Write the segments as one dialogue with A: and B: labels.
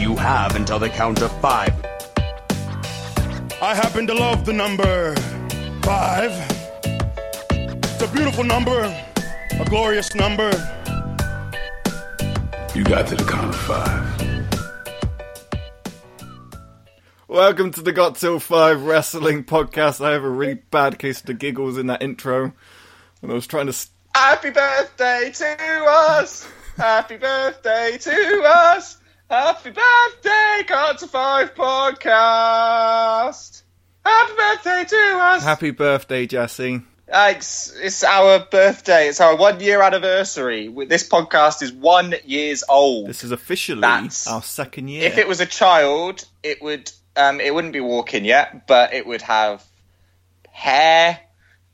A: You have until the count of five.
B: I happen to love the number five. It's a beautiful number, a glorious number.
C: You got to the count of five.
D: Welcome to the Got Till 5 Wrestling Podcast. I have a really bad case of the giggles in that intro. When I was trying to. St-
E: Happy birthday to us! Happy birthday to us! Happy birthday, Got Till Five podcast! Happy birthday to us!
D: Happy birthday, Jesse.
E: Uh, it's, it's our birthday. It's our one year anniversary. This podcast is one years old.
D: This is officially
E: That's-
D: our second year.
E: If it was a child, it would um, it wouldn't be walking yet, but it would have hair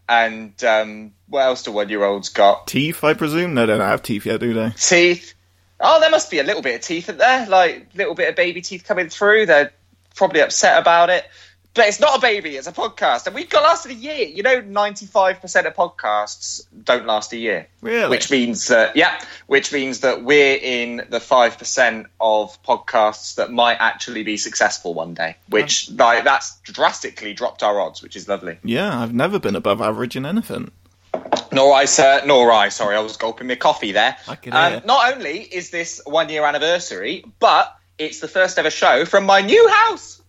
E: and um, what else do one year olds got?
D: Teeth, I presume? No, they don't have teeth yet, do they?
E: teeth. Oh, there must be a little bit of teeth in there, like little bit of baby teeth coming through. They're probably upset about it, but it's not a baby; it's a podcast, and we've got lasted a year. You know, ninety-five percent of podcasts don't last a year,
D: Really?
E: which means that yeah, which means that we're in the five percent of podcasts that might actually be successful one day. Which like that's drastically dropped our odds, which is lovely.
D: Yeah, I've never been above average in anything.
E: Nor I, sir. Nor I. Sorry, I was gulping my coffee there.
D: I can hear.
E: Um, not only is this one year anniversary, but it's the first ever show from my new house.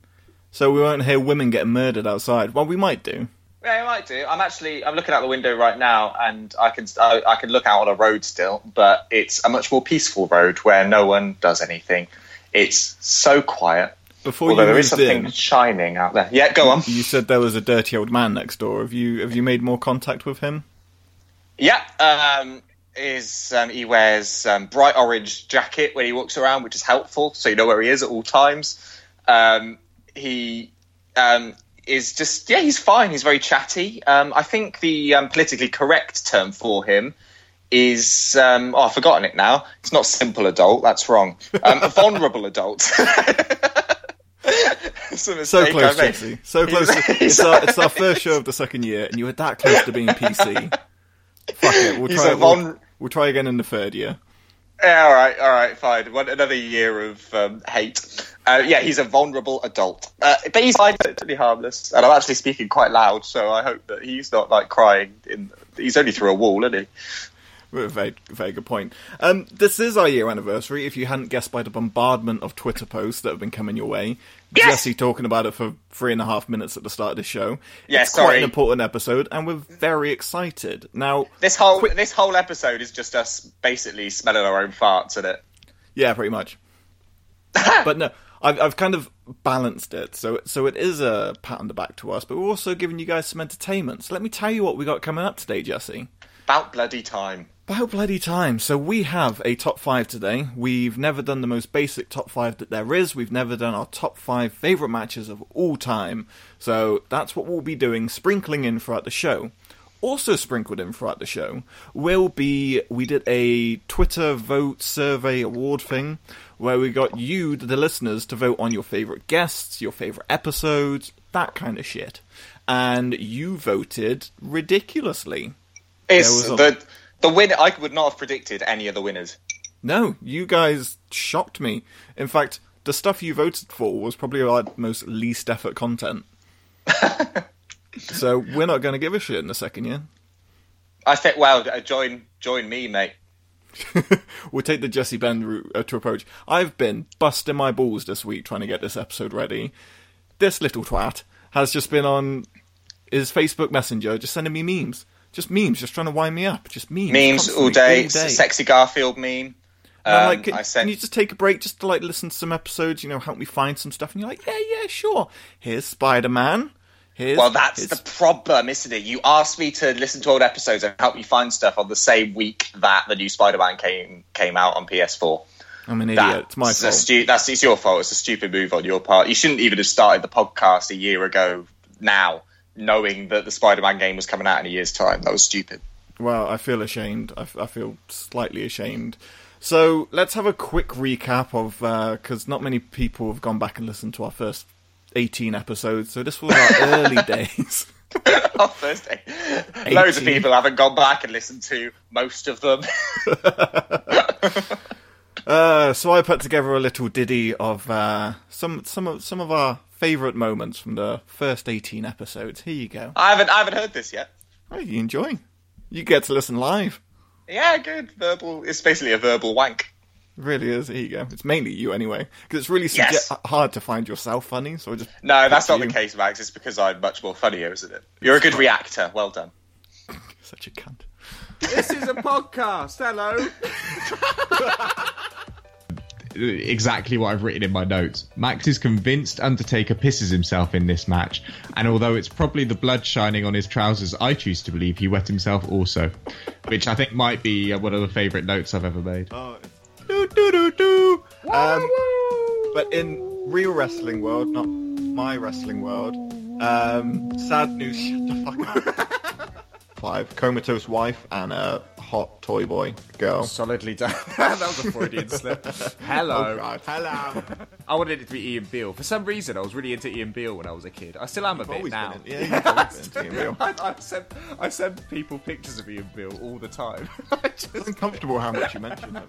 D: So we won't hear women getting murdered outside. Well, we might do.
E: Yeah, I might do. I'm actually I'm looking out the window right now, and I can I, I can look out on a road still, but it's a much more peaceful road where no one does anything. It's so quiet.
D: Before
E: Although
D: you
E: there is something
D: in,
E: shining out there. Yeah, go on.
D: you said there was a dirty old man next door. Have you have you made more contact with him?
E: Yeah, um, is um, he wears um, bright orange jacket when he walks around, which is helpful, so you know where he is at all times. Um, he um, is just yeah, he's fine. He's very chatty. Um, I think the um, politically correct term for him is um, oh, I've forgotten it now. It's not simple adult. That's wrong. Um, a vulnerable adult.
D: So close. Jesse. So close. It's, our, it's our first show of the second year, and you were that close to being PC. Fuck it. We'll try, we'll, we'll try again in the third year.
E: Yeah, all right, all right, fine. One, another year of um, hate. Uh, yeah, he's a vulnerable adult, uh, but he's fine, totally harmless. And I'm actually speaking quite loud, so I hope that he's not like crying. In he's only through a wall, isn't he?
D: Very, very good point. Um, this is our year anniversary. If you hadn't guessed by the bombardment of Twitter posts that have been coming your way,
E: Yes!
D: Jesse talking about it for three and a half minutes at the start of the show.
E: Yeah,
D: it's quite an important episode, and we're very excited. Now,
E: This whole
D: Quick-
E: this whole episode is just us basically smelling our own farts, isn't it?
D: yeah, pretty much. but no, I've, I've kind of balanced it. So, so it is a pat on the back to us, but we're also giving you guys some entertainment. So let me tell you what we got coming up today, Jesse.
E: About bloody time.
D: About bloody time. So we have a top five today. We've never done the most basic top five that there is. We've never done our top five favourite matches of all time. So that's what we'll be doing, sprinkling in throughout the show. Also sprinkled in throughout the show will be we did a Twitter vote survey award thing where we got you, the listeners, to vote on your favourite guests, your favourite episodes, that kind of shit. And you voted ridiculously.
E: It's
D: was a-
E: the the win. I would not have predicted any of the winners.
D: No, you guys shocked me. In fact, the stuff you voted for was probably our most least effort content. so we're not going to give a shit in the second year.
E: I think. Well, uh, join join me, mate.
D: We'll take the Jesse Ben route uh, to approach. I've been busting my balls this week trying to get this episode ready. This little twat has just been on his Facebook Messenger, just sending me memes. Just memes, just trying to wind me up. Just memes.
E: Memes all day.
D: all day.
E: Sexy Garfield meme. Um,
D: like, can,
E: I sent
D: can you just take a break just to like listen to some episodes? You know, help me find some stuff. And you're like, yeah, yeah, sure. Here's Spider Man. Here's
E: Well, that's
D: here's-
E: the problem, isn't it? You asked me to listen to old episodes and help you find stuff on the same week that the new Spider-Man came came out on PS4.
D: I'm an idiot. it's my fault.
E: stu- that's it's your fault. It's a stupid move on your part. You shouldn't even have started the podcast a year ago. Now, knowing that the Spider-Man game was coming out in a year's time, that was stupid.
D: Well, I feel ashamed. I feel slightly ashamed. So let's have a quick recap of because not many people have gone back and listened to our first 18 episodes. So this was our early days.
E: on Thursday, loads of people haven't gone back and listened to most of them.
D: Uh, so I put together a little ditty of uh, some some of some of our favourite moments from the first eighteen episodes. Here you go.
E: I haven't I haven't heard this yet.
D: Oh, you enjoy? You get to listen live.
E: Yeah, good. Verbal. It's basically a verbal wank.
D: It really is. Here you go. It's mainly you anyway, because it's really
E: Yes.
D: hard to find yourself funny. So I just
E: No, that's not
D: you.
E: the case, Max. It's because I'm much more funnier, isn't it? You're a good reactor. Well done.
D: Such a cunt.
F: This is a podcast. Hello.
G: exactly what I've written in my notes. Max is convinced Undertaker pisses himself in this match, and although it's probably the blood shining on his trousers, I choose to believe he wet himself also, which I think might be uh, one of the favourite notes I've ever made.
D: Oh. Um, but in real wrestling world, not my wrestling world, um, sad news. Shut the fuck up. Five comatose wife and a hot toy boy girl.
F: Solidly done. that was a Freudian slip. Hello.
D: Oh, God.
F: Hello. I wanted it to be Ian Beale. For some reason, I was really into Ian Beale when I was a kid. I still am a bit
D: Always
F: now.
D: been in- yeah, you've always been into Ian Beale.
F: I, I send I send people pictures of Ian Beale all the time. I just-
D: It's uncomfortable how much you mention him.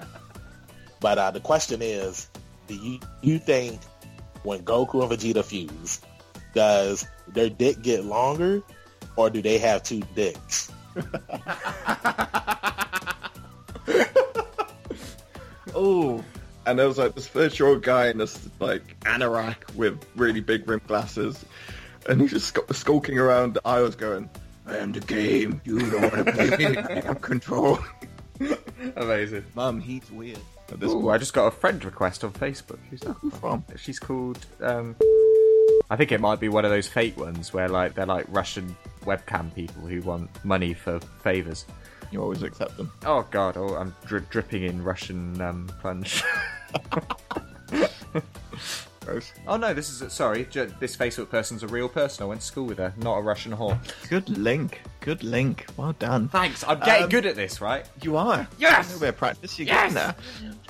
H: But uh, the question is, do you you think when Goku and Vegeta fuse, does their dick get longer, or do they have two dicks?
D: Oh. And there was like this third-year-old guy in this like anorak with really big rimmed glasses, and he just got skulking around. I was going, "I am the game. You don't want to play me. I am control."
F: Amazing.
D: Mum, he's weird. At this
F: Ooh,
D: point.
F: I just got a friend request on Facebook. Who's that
D: from?
F: She's called. Um, I think it might be one of those fake ones where like they're like Russian webcam people who want money for favors.
D: You always accept them.
F: Oh god, oh, I'm dri- dripping in Russian um, plunge. Oh no, this is sorry. Ju- this Facebook person's a real person. I went to school with her, not a Russian whore.
D: Good link. Good link. Well done.
F: Thanks. I'm getting
D: Um,
F: good at this, right?
D: You are.
F: Yes!
D: A little bit of practice. You're
F: Yes!
D: getting there.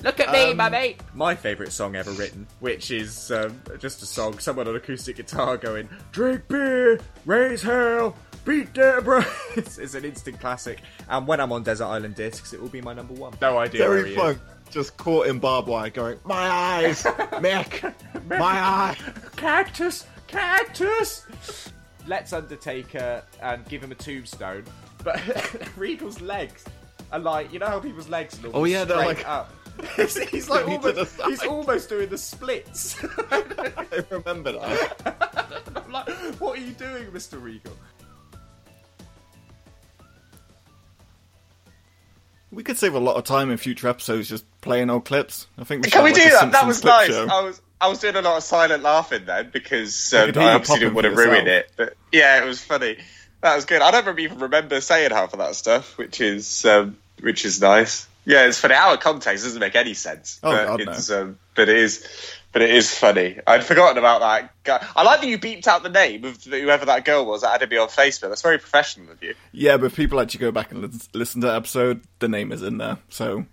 F: Look at me, my mate. My favourite song ever written, which is um, just a song, someone on acoustic guitar going, "Drink beer, raise hell, beat Deborah." it's, it's an instant classic, and when I'm on Desert Island Discs, it will be my number one. No idea
D: Very
F: he
D: fun. Just caught in barbed wire, going, "My eyes, Mick, my eye."
F: Cactus, cactus. Let's Undertaker and give him a tombstone, but Regal's legs are like, you know how people's legs are all
D: Oh, yeah, they're
F: straight
D: like-
F: up. he's, he's like
D: Going
F: almost,
D: the
F: he's almost doing the splits.
D: I remember that.
F: I'm like, what are you doing, Mr. Regal?
D: We could save a lot of time in future episodes just playing old clips. I think we
E: Can
D: should
E: we
D: have,
E: do
D: like, a
E: that? That was nice.
D: show.
E: I was I was doing a lot of silent laughing then because um, I obviously didn't want to ruin
D: yourself.
E: it. But yeah, it was funny. That was good. I don't even remember saying half of that stuff, which is um, which is nice. Yeah, it's funny. Our context doesn't make any sense.
D: Oh,
E: but
D: God, no.
E: it's um, but it is but it is funny. I'd forgotten about that guy. I like that you beeped out the name of whoever that girl was that added me on Facebook. That's very professional of you.
D: Yeah, but if people actually go back and listen to the episode, the name is in there. So,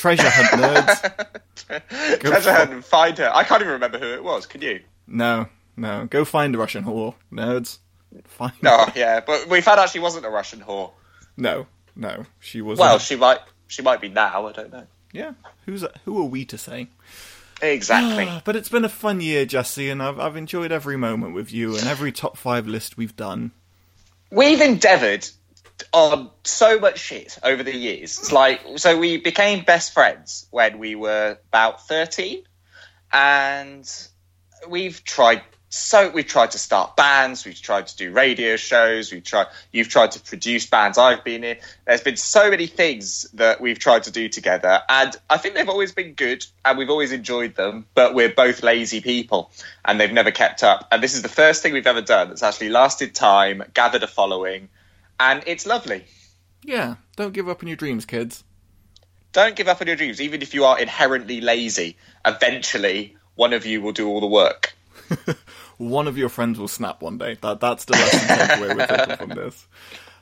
D: treasure hunt nerds.
E: Treasure hunt and find her. I can't even remember who it was. Can you?
D: no, no, go find the Russian whore, nerds. Find.
E: No, yeah, but we found out she wasn't a Russian whore.
D: no, no, she was.
E: Well, she might. She might be now. I don't know.
D: yeah. Who's who are we to say?
E: Exactly.
D: But it's been a fun year, Jesse, and I've I've enjoyed every moment with you and every top five list we've done.
E: We've endeavoured on so much shit over the years. It's like so we became best friends when we were about thirteen, and we've tried. So we've tried to start bands. We've tried to do radio shows. We've tried. You've tried to produce bands. I've been in. There's been so many things that we've tried to do together, and I think they've always been good, and we've always enjoyed them. But we're both lazy people, and they've never kept up. And this is the first thing we've ever done that's actually lasted time, gathered a following, and it's lovely.
D: Yeah, don't give up on your dreams, kids.
E: Don't give up on your dreams, even if you are inherently lazy. Eventually, one of you will do all the work.
D: One of your friends will snap one day. That that's the lesson takeaway we're taking from this.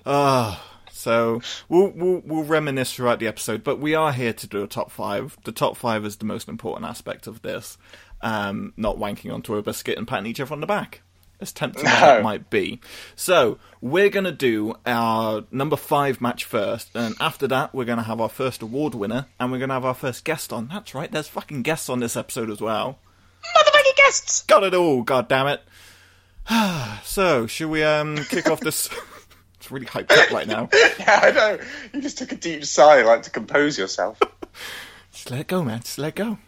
D: Ah, so we'll, we'll we'll reminisce throughout the episode, but we are here to do a top five. The top five is the most important aspect of this. Um, not wanking onto a biscuit and patting each other on the back. As tempting as that might be. So, we're going to do our number five match first, and after that, we're going to have our first award winner, and we're going to have our first guest on. That's right, there's fucking guests on this episode as well.
E: Motherfucking guests!
D: Got it all, god damn it. so, should we um kick off this? it's really hyped up right now.
E: Yeah, I know. You just took a deep sigh, like to compose yourself.
D: Just let it go, man. Just let it go.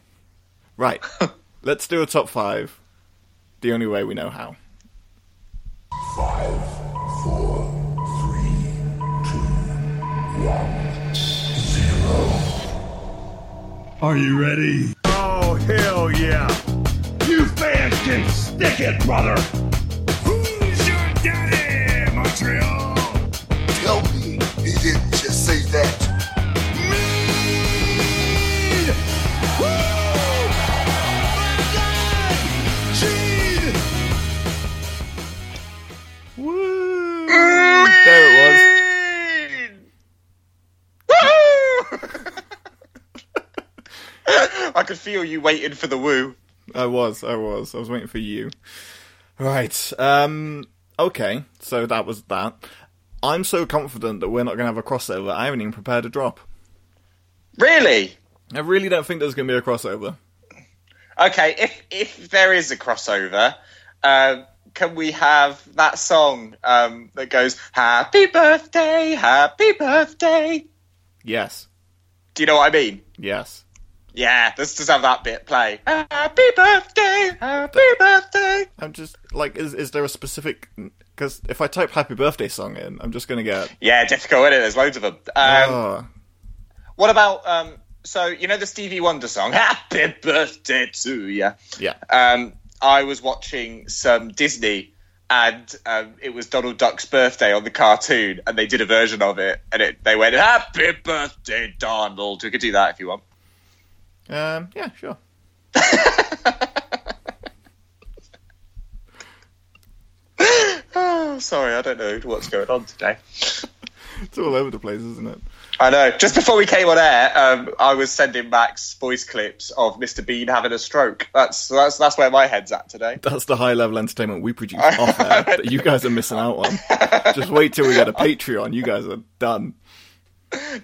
D: Right, let's do a top five. The only way we know how.
C: Five, four, three, two, one, zero. Are you ready?
B: Oh, hell yeah.
C: You fans can stick it, brother.
B: Who's your daddy, Montreal?
I: Tell me he didn't just say that.
E: I could feel you waiting for the woo.
D: I was. I was. I was waiting for you. Right. Um. Okay. So that was that. I'm so confident that we're not going to have a crossover. I haven't even prepared a drop.
E: Really?
D: I really don't think there's going to be a crossover.
E: Okay, if if there is a crossover, um, can we have that song um, that goes "Happy Birthday, Happy Birthday"?
D: Yes.
E: Do you know what I mean?
D: Yes.
E: Yeah, let's just have that bit play. Happy birthday, happy birthday.
D: I'm just like, is is there a specific? Because if I type "Happy Birthday" song in, I'm just going to get.
E: Yeah, difficult, isn't it? There's loads of them. Um,
D: oh.
E: What about um? So you know the Stevie Wonder song "Happy Birthday to Ya."
D: Yeah.
E: Um, I was watching some Disney, and um, it was Donald Duck's birthday on the cartoon, and they did a version of it, and it they went "Happy Birthday, Donald." You could do that if you want.
D: Um. Yeah. Sure.
E: Oh, sorry, I don't know what's going on today.
D: It's all over the place, isn't it?
E: I know. Just before we came on air, um, I was sending Max voice clips of Mr. Bean having a stroke. That's that's that's where my head's at today.
D: That's the high level entertainment we produce off air that you guys are missing out on. Just wait till we get a Patreon. You guys are done.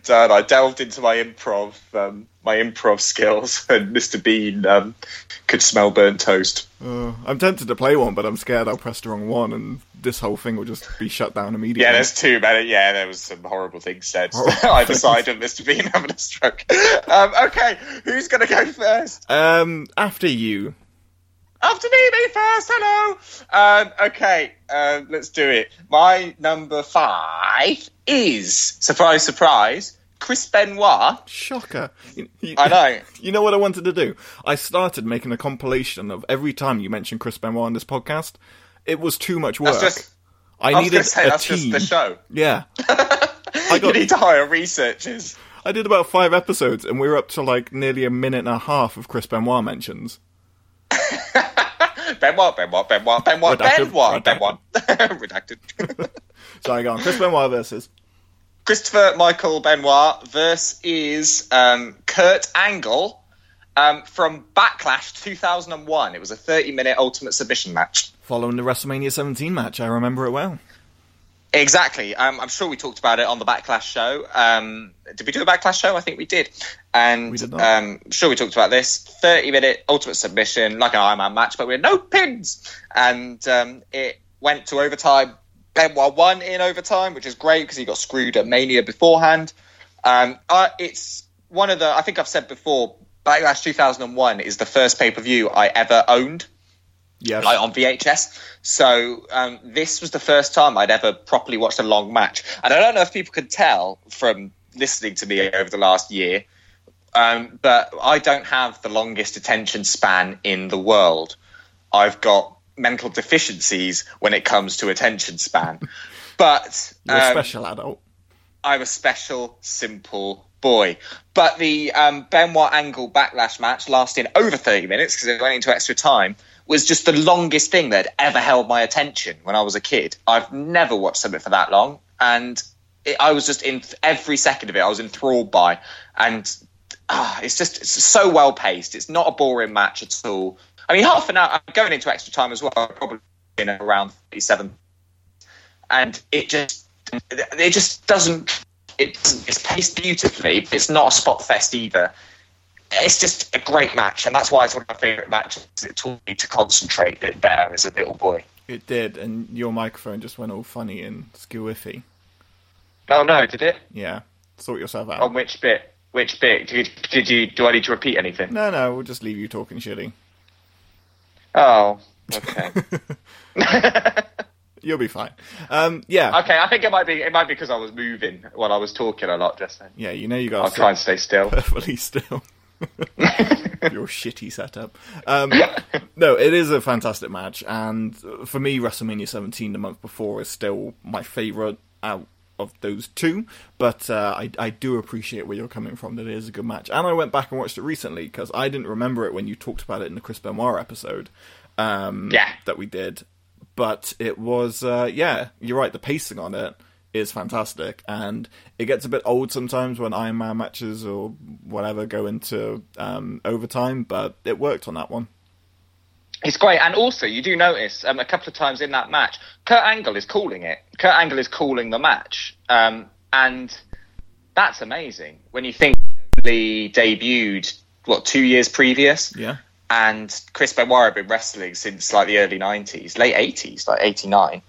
E: Done. I delved into my improv, um, my improv skills, and Mr. Bean um, could smell burnt toast.
D: Uh, I'm tempted to play one, but I'm scared I'll press the wrong one and this whole thing will just be shut down immediately.
E: Yeah, there's two, man. Yeah, there was some horrible things said
D: Horrible
E: either
D: things.
E: side of Mr. Bean having a stroke. Um, okay, who's going to go first?
D: Um, after you.
E: After me, me first. Hello. Um, okay, um, let's do it. My number five is surprise, surprise, Chris Benoit.
D: Shocker. You, you-
E: I know.
D: You know what I wanted to do? I started making a compilation of every time you mention Chris Benoit on this podcast. It was too much work.
E: That's just.
D: I,
E: I
D: needed
E: say
D: a
E: that's
D: team.
E: just the show.
D: Yeah. I
E: You
D: got.
E: need to hire researchers.
D: I did about five episodes, and we were up to like nearly a minute and a half of Chris Benoit mentions.
E: Benoit, Benoit, Benoit, Benoit,
D: Redacted,
E: Benoit,
D: redacted.
E: Benoit. Redacted.
D: Sorry, I go on. Chris Benoit versus.
E: Christopher Michael Benoit versus is um, Kurt Angle um, from Backlash 2001. It was a 30 minute Ultimate Submission match.
D: Following the WrestleMania 17 match, I remember it well.
E: Exactly. Um, I'm sure we talked about it on the Backlash show. Um, did we do a Backlash show? I think we did. And
D: We did.
E: Um, I'm sure we talked about this 30 minute Ultimate Submission, like an Iron Man match, but with no pins. And um, it went to overtime. Benoit won in overtime, which is great because he got screwed at Mania beforehand. Um, uh, it's one of the, I think I've said before, Backlash 2001 is the first pay per view I ever owned
D: Yes.
E: like on VHS. So um, this was the first time I'd ever properly watched a long match, and I don't know if people could tell from listening to me over the last year, um, but I don't have the longest attention span in the world. I've got mental deficiencies when it comes to attention span, but
D: You're a
E: um,
D: special adult.
E: I'm a special, simple boy. But the um, Benoit Angle backlash match lasting over 30 minutes because it went into extra time was just the longest thing that ever held my attention when I was a kid. I've never watched something for that long, and it, I was just in every second of it. I was enthralled by, and ah, it's just it's so well paced. It's not a boring match at all. I mean, half an hour going into extra time as well. Probably in around 37, and it just it just doesn't. It's it's paced beautifully. But it's not a spot fest either. It's just a great match, and that's why it's one of my favourite matches. It taught me to concentrate a bit better as a little boy.
D: It did, and your microphone just went all funny and skewiffy.
E: Oh no, did it?
D: Yeah, sort yourself out.
E: On which bit? Which bit? Did, did you? Do I need to repeat anything?
D: No, no, we'll just leave you talking shitty.
E: Oh, okay.
D: You'll be fine. Um, yeah,
E: okay, I think it might be. It might be because I was moving while I was talking a lot just then.
D: yeah. You know you got
E: I'll try and stay still.
D: perfectly still. Your shitty setup. Um, no, it is a fantastic match, and for me, WrestleMania 17 the month before is still my favorite out of those two. But uh, I, I do appreciate where you're coming from. That it is a good match, and I went back and watched it recently because I didn't remember it when you talked about it in the Chris Benoit episode. Um,
E: Yeah.
D: that we did, but it was uh, yeah, you're right. The pacing on it is fantastic, and it gets a bit old sometimes when Iron Man matches or whatever go into um, overtime, but it worked on that one.
E: It's great, and also you do notice um, a couple of times in that match, Kurt Angle is calling it. Kurt Angle is calling the match, um, and that's amazing when you think he only debuted what two years previous,
D: Yeah,
E: and Chris Benoit had been wrestling since like the early nineties, late eighties, like eighty nine,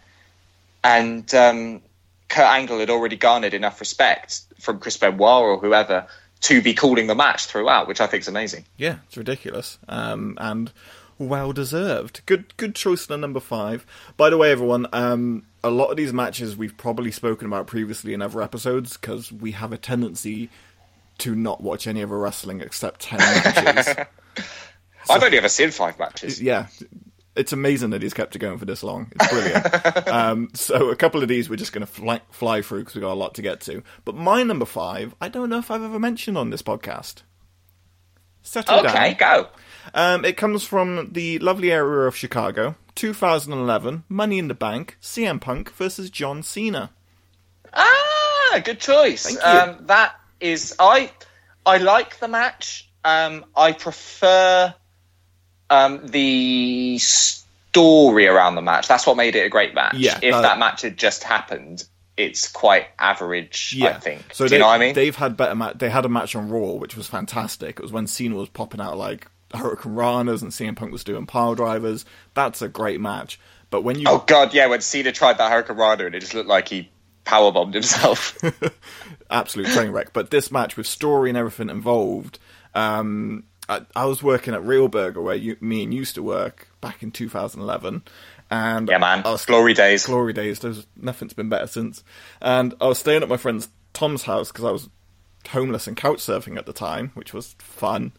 E: and um, Kurt Angle had already garnered enough respect from Chris Benoit or whoever to be calling the match throughout, which I think is amazing.
D: yeah, it's ridiculous, um, and well deserved. Good, good choice in number five. By the way, everyone, um, a lot of these matches we've probably spoken about previously in other episodes because we have a tendency to not watch any of other wrestling except ten matches.
E: I've only ever seen five matches.
D: yeah, it's amazing that he's kept it going for this long. It's brilliant. um, so a couple of these we're just going to fly, fly through because we've got a lot to get to. But my number five, I don't know if I've ever mentioned on this podcast. Settle
E: Okay,
D: down.
E: go.
D: Um, it comes from the lovely area of Chicago. 2011, Money in the Bank, CM Punk versus John Cena.
E: Ah, good choice.
D: Thank you.
E: Um, that is, I I like the match. Um, I prefer um, the story around the match. That's what made it a great match.
D: Yeah,
E: if that match had just happened, it's quite average. I think.
D: So
E: Do
D: they,
E: you know what I mean?
D: They've had better. Ma- they had a match on Raw, which was fantastic. It was when Cena was popping out like Hurricanranas and CM Punk was doing pile drivers. That's a great match. But when you
E: oh God, yeah. When Cena tried that Hurricanrana, and it just looked like he powerbombed himself.
D: absolute train wreck. But this match with story and everything involved, um, I, I was working at Real Burger where you, me and you used to work back in 2011, and
E: yeah, man.
D: I was
E: Glory days.
D: glory days. There's nothing's been better since. And I was staying at my friend's Tom's house because I was homeless and couch surfing at the time, which was fun.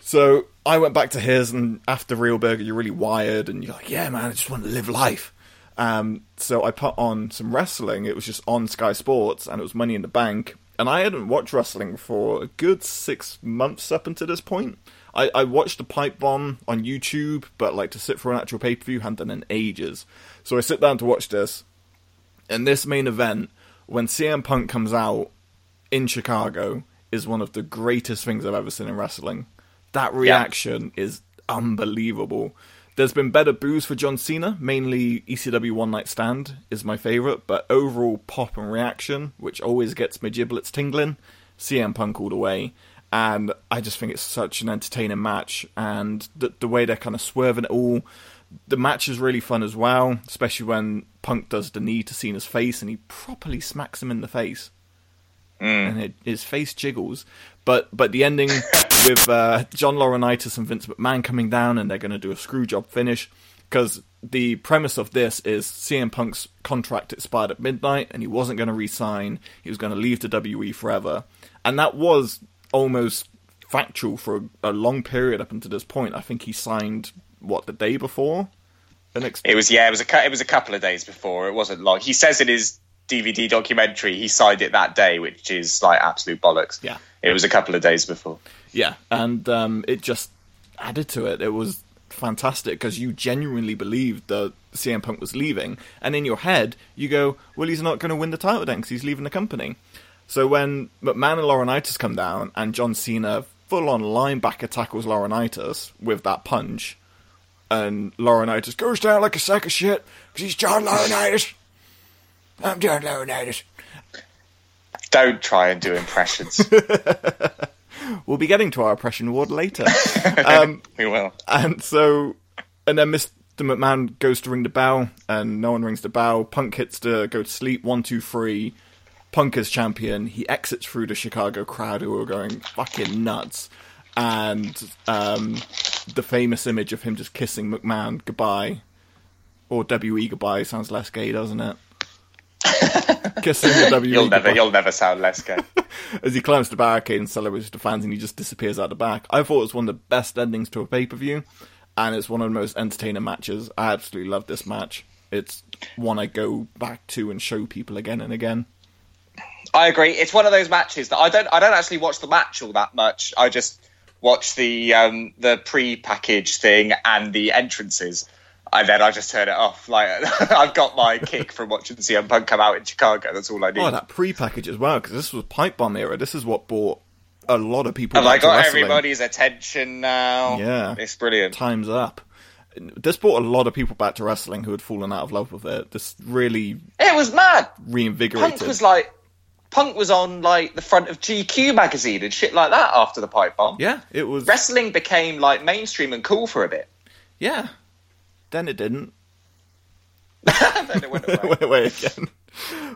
D: So I went back to his, and after Real Burger, you're really wired, and you're like, yeah, man, I just want to live life. Um, so I put on some wrestling. It was just on Sky Sports, and it was Money in the Bank. And I hadn't watched wrestling for a good six months up until this point. I, I watched the pipe bomb on YouTube, but like to sit for an actual pay per view hadn't done in ages. So I sit down to watch this, and this main event, when CM Punk comes out in Chicago, is one of the greatest things I've ever seen in wrestling. That reaction is unbelievable. There's been better boos for John Cena, mainly ECW One Night Stand is my favourite, but overall pop and reaction, which always gets my giblets tingling, CM Punk all the way. And I just think it's such an entertaining match, and the, the way they're kind of swerving it all. The match is really fun as well, especially when Punk does the knee to Cena's face and he properly smacks him in the face mm. and it, his face jiggles. But but the ending with uh, John Laurinaitis and Vince McMahon coming down, and they're going to do a screw job finish because the premise of this is CM Punk's contract expired at midnight, and he wasn't going to re-sign. He was going to leave the WWE forever, and that was almost factual for a, a long period up until this point. I think he signed what the day before. The next
E: It was yeah, it was a it was a couple of days before. It wasn't long. He says in his DVD documentary he signed it that day, which is like absolute bollocks.
D: Yeah.
E: it was a couple of days before.
D: Yeah, and um, it just added to it. It was fantastic because you genuinely believed that CM Punk was leaving, and in your head you go, "Well, he's not going to win the title then because he's leaving the company." So when McMahon and Laurinaitis come down, and John Cena full on linebacker tackles Laurinaitis with that punch, and Laurinaitis goes down like a sack of shit because he's John Laurinaitis. I'm John Laurinaitis.
E: Don't try and do impressions.
D: We'll be getting to our oppression award later. um,
E: we will.
D: and so, and then Mr. McMahon goes to ring the bell, and no one rings the bell. Punk hits to go to sleep. One, two, three. Punk is champion. He exits through the Chicago crowd who are going fucking nuts. And um, the famous image of him just kissing McMahon goodbye, or WE goodbye, sounds less gay, doesn't it? kissing the WE
E: You'll never, you'll never sound less gay.
D: as he climbs the barricade and celebrates the fans and he just disappears out the back. I thought it was one of the best endings to a pay per view, and it's one of the most entertaining matches. I absolutely love this match. It's one I go back to and show people again and again.
E: I agree. It's one of those matches that I don't. I don't actually watch the match all that much. I just watch the um, the pre-package thing and the entrances, and then I just turn it off. Like I've got my kick from watching the CM Punk come out in Chicago. That's all I need.
D: Oh, that pre-package as well, because this was pipe bomb era. This is what brought a lot of people.
E: Have I got
D: wrestling.
E: everybody's attention now?
D: Yeah.
E: it's brilliant.
D: Time's up. This brought a lot of people back to wrestling who had fallen out of love with it. This really
E: It was mad.
D: reinvigorated.
E: Punk was like, Punk was on like the front of GQ magazine and shit like that after the pipe bomb.
D: yeah, it was.
E: Wrestling became like mainstream and cool for a bit.
D: Yeah. Then it didn't.
E: then it went away.
D: went away again.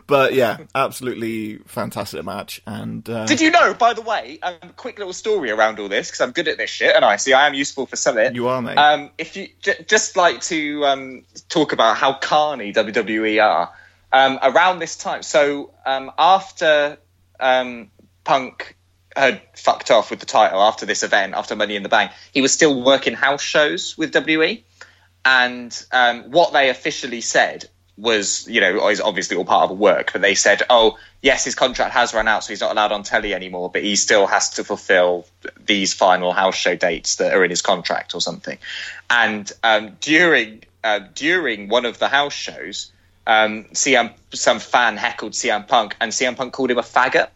D: But yeah, absolutely fantastic match. And uh,
E: Did you know, by the way, um, quick little story around all this because I'm good at this shit and I see I am useful for something.
D: You are, mate.
E: Um, if you j- just like to um, talk about how carny WWE are um, around this time. So um, after um, Punk had fucked off with the title after this event, after Money in the Bank, he was still working house shows with WWE. And um, what they officially said was, you know, is obviously all part of a work, but they said, oh, yes, his contract has run out, so he's not allowed on telly anymore, but he still has to fulfill these final house show dates that are in his contract or something. And um, during uh, during one of the house shows, um, CM, some fan heckled CM Punk, and CM Punk called him a faggot.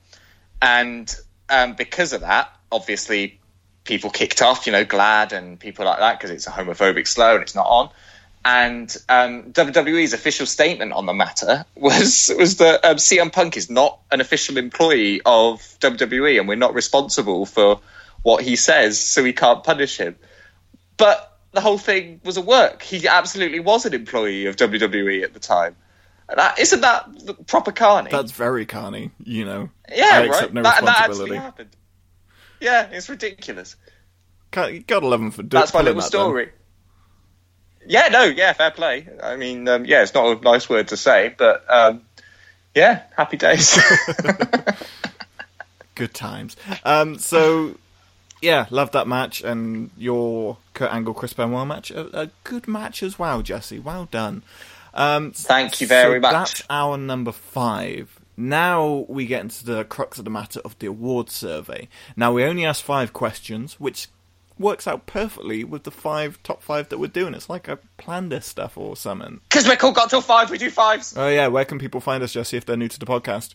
E: And um, because of that, obviously, people kicked off, you know, GLAAD and people like that because it's a homophobic slur and it's not on. And um, WWE's official statement on the matter was was that um, CM Punk is not an official employee of WWE, and we're not responsible for what he says, so we can't punish him. But the whole thing was a work. He absolutely was an employee of WWE at the time. That, isn't that proper carny?
D: that's very carny, you know.
E: yeah,
D: I
E: right.
D: no
E: that, that actually happened. Yeah, it's ridiculous.
D: Can't, you gotta love him for do-
E: That's my little
D: that, then.
E: story. Yeah, no, yeah, fair play. I mean, um, yeah, it's not a nice word to say, but um, yeah, happy days.
D: Good times. Um, so, yeah, love that match and your Kurt Angle Chris Benoit match. A, a good match as well, Jesse. Well done. Um,
E: Thank you very
D: so
E: much.
D: That's our number five. Now we get into the crux of the matter of the awards survey. Now we only asked five questions, which works out perfectly with the five top five that we're doing. It's like I planned this stuff or something.
E: Because we're called Got Till Five, we do fives.
D: Oh yeah, where can people find us, Jesse, if they're new to the podcast?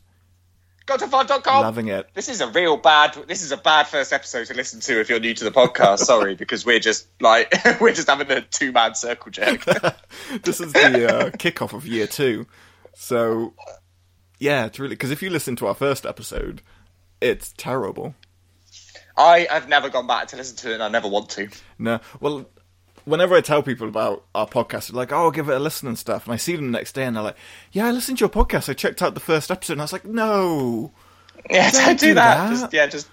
E: Got Till Five.com.
D: Loving it.
E: This is a real bad. This is a bad first episode to listen to if you're new to the podcast. Sorry, because we're just like we're just having a two man circle jerk.
D: this is the uh, kickoff of year two. So, yeah, it's really because if you listen to our first episode, it's terrible.
E: I have never gone back to listen to it, and I never want to.
D: No, well, whenever I tell people about our podcast, they're like, "Oh, give it a listen and stuff," and I see them the next day, and they're like, "Yeah, I listened to your podcast. I checked out the first episode," and I was like, "No."
E: Yeah,
D: Don't
E: don't, do
D: do
E: that.
D: that.
E: Just yeah, just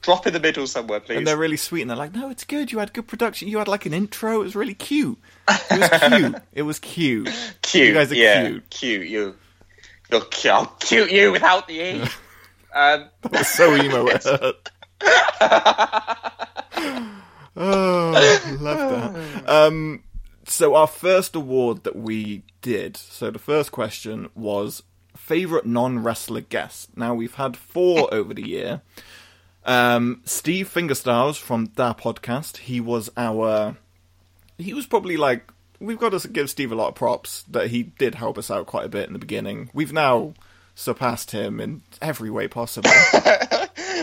E: drop in the middle somewhere, please.
D: And they're really sweet, and they're like, "No, it's good. You had good production. You had like an intro. It was really cute. It was cute. it was cute.
E: cute.
D: You guys are
E: yeah,
D: cute.
E: Cute. You. I'll cute you without the e. um,
D: was so emo. It hurt. oh, love that. Um, so our first award that we did. So the first question was favorite non-wrestler guest. Now we've had four over the year. Um, Steve Fingerstyles from Da Podcast. He was our. He was probably like. We've got to give Steve a lot of props that he did help us out quite a bit in the beginning. We've now surpassed him in every way possible.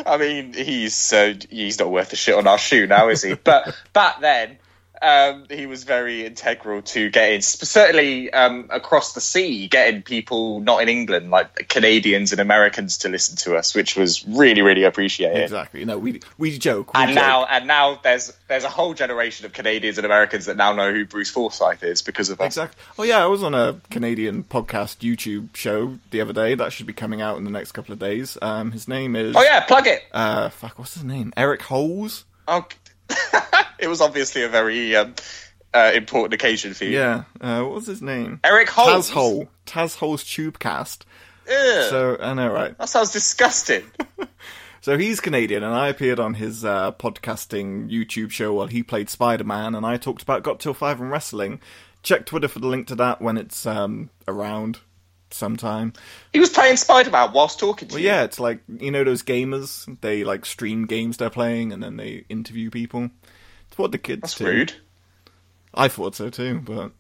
E: I mean, he's uh, he's not worth a shit on our shoe now, is he? But back then, um, he was very integral to getting, certainly um, across the sea, getting people not in England, like Canadians and Americans, to listen to us, which was really, really appreciated.
D: Exactly. No, we we joke. We
E: And
D: joke.
E: now, and now, there's there's a whole generation of Canadians and Americans that now know who Bruce Forsyth is because of us.
D: Exactly. Oh yeah, I was on a Canadian podcast YouTube show the other day. That should be coming out in the next couple of days. Um, his name is.
E: Oh yeah, plug it.
D: Uh, fuck, what's his name? Eric Holes.
E: Oh, it was obviously a very um, uh, important occasion for you.
D: Yeah. Uh, what was his name?
E: Eric Holes.
D: Taz Hole. Taz Hole's Tubecast.
E: Ugh,
D: So I know, right?
E: that sounds disgusting.
D: So he's Canadian, and I appeared on his uh, podcasting YouTube show while he played Spider Man, and I talked about Got Till Five and wrestling. Check Twitter for the link to that when it's um, around sometime.
E: he was playing Spider Man whilst talking to
D: Well,
E: you.
D: yeah, it's like you know those gamers. They like stream games they're playing, and then they interview people. It's what the kids
E: That's
D: do.
E: rude.
D: I thought so too, but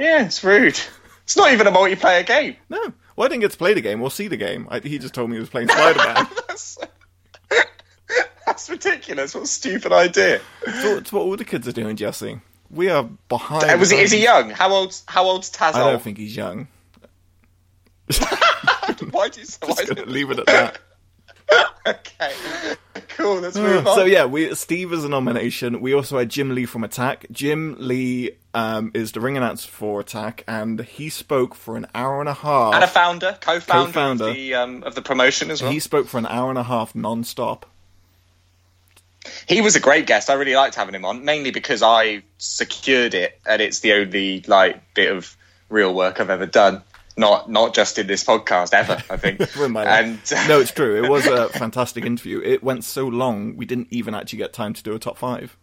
E: Yeah, it's rude. It's not even a multiplayer game.
D: no. Well, I didn't get to play the game or see the game. I, he just told me he was playing Spider Man.
E: That's, that's ridiculous. What a stupid idea.
D: so it's what all the kids are doing, Jesse. We are behind.
E: Uh, was he, is he young? How old? how old's Taz?
D: I don't think he's young.
E: Why do you? Why
D: Just
E: do
D: gonna leave it at that.
E: Okay, cool. Let's move on.
D: So yeah, we Steve is a nomination. We also had Jim Lee from Attack. Jim Lee um, is the ring announcer for Attack, and he spoke for an hour and a half.
E: and a founder, co-founder,
D: Co-founder.
E: of the um, of the promotion as well.
D: He spoke for an hour and a half non-stop.
E: He was a great guest. I really liked having him on, mainly because I secured it, and it's the only like bit of real work I've ever done. Not not just in this podcast ever. I think.
D: With my life.
E: and
D: no, it's true. It was a fantastic interview. It went so long, we didn't even actually get time to do a top five.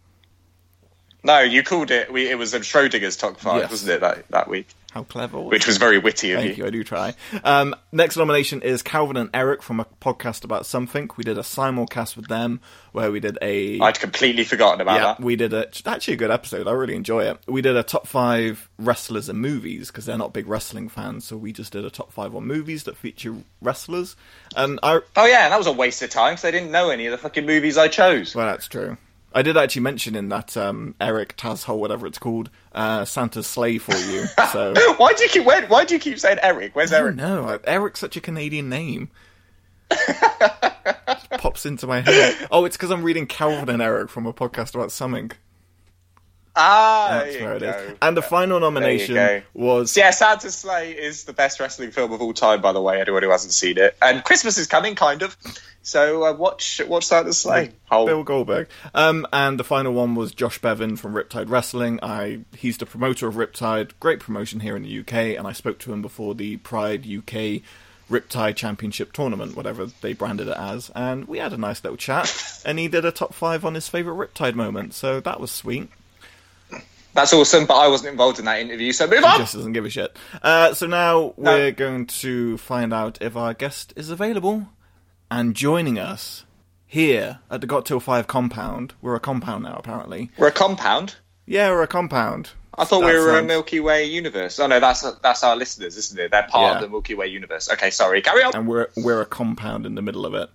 E: No, you called it. We, it was um, Schrodinger's top five,
D: Yes.
E: wasn't it that that week?
D: How clever! Was
E: Which was very witty of
D: Thank
E: you.
D: you. I do try. Um, next nomination is Calvin and Eric from a podcast about something. We did a simulcast with them where we did a
E: I'd completely forgotten about
D: yeah,
E: that.
D: we did a actually a good episode. I really enjoy it. We did a top five wrestlers and movies because they're not big wrestling fans, so we just did a top five on movies that feature wrestlers. And I
E: Oh yeah, and that was a waste of time because they didn't know any of the fucking movies I chose.
D: well, that's true. I did actually mention in that um, Eric Tazhole, whatever it's called, uh, Santa's Slay for you. So
E: Why do you keep where, Why do you keep saying Eric? Where's Eric?
D: no, Eric's such a Canadian name. Pops into my head. Oh, it's because I'm reading Calvin and Eric from a podcast about something.
E: Ah,
D: That's where it is. And the final nomination was
E: yeah, Santa's Slay is the best wrestling film of all time, by the way. Anyone who hasn't seen it, and Christmas is coming, kind of. So uh, watch watch Santa's Slay. Oh,
D: Bill Goldberg. Um, and the final one was Josh Bevan from Riptide Wrestling. I he's the promoter of Riptide, great promotion here in the UK, and I spoke to him before the Pride UK Riptide Championship tournament, whatever they branded it as, and we had a nice little chat. and he did a top five on his favourite Riptide moment, so that was sweet.
E: That's awesome. But I wasn't involved in that interview, so move on.
D: just doesn't give a shit. Uh, so now we're going to find out if our guest is available and joining us here at the Got Till Five compound. We're a compound now, apparently.
E: We're a compound.
D: Yeah, we're a compound.
E: I thought we were a Milky Way universe. Oh no, that's that's our listeners, isn't it? They're part
D: Yeah.
E: of the Milky Way universe. Okay, sorry. Carry on.
D: and we're we're a compound in the middle of it.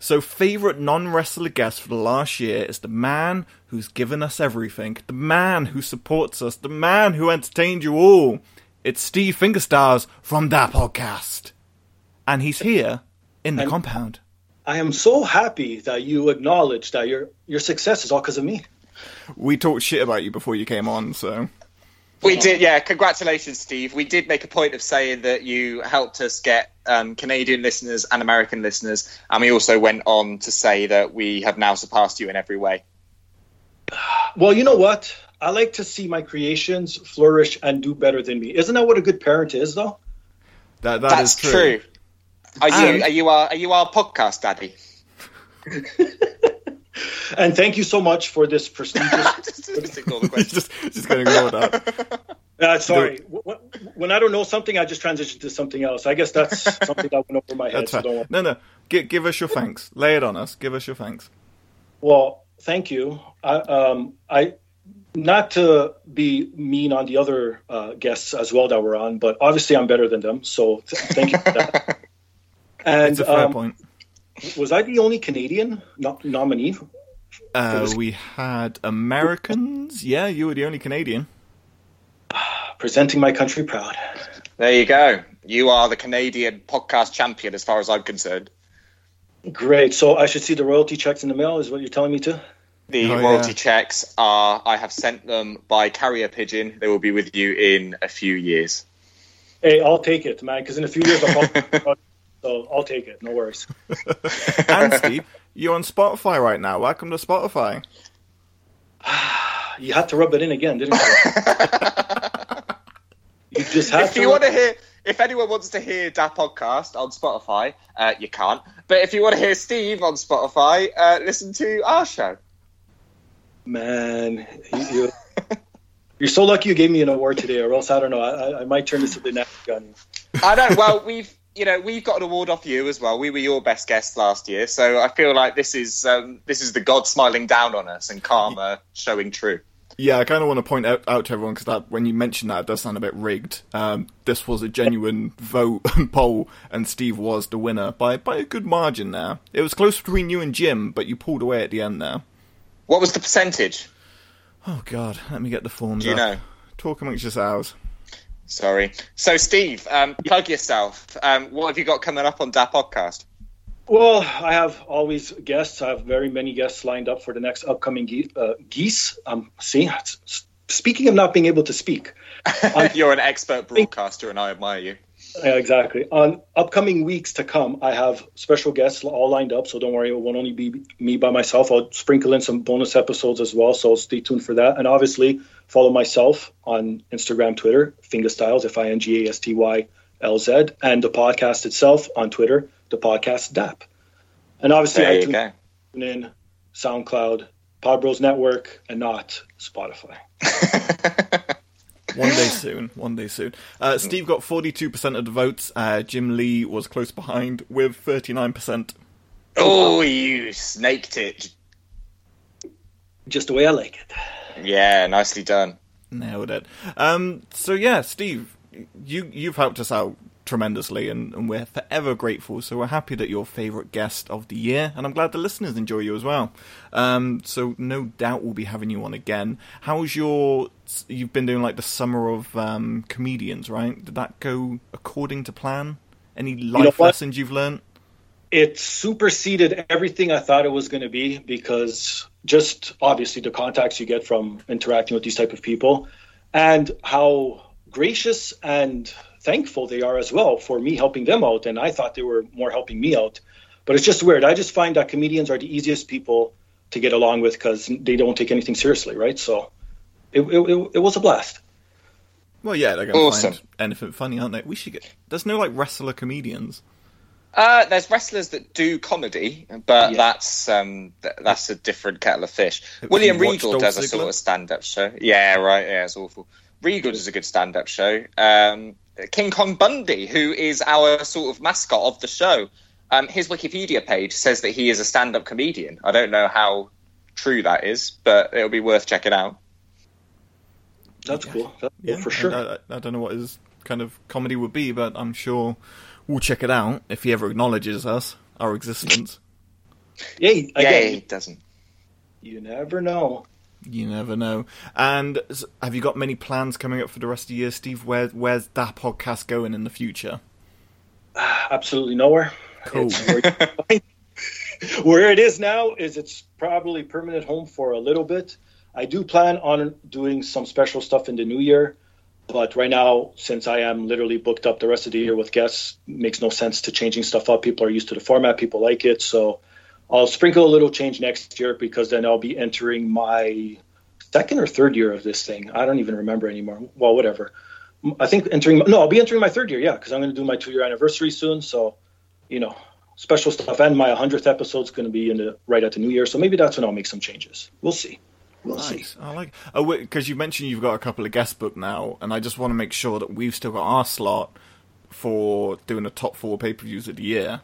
D: So, favorite non-wrestler guest for the last year is the man who's given us everything, the man who supports us, the man who entertained you all. It's Steve Fingerstars from that podcast, and he's here in the
J: And-
D: compound.
J: I am so happy that you acknowledge that your your success is all because of me.
D: We talked shit about you before you came on, so
E: We did, yeah. Congratulations, Steve. We did make a point of saying that you helped us get um, Canadian listeners and American listeners, and we also went on to say that we have now surpassed you in every way.
J: Well, you know what? I like to see my creations flourish and do better than me. Isn't that what a good parent is, though?
D: that that is
E: That's true. Are you are you our are you our podcast daddy?
J: And thank you so much for this prestigious.
E: just, just ignore the question.
D: just just gonna ignore that.
J: uh, sorry, Wh- wh- when I don't know something, I just transition to something else. I guess that's something that went over my head.
D: That's
J: So don't.
D: No, no. Give, give us your thanks. Lay it on us. Give us your thanks.
J: Well, thank you. I, um, I not to be mean on the other uh, guests as well that were on, but obviously I'm better than them. So th- thank you for that. And
D: It's a fair
J: um,
D: point.
J: was I the only Canadian no- nominee?
D: Uh, we had Americans. Yeah, you were the only Canadian.
J: Presenting my country proud.
E: There you go. You are the Canadian podcast champion, as far as I'm concerned.
J: Great. So I should see the royalty checks in the mail, is what you're telling me to?
E: The
D: Oh,
E: royalty
D: yeah.
E: checks are. I have sent them by carrier pigeon. They will be with you in a few years.
J: Hey, I'll take it, man, because in a few years I'll probably. so I'll take it. No worries.
D: And Steve, you're on Spotify right now. Welcome to Spotify.
J: You had to rub it in again, didn't you? you just had
E: if
J: to.
E: you want to hear, if anyone wants to hear that podcast on Spotify, uh, you can't. But if you want to hear Steve on Spotify, uh, listen to our show.
J: Man, you, you, you're so lucky you gave me an award today, or else I don't know. I, I- I might turn this into the next gun.
E: I don't. Well, we've you know we've got an award off you as well. We were your best guest last year, so I feel like this is um, this is the God smiling down on us and karma showing true.
D: Yeah, I kind of want to point out, out to everyone because that when you mention that, it does sound a bit rigged. Um, this was a genuine vote and poll, and Steve was the winner by by a good margin. There, it was close between you and Jim, but you pulled away at the end there.
E: What was the percentage?
D: Oh God, let me get the forms.
E: Do you
D: up.
E: know?
D: Talk amongst yourselves.
E: Sorry. So, Steve, um, plug yourself. Um, what have you got coming up on that podcast?
J: Well, I have always guests. I have very many guests lined up for the next upcoming ge- uh, geese. Um, see, speaking of not being able to speak,
E: You're an expert broadcaster, and I admire you.
J: Yeah, exactly. On upcoming weeks to come, I have special guests all lined up, so don't worry, it won't only be me by myself. I'll sprinkle in some bonus episodes as well, so stay tuned for that. And obviously, follow myself on Instagram, Twitter, Fingastylz, F I N G A S T Y L Z, and the podcast itself on Twitter, the podcast DAP. And obviously,
E: There you
J: iTunes,
E: go.
J: tune in SoundCloud, Podbros Network, and not Spotify.
D: One day soon. One day soon. Uh, Steve got forty-two percent of the votes. Uh, Jim Lee was close behind with thirty-nine percent.
E: Oh, you snaked it.
J: Just the way I like it.
E: Yeah, nicely done.
D: Nailed it. Um, so yeah, Steve, you you've helped us out tremendously, and, and we're forever grateful. So we're happy that you're favourite guest of the year, and I'm glad the listeners enjoy you as well. Um, so no doubt we'll be having you on again. How's your? You've been doing like the summer of um, comedians, right? Did that go according to plan? Any
J: know
D: life
J: what?
D: lessons you've learned?
J: it superseded everything I thought it was going to be because just obviously the contacts you get from interacting with these type of people and how gracious and thankful they are as well for me helping them out and I thought they were more helping me out but it's just weird I just find that comedians are the easiest people to get along with because they don't take anything seriously right so it, it, it, it was a blast
D: Well, yeah, they're going to
E: Awesome.
D: find anything funny, aren't they? We should get. There's no like wrestler comedians.
E: Uh, there's wrestlers that do comedy, but
J: Yeah.
E: that's um, th- that's a different kettle of fish.
D: Have
E: William Regal
D: Dolph
E: does a sort of stand-up show. Yeah, right. Yeah, it's awful. Regal does a good stand-up show. Um, King Kong Bundy, who is our sort of mascot of the show, um, his Wikipedia page says that he is a stand-up comedian. I don't know how true that is, but it'll be worth checking out.
J: that's cool that's
D: Yeah,
J: cool for sure
D: I, I, I don't know what his kind of comedy would be, but I'm sure we'll check it out if he ever acknowledges us, our existence.
J: Yay,
E: Yeah,
J: again,
E: he doesn't.
J: you never know
D: You never know. And have you got many plans coming up for the rest of the year, Steve? Where where's that podcast going in the future?
J: absolutely nowhere.
D: Cool.
J: Where, where it is now is it's probably permanent home for a little bit. I do plan on doing some special stuff in the new year, but right now, since I am literally booked up the rest of the year with guests, makes no sense to changing stuff up. People are used to the format, people like it, so I'll sprinkle a little change next year because then I'll be entering my second or third year of this thing. I don't even remember anymore. Well, whatever. I think entering no, I'll be entering my third year. Yeah, because I'm going to do my two year anniversary soon. So, you know, special stuff. And my 100th episode is going to be in the right at the new year. So maybe that's when I'll make some changes. We'll see. We'll see.
D: I like. Oh, because you mentioned you've got a couple of guest book now, and I just want to make sure that we've still got our slot for doing the top four pay per views of the year.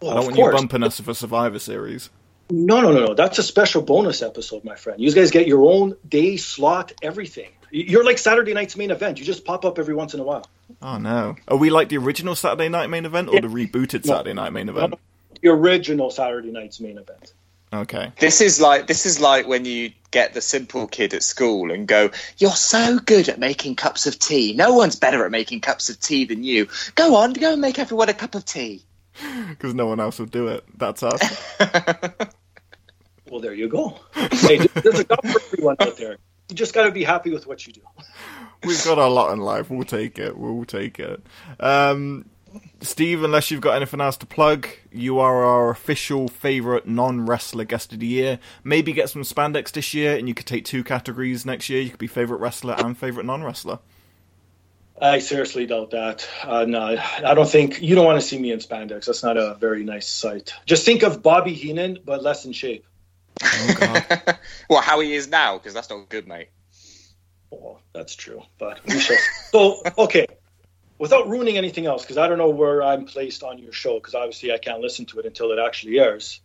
J: Well,
D: I don't want
J: course.
D: you bumping us for Survivor Series.
J: No, no, no, no. That's a special bonus episode, my friend. You guys get your own day slot, everything. You're like Saturday night's main event. You just pop up every once in a while.
D: Oh no! Are we like the original Saturday Night main event or the rebooted
J: No.
D: Saturday Night main event?
J: The original Saturday night's main event.
D: Okay.
E: This is like this is like when you get the simple kid at school and go, "You're so good at making cups of tea. No one's better at making cups of tea than you. Go on, go and make everyone a cup of tea."
D: Because no one else will do it. That's us.
J: Well, there you go. Hey, there's a job for everyone out there. You just got to be happy with what you do.
D: We've got a lot in life. We'll take it. We'll take it. Um, Steve, unless you've got anything else to plug, you are our official favourite non wrestler guest of the year. Maybe get some spandex this year, and you could take two categories next year. You could be favourite wrestler and favourite non wrestler.
J: I seriously doubt that. Uh, no, I don't think you don't want to see me in spandex. That's not a very nice sight. Just think of Bobby Heenan, but less in shape.
D: Oh, God.
E: well, how he is now, because that's not good, mate.
J: Well, that's true, but we shall. so, okay, without ruining anything else, because I don't know where I'm placed on your show, because obviously I can't listen to it until it actually airs.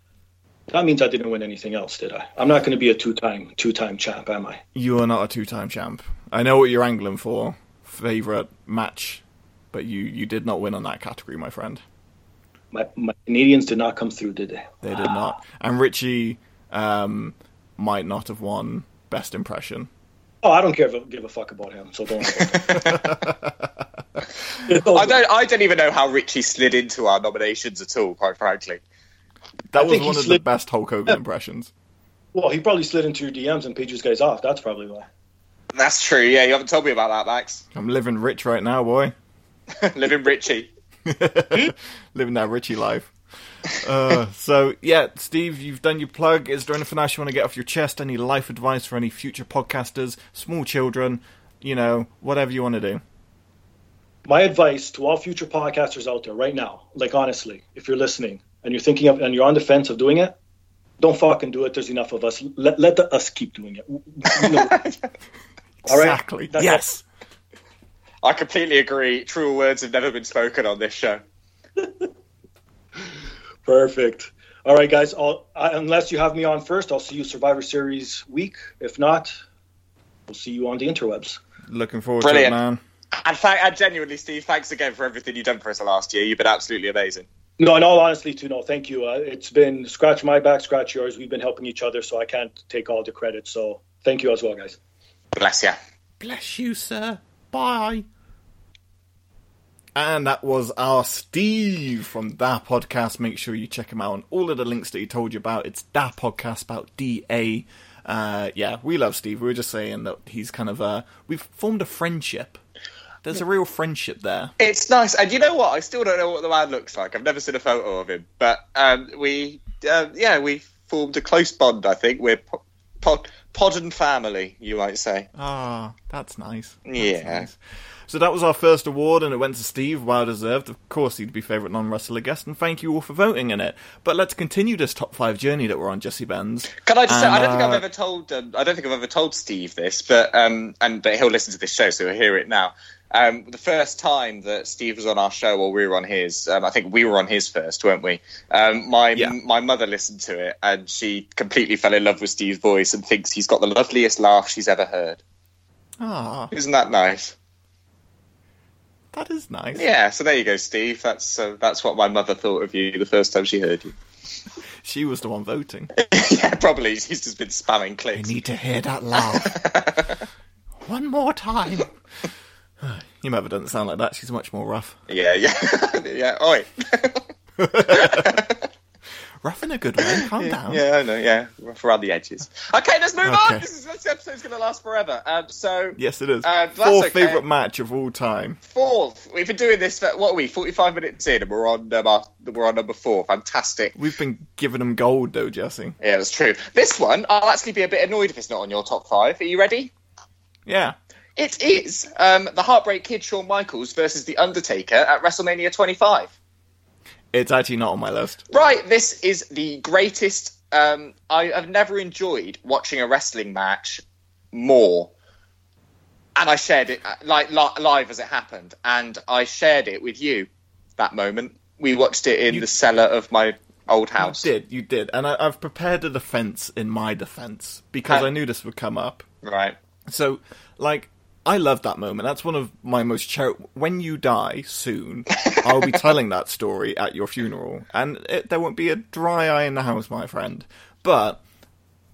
J: That means I didn't win anything else, did I? I'm not going to be a two-time two-time champ, am I?
D: You are not a two time champ. I know what you're angling for. Favourite match, but you, you did not win on that category, my friend.
J: My, my Canadians did not come through, did they?
D: They did not. And Richie um, might not have won Best Impression.
J: Oh, I don't care if, give a fuck about him. So don't.
E: I don't. I don't even know how Richie slid into our nominations at all. Quite frankly,
D: That
J: I
D: was one of the best Hulk Hogan impressions.
J: Well, he probably slid into your DMs and paid you guys off. That's probably why.
E: That's true. Yeah, you haven't told me about that, Max.
D: I'm living rich right now, boy.
E: Living Richie.
D: living that Richie life. Uh, so yeah, Steve, you've done your plug. Is there anything else you want to get off your chest? Any life advice for any future podcasters, small children? You know, whatever you want to do.
J: My advice to all future podcasters out there right now, like honestly, if you're listening and you're thinking of and you're on the fence of doing it, don't fucking do it. There's enough of us. Let let the, us keep doing it. You know, all right?
D: Exactly.
J: That's-
D: yes.
E: I completely agree. Truer words have never been spoken on this show.
J: Perfect. All right, guys. I'll, I, unless you have me on first, I'll see you Survivor Series week. If not, we'll see you on the interwebs.
D: Looking forward
E: Brilliant.
D: to it, man.
E: And, th- and genuinely, Steve, thanks again for everything you've done for us the last year. You've been absolutely amazing.
J: No, in all honesty, too, no, thank you. Uh, it's been scratch my back, scratch yours. We've been helping each other, so I can't take all the credit. So thank you as well, guys.
E: Bless you.
D: Bless you, sir. Bye. And that was our Steve from that podcast. Make sure you check him out on all of the links that he told you about. It's that podcast about DA. Uh, yeah, we love Steve. We were just saying that he's kind of uh, we've formed a friendship. There's a real friendship there.
E: It's nice, and you know what? I still don't know what the man looks like. I've never seen a photo of him, but um, we, uh, yeah, we formed a close bond. I think we're po- pod, pod and family, you might say.
D: Ah, that's nice. That's
E: Yeah.
D: nice. So that was our first award, and it went to Steve, well deserved. Of course, he'd be favourite non wrestler guest, and thank you all for voting in it. But let's continue this top five journey that we're on, Jesse Benz.
E: Can I just say, I don't think I've
D: uh,
E: ever told, um, I don't think I've ever told Steve this, but um, and but he'll listen to this show, so he'll hear it now. Um, the first time that Steve was on our show, or we were on his, um, I think we were on his first, weren't we? Um, my
D: Yeah.
E: my mother listened to it, and she completely fell in love with Steve's voice and thinks he's got the loveliest laugh she's ever heard.
D: Ah,
E: Isn't that nice?
D: that is nice.
E: Yeah. So there you go, Steve. That's uh, that's what my mother thought of you the first time she heard you.
D: She was the one voting.
E: yeah, probably. She's just been spamming
D: I
E: clicks.
D: need to hear that laugh. One more time. Your mother doesn't sound like that. She's much more rough.
E: Yeah, yeah, yeah. Oi.
D: Rough in a good way. Calm down.
E: Yeah, I know. Yeah, rough around the edges. Okay, let's move
D: Okay.
E: on. This, is, this episode's going to last forever. Um, so
D: Yes, it is.
E: Uh,
D: Fourth
E: okay.
D: favourite match of all time.
E: fourth, we've been doing this for what are we? Forty-five minutes in, and we're on um, our, we're on number four. Fantastic.
D: We've been giving them gold, though, Jesse.
E: Yeah, that's true. This one, I'll actually be a bit annoyed if it's not on your top five. Are you ready?
D: Yeah.
E: It is um, the Heartbreak Kid Shawn Michaels versus The Undertaker at WrestleMania 25.
D: It's actually not on my list.
E: Right, this is the greatest. Um, I, I've never enjoyed watching a wrestling match more. And I shared it uh, like li- live as it happened, and I shared it with you. That moment, we watched it in
D: You-
E: the cellar of my old house.
D: You did, you did. And I, I've prepared a defence in my defence because
E: Uh,
D: I knew this would come up.
E: Right.
D: So, like, I love that moment. That's one of my most cher- When you die soon, I'll be telling that story at your funeral, and it, there won't be a dry eye in the house, my friend. But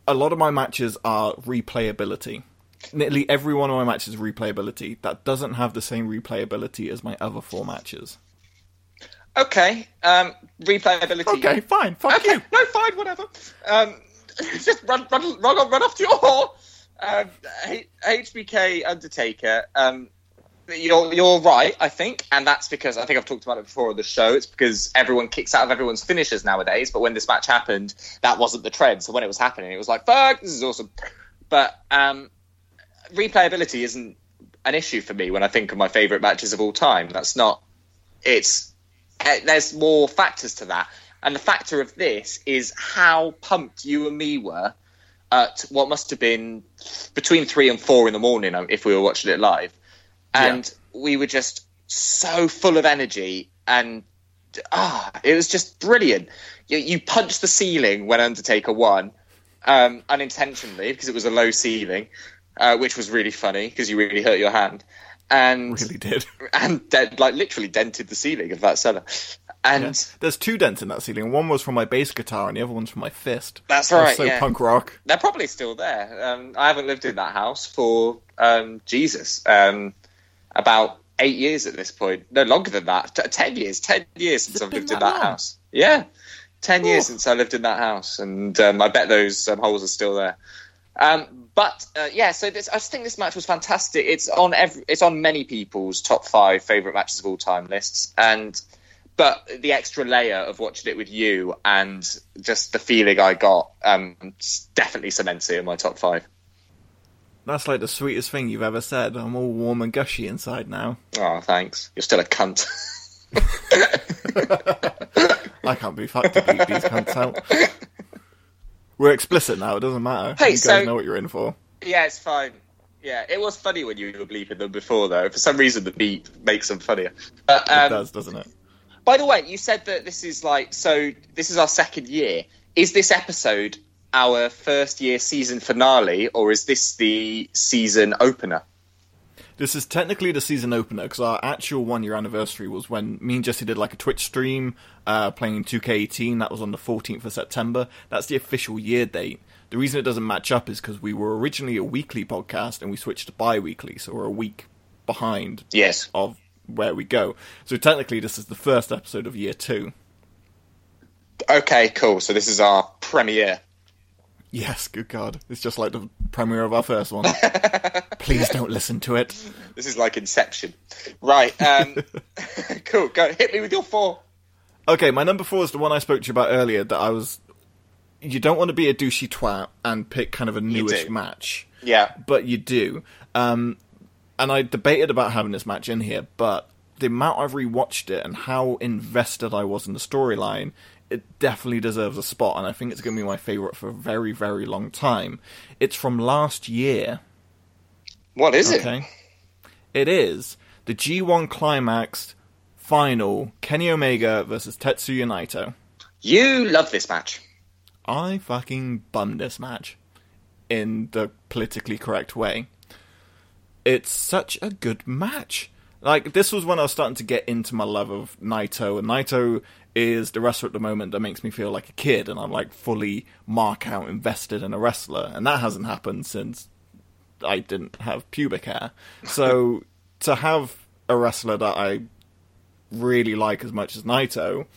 D: a lot of my matches are replayability. Nearly every one of my matches is replayability. That doesn't have the same replayability as my other four matches.
E: Okay, um, replayability.
D: Okay, fine. Fuck
E: okay,
D: you.
E: no, fine, whatever. Um, just run, run, run, run off to your whore. Um, H- HBK Undertaker. Um, you're you're right, I think, and that's because I think I've talked about it before on the show. It's because everyone kicks out of everyone's finishes nowadays. But when this match happened, that wasn't the trend. So when it was happening, it was like, "Fuck, this is awesome." But um, replayability isn't an issue for me when I think of my favorite matches of all time. That's not. It's eh, there's more factors to that, and the factor of this is how pumped you and me were at what must have been between three and four in the morning um, if we were watching it live, and we were just so full of energy and ah, it was just brilliant. You, you punched the ceiling when Undertaker won, um, unintentionally because it was a low ceiling, uh, which was really funny because you really hurt your hand, and
D: Really did.
E: and de- like literally dented the ceiling of that cellar. And
D: There's two dents in that ceiling. One was from my bass guitar, and the other one's from my fist.
E: That's
D: That's
E: right,
D: so
E: yeah.
D: punk rock.
E: they're probably still there. Um, I haven't lived in that house for um, Jesus um, about eight years at this point. No longer than that. T- ten years. Ten years since I've lived in
D: that
E: that
D: long?
E: house. Yeah, ten years
D: Oh.
E: since I lived in that house, and um, I bet those um, holes are still there. Um, but uh, yeah, so this, I just think this match was fantastic. It's on every, it's on many people's top five favorite matches of all time lists, and but the extra layer of watching it with you and just the feeling I got um, definitely cements it in my top five.
D: That's like the sweetest thing you've ever said. I'm all warm and gushy inside now.
E: Oh, thanks. You're still a cunt.
D: I can't be fucked to beat these cunts out. We're explicit now. It doesn't matter.
E: Hey,
D: you guys
E: so-
D: know what you're in for.
E: yeah, it's fine. Yeah, it was funny when you were bleeping them before, though. For some reason, the beep makes them funnier. But,
D: It
E: um,
D: does, doesn't it?
E: By the way, you said that this is like so. This is our second year. Is this episode our first year season finale, or is this the season opener?
D: This is technically the season opener because our actual one year anniversary was when me and Jesse did like a Twitch stream uh, playing 2K18. That was on the 14th of September. That's the official year date. The reason it doesn't match up is because we were originally a weekly podcast and we switched to bi weekly, so we're a week behind
E: Yes.
D: of where we go. So technically, this is the first episode of year two.
E: Okay, cool. So this is our premiere.
D: Yes, good God. It's just like the premiere of our first one. Please don't listen to it.
E: This is like Inception, right? Um, cool. Go hit me with your four.
D: Okay, my number four is the one I spoke to you about earlier that I was. You don't want to be a douchey twat and pick kind of a newish match,
E: Yeah.
D: but you do. Um, and I debated about having this match in here, but the amount I've rewatched it and how invested I was in the storyline, it definitely deserves a spot, and I think it's going to be my favorite for a very, very long time. It's from last year.
E: What is it?
D: Okay. It is the G1 Climax final Kenny Omega versus Tetsuya Naito.
E: You love this match.
D: I fucking bummed this match in the politically correct way. It's such a good match. Like this was when I was starting to get into my love of Naito, and Naito is the wrestler at the moment that makes me feel like a kid, and I'm like fully mark out invested in a wrestler, and that hasn't happened since I didn't have pubic hair. So to have a wrestler that I really like as much as Naito,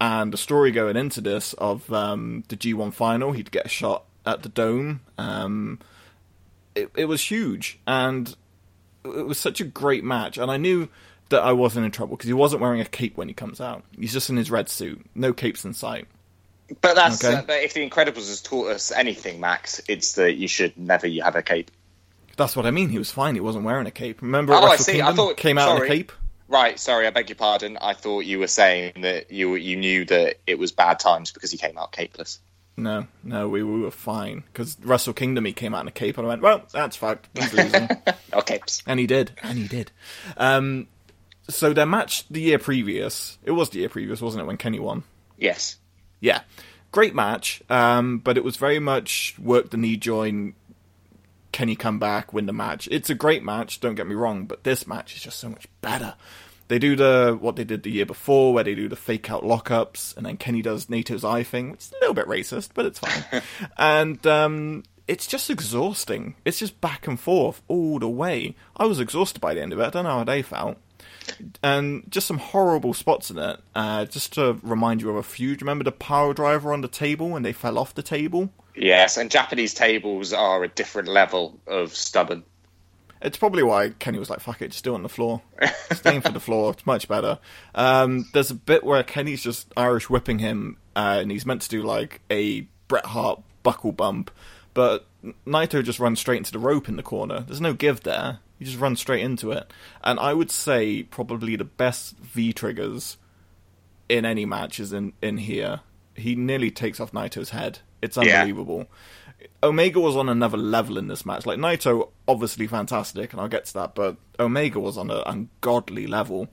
D: and the story going into this of um, the G1 final, he'd get a shot at the dome. Um, it, it was huge, and it was such a great match. And I knew that I wasn't in trouble because he wasn't wearing a cape when he comes out. He's just in his red suit, no capes in sight.
E: But that's
D: Okay.
E: uh, but if the Incredibles has taught us anything, Max, it's that you should never have a cape.
D: That's what I mean. He was fine. He wasn't wearing a cape. Remember,
E: Oh, I see. I
D: Kingdom
E: thought-
D: came out in a
E: sorry.
D: cape.
E: Right, sorry, I beg your pardon. I thought you were saying that you you knew that it was bad times because he came out capeless.
D: No, no, we, we were fine because Wrestle Kingdom he came out in a cape, and I went, "Well, that's fucked."
E: No capes.
D: And he did. And he did. Um, so their match the year previous, it was the year previous, wasn't it, when Kenny won?
E: Yes.
D: Yeah. Great match, um, but it was very much work the knee joint, Kenny come back, win the match. It's a great match, don't get me wrong, but this match is just so much better. They do the what they did the year before, where they do the fake out lockups, and then Kenny does Naito's eye thing, which is a little bit racist, but it's fine. and um, it's just exhausting. It's just back and forth all the way. I was exhausted by the end of it. I don't know how they felt. And just some horrible spots in it. Uh, just to remind you of a few. Do you remember the power driver on the table when they fell off the table?
E: Yes, and Japanese tables are a different level of stubborn.
D: It's probably why Kenny was like, "Fuck it, just do it on the floor, staying for the floor. It's much better." Um, there's a bit where Kenny's just Irish whipping him, uh, and he's meant to do like a Bret Hart buckle bump, but Naito just runs straight into the rope in the corner. There's no give there. He just runs straight into it, and I would say probably the best V triggers in any match is in in here. He nearly takes off Naito's head. It's
E: Yeah.
D: Omega was on another level in this match. Like Naito, obviously fantastic, and I'll get to that, but Omega was on an ungodly level.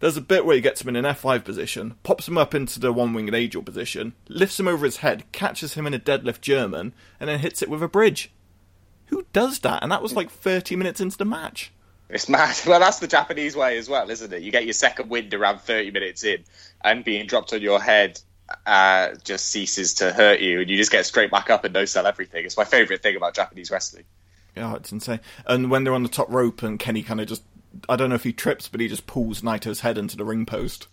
D: There's a bit where he gets him in an F5 position, pops him up into the one winged angel position, lifts him over his head, catches him in a deadlift German, and then hits it with a bridge. Who does that? And that was like 30 minutes into the match.
E: It's mad. Well, that's the Japanese way as well, isn't it? You get your second wind around 30 minutes in, and being dropped on your head uh, just ceases to hurt you, and you just get straight back up and no sell everything. It's my favourite thing about Japanese wrestling.
D: Yeah, it's insane. And when they're on the top rope and Kenny kind of just, I don't know if he trips, but he just pulls Naito's head into the ring post.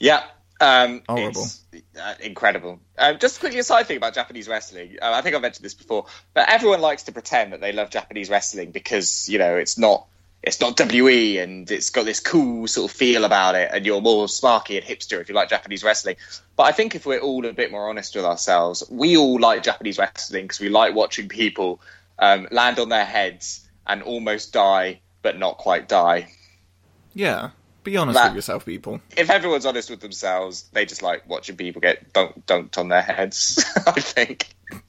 E: Yeah. Um,
D: Horrible.
E: It's, uh, incredible. Um, just quickly a side thing about Japanese wrestling. Uh, I think I mentioned this before, but everyone likes to pretend that they love Japanese wrestling because you know it's not it's not WE and it's got this cool sort of feel about it, and you're more smarky and hipster if you like Japanese wrestling. But I think if we're all a bit more honest with ourselves, we all like Japanese wrestling because we like watching people um, land on their heads and almost die, but not quite die.
D: Yeah. Be honest
E: That-
D: with yourself, people.
E: if everyone's honest with themselves, they just like watching people get dunk- dunked on their heads. I think.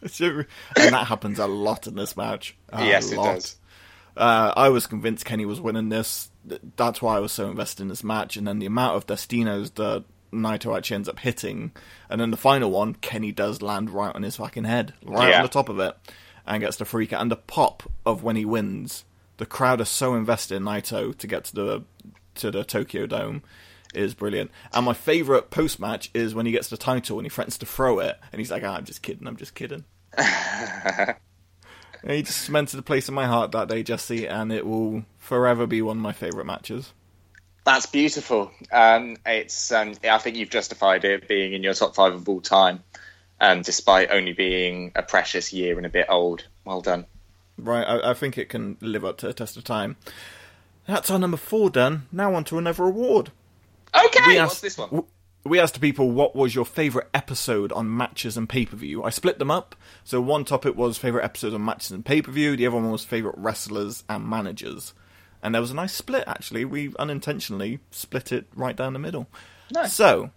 D: And that happens a lot in this match. A
E: Yes, it does.
D: Uh, I was convinced Kenny was winning this. That's why I was so invested in this match. And then the amount of Destinos that Naito actually ends up hitting. And then the final one, Kenny does land right on his fucking head, right
E: Yeah.
D: on the top of it, and gets the freak out. And the pop of when he wins, the crowd are so invested in Naito to get to the to the Tokyo Dome is brilliant. And my favourite post match is when he gets the title and he threatens to throw it, and he's like, ah, "I'm just kidding, I'm just kidding." He just cemented a place in my heart that day, Jesse, and it will forever be one of my favourite matches.
E: That's beautiful. Um, it's. Um, I think you've justified it being in your top five of all time, um, despite only being a precious year and a bit old. Well done.
D: Right, I, I think it can live up to a test of time. That's our number four done. Now on to another award.
E: Okay,
D: We
E: what's
D: asked-
E: this one?
D: We asked people what was your favourite episode on matches and pay per view. I split them up. So one topic was favourite episode on matches and pay per view. The other one was favourite wrestlers and managers. And there was a nice split actually. We unintentionally split it right down the middle.
E: Nice.
D: So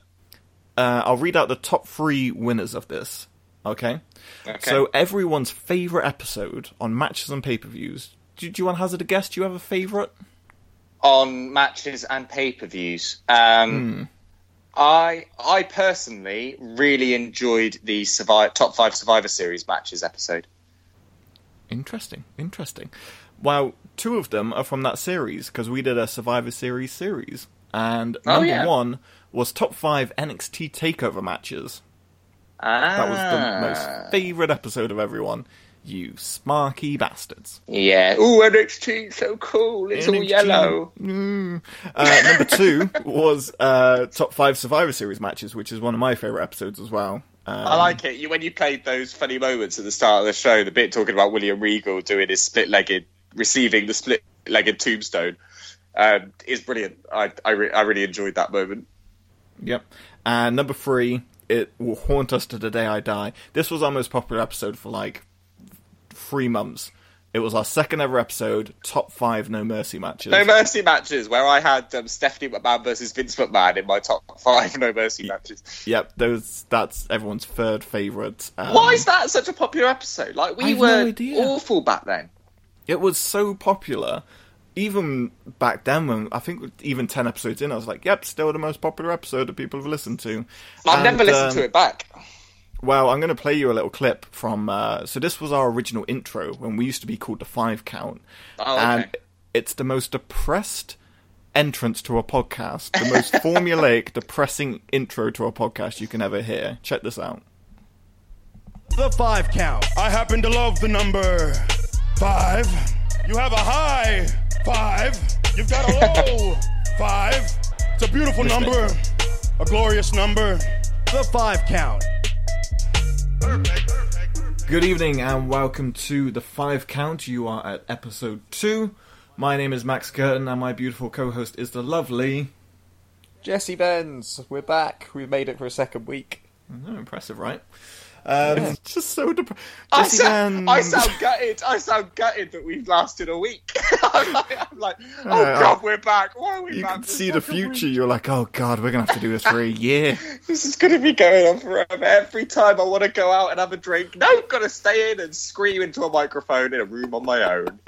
D: uh, I'll read out the top three winners of this. Okay.
E: Okay.
D: So everyone's favourite episode on matches and pay per views. Do, do you want to hazard a guess? Do you have a favourite?
E: on matches and pay per views. Um, I I personally really enjoyed the survive, top five Survivor Series matches episode.
D: Interesting, interesting. Well, two of them are from that series because we did a Survivor Series series, and
E: Oh,
D: number
E: yeah.
D: one was top five NXT Takeover matches. That was the
E: Ah.
D: most favourite episode of everyone. You smarky bastards.
E: Yeah. Ooh, NXT, so cool. It's all yellow.
D: Mm. Uh, number two was uh, top five Survivor Series matches, which is one of my favourite episodes as well. Um,
E: I like it. You, when you played those funny moments at the start of the show, the bit talking about William Regal doing his split-legged, receiving the split-legged tombstone, um, is brilliant. I I, re- I really enjoyed that moment.
D: Yep. And number three, it will haunt us to the day I die. This was our most popular episode for like three months. It was our second ever episode, top five No Mercy matches.
E: No Mercy matches, where I had um, Stephanie McMahon versus Vince McMahon in my top five No Mercy matches.
D: Yep, those that's everyone's third favourite. Um,
E: Why is that such a popular episode? Like we
D: no
E: were
D: idea.
E: awful back then.
D: It was so popular. Even back then, when I think even ten episodes in, I was like, "Yep, still the most popular episode that people have listened to."
E: I've
D: And,
E: never listened
D: um,
E: to it back.
D: Well, I'm going to play you a little clip from. Uh, so this was our original intro when we used to be called the Five Count,
E: Oh, okay.
D: and it's the most depressed entrance to a podcast, the most formulaic, depressing intro to a podcast you can ever hear. Check this out.
B: The five count. I happen to love the number five. You have a high five. You've got a low five. It's a beautiful number, a glorious number. The five count.
D: Good evening and welcome to the five count. You are at episode two. My name is Max Curtin and my beautiful co-host is the lovely
F: Jesse Benz, we're back. We've made it for a second week.
D: Oh, impressive, right? Um,
F: Yeah.
D: Just so depressed.
E: I sound, I sound gutted. I sound gutted that we've lasted a week. I'm like, I'm like, oh
D: Yeah,
E: god, we're back. Why are we
D: You
E: back?
D: can
E: for
D: see the future.
E: week?
D: You're like, oh god, we're gonna have to do this for a year.
E: This is going to be going on forever. Every time I want to go out and have a drink, no, I've got to stay in and scream into a microphone in a room on my own.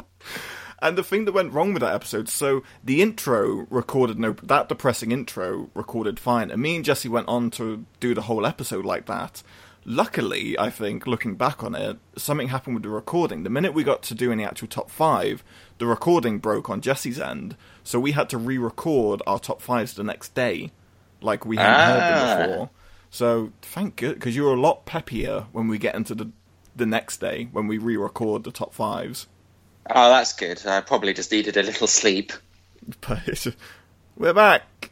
D: And the thing that went wrong with that episode, so the intro recorded no that depressing intro recorded fine, and me and Jesse went on to do the whole episode like that. Luckily, I think looking back on it, something happened with the recording. The minute we got to doing the actual top five, the recording broke on Jesse's end, so we had to re-record our top fives the next day, like we hadn't heard
E: Ah.
D: them before. So thank good because you were a lot peppier when we get into the the next day when we re-record the top fives.
E: Oh, that's good. I probably just needed a little sleep.
D: But we're back.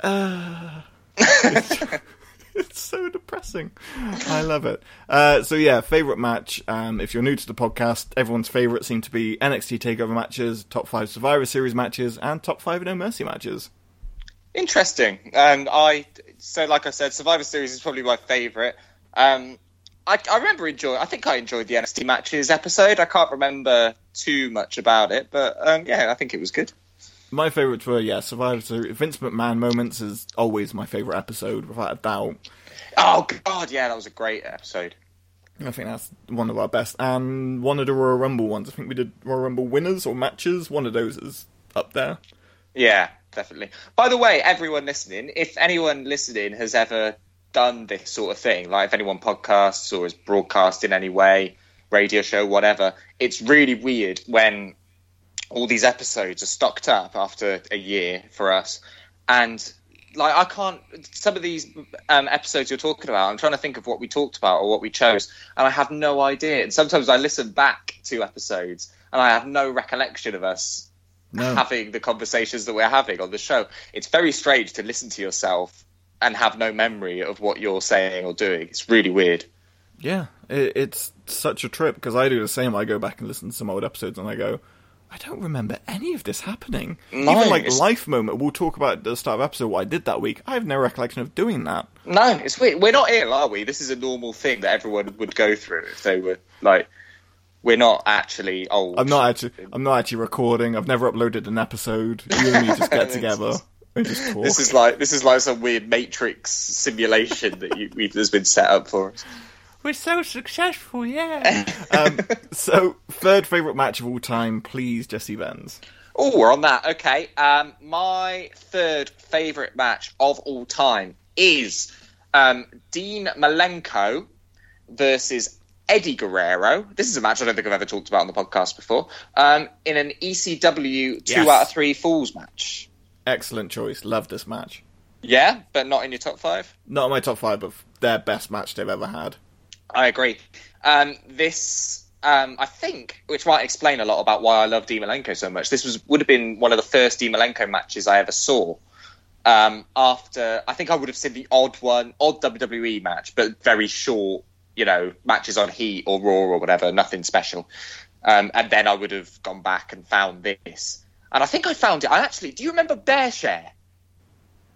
D: Uh, it's, so depressing. I love it. Uh, so yeah, favorite match. Um, if you're new to the podcast, everyone's favorite seem to be NXT Takeover matches, top five Survivor Series matches, and top five No Mercy matches.
E: Interesting. And I, so like I said, Survivor Series is probably my favourite. Um, I, I remember enjoy. I think I enjoyed the NXT matches episode. I can't remember too much about it, but um, yeah, I think it was good.
D: My favorites were yeah, Survivor Series. Vince McMahon moments is always my favorite episode, without a doubt.
E: Oh God, yeah, that was a great episode.
D: I think that's one of our best, and one of the Royal Rumble ones. I think we did Royal Rumble winners or matches. One of those is up there.
E: Yeah, definitely. By the way, everyone listening, if anyone listening has ever done this sort of thing, like if anyone podcasts or is broadcast in any way, radio show, whatever, it's really weird when all these episodes are stocked up after a year for us. And like I can't some of these um, episodes you're talking about, I'm trying to think of what we talked about or what we chose, and I have no idea. And sometimes I listen back to episodes and I have no recollection of us
D: No.
E: having the conversations that we're having on the show. It's very strange to listen to yourself and have no memory of what you're saying or doing. It's really weird.
D: Yeah, it, it's such a trip because I do the same. I go back and listen to some old episodes and I go, I don't remember any of this happening.
E: No,
D: Even like life moment, we'll talk about at the start of episode what I did that week. I have no recollection of doing that.
E: No, it's weird. We're not ill, are we? This is a normal thing that everyone would go through if they were like. We're not actually old.
D: I'm not actually, I'm not actually recording. I've never uploaded an episode. You and me just get together and just talk.
E: This is like this is like some weird Matrix simulation that you, we've, has been set up for us.
D: We're so successful, yeah. um, so, third favorite match of all time, please, Jesse Benz.
E: Oh, we're on that. Okay. Um, my third favorite match of all time is um, Dean Malenko versus Eddie Guerrero. This is a match I don't think I've ever talked about on the podcast before. Um, in an ECW two
D: Yes.
E: out of three falls match.
D: Excellent choice. Love this match.
E: Yeah, but not in your top five.
D: Not in my top five, but their best match they've ever had.
E: I agree. Um, this, um, I think, which might explain a lot about why I love Malenko so much. This was would have been one of the first Malenko matches I ever saw. Um, after I think I would have seen the odd one, odd WWE match, but very short, you know, matches on Heat or Raw or whatever, nothing special. Um, and then I would have gone back and found this. And I think I found it. I actually, do you remember BearShare?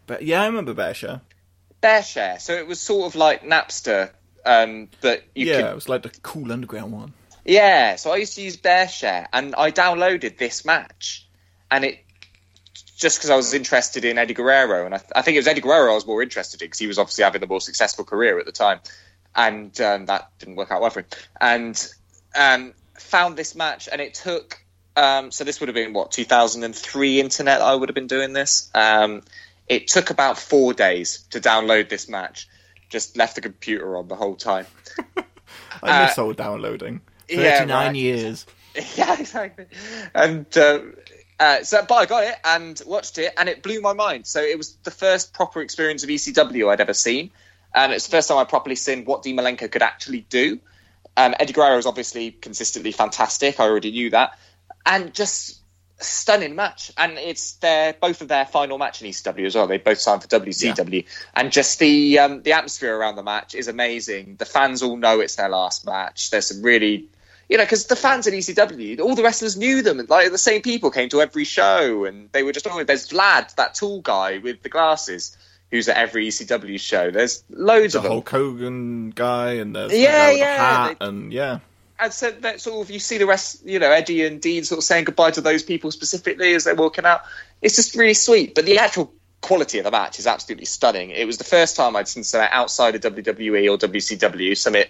D: But yeah, I remember BearShare.
E: Bear Share. So it was sort of like Napster, um, but you
D: yeah,
E: could
D: it was like the cool underground one.
E: Yeah, so I used to use BearShare, and I downloaded this match, and it just because I was interested in Eddie Guerrero, and I, I think it was Eddie Guerrero I was more interested in because he was obviously having the more successful career at the time, and um, that didn't work out well for him. And um, found this match, and it took. Um, so this would have been what 2003 internet. I would have been doing this. Um, it took about four days to download this match. Just left the computer on the whole time.
D: I miss
E: Uh,
D: old downloading.
E: yeah,
D: 39
E: right.
D: years.
E: yeah, exactly. And uh, Uh, so, but I got it and watched it, and it blew my mind. So it was the first proper experience of ECW I'd ever seen, and it's the first time I properly seen what Dean Malenko could actually do. Um, Eddie Guerrero is obviously consistently fantastic. I already knew that, and just stunning match. And it's their both of their final match in ECW as well. They both signed for WCW, and just the um, the atmosphere around the match is amazing. The fans all know it's their last match. There's some really you know, because the fans at ECW, all the wrestlers knew them, and like the same people came to every show, and they were just always. There's Vlad, that tall guy with the glasses, who's at every ECW show. There's loads
D: The
E: of them.
D: Hulk Hogan guy and there's
E: Yeah,
D: the guy
E: yeah,
D: hat and yeah.
E: And so that sort of you see the rest, you know, Eddie and Dean sort of saying goodbye to those people specifically as they're walking out. It's just really sweet. But the actual quality of the match is absolutely stunning. It was the first time I'd seen something outside of WWE or WCW, something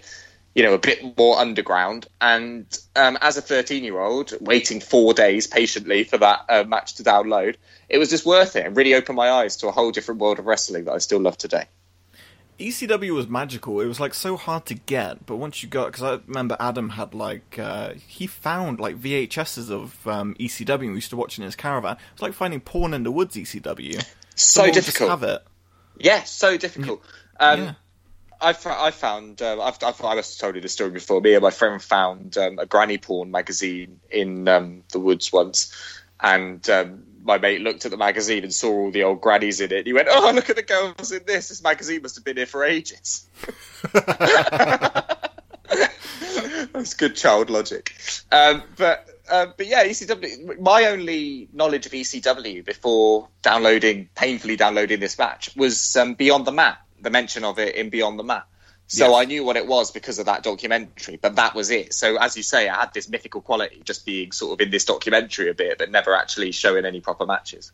E: you know a bit more underground. And um, as a 13 year old, waiting four days patiently for that uh, match to download, it was just worth it and really opened my eyes to a whole different world of wrestling that I still love today.
D: ECW was magical. It was like so hard to get, but once you got, because I remember Adam had like uh, he found like VHSs of um, ECW. and We used to watch in his caravan. It's like finding porn in the woods. ECW.
E: So
D: Someone just
E: difficult.
D: have it.
E: Yeah, so difficult. Um,
D: Yeah.
E: I, fo- I found um, I've, I've, I must have told you the story before. Me and my friend found um, a granny porn magazine in um, the woods once, and um, my mate looked at the magazine and saw all the old grannies in it. He went, "Oh, look at the girls in this! This magazine must have been here for ages." That's good child logic. Um, but uh, but yeah, ECW. My only knowledge of ECW before downloading, painfully downloading this match, was um, Beyond the Mat. The mention of it in Beyond the Mat. So
D: Yes.
E: I knew what it was because of that documentary, but that was it. So as you say, I had this mythical quality, just being sort of in this documentary a bit, but never actually showing any proper matches.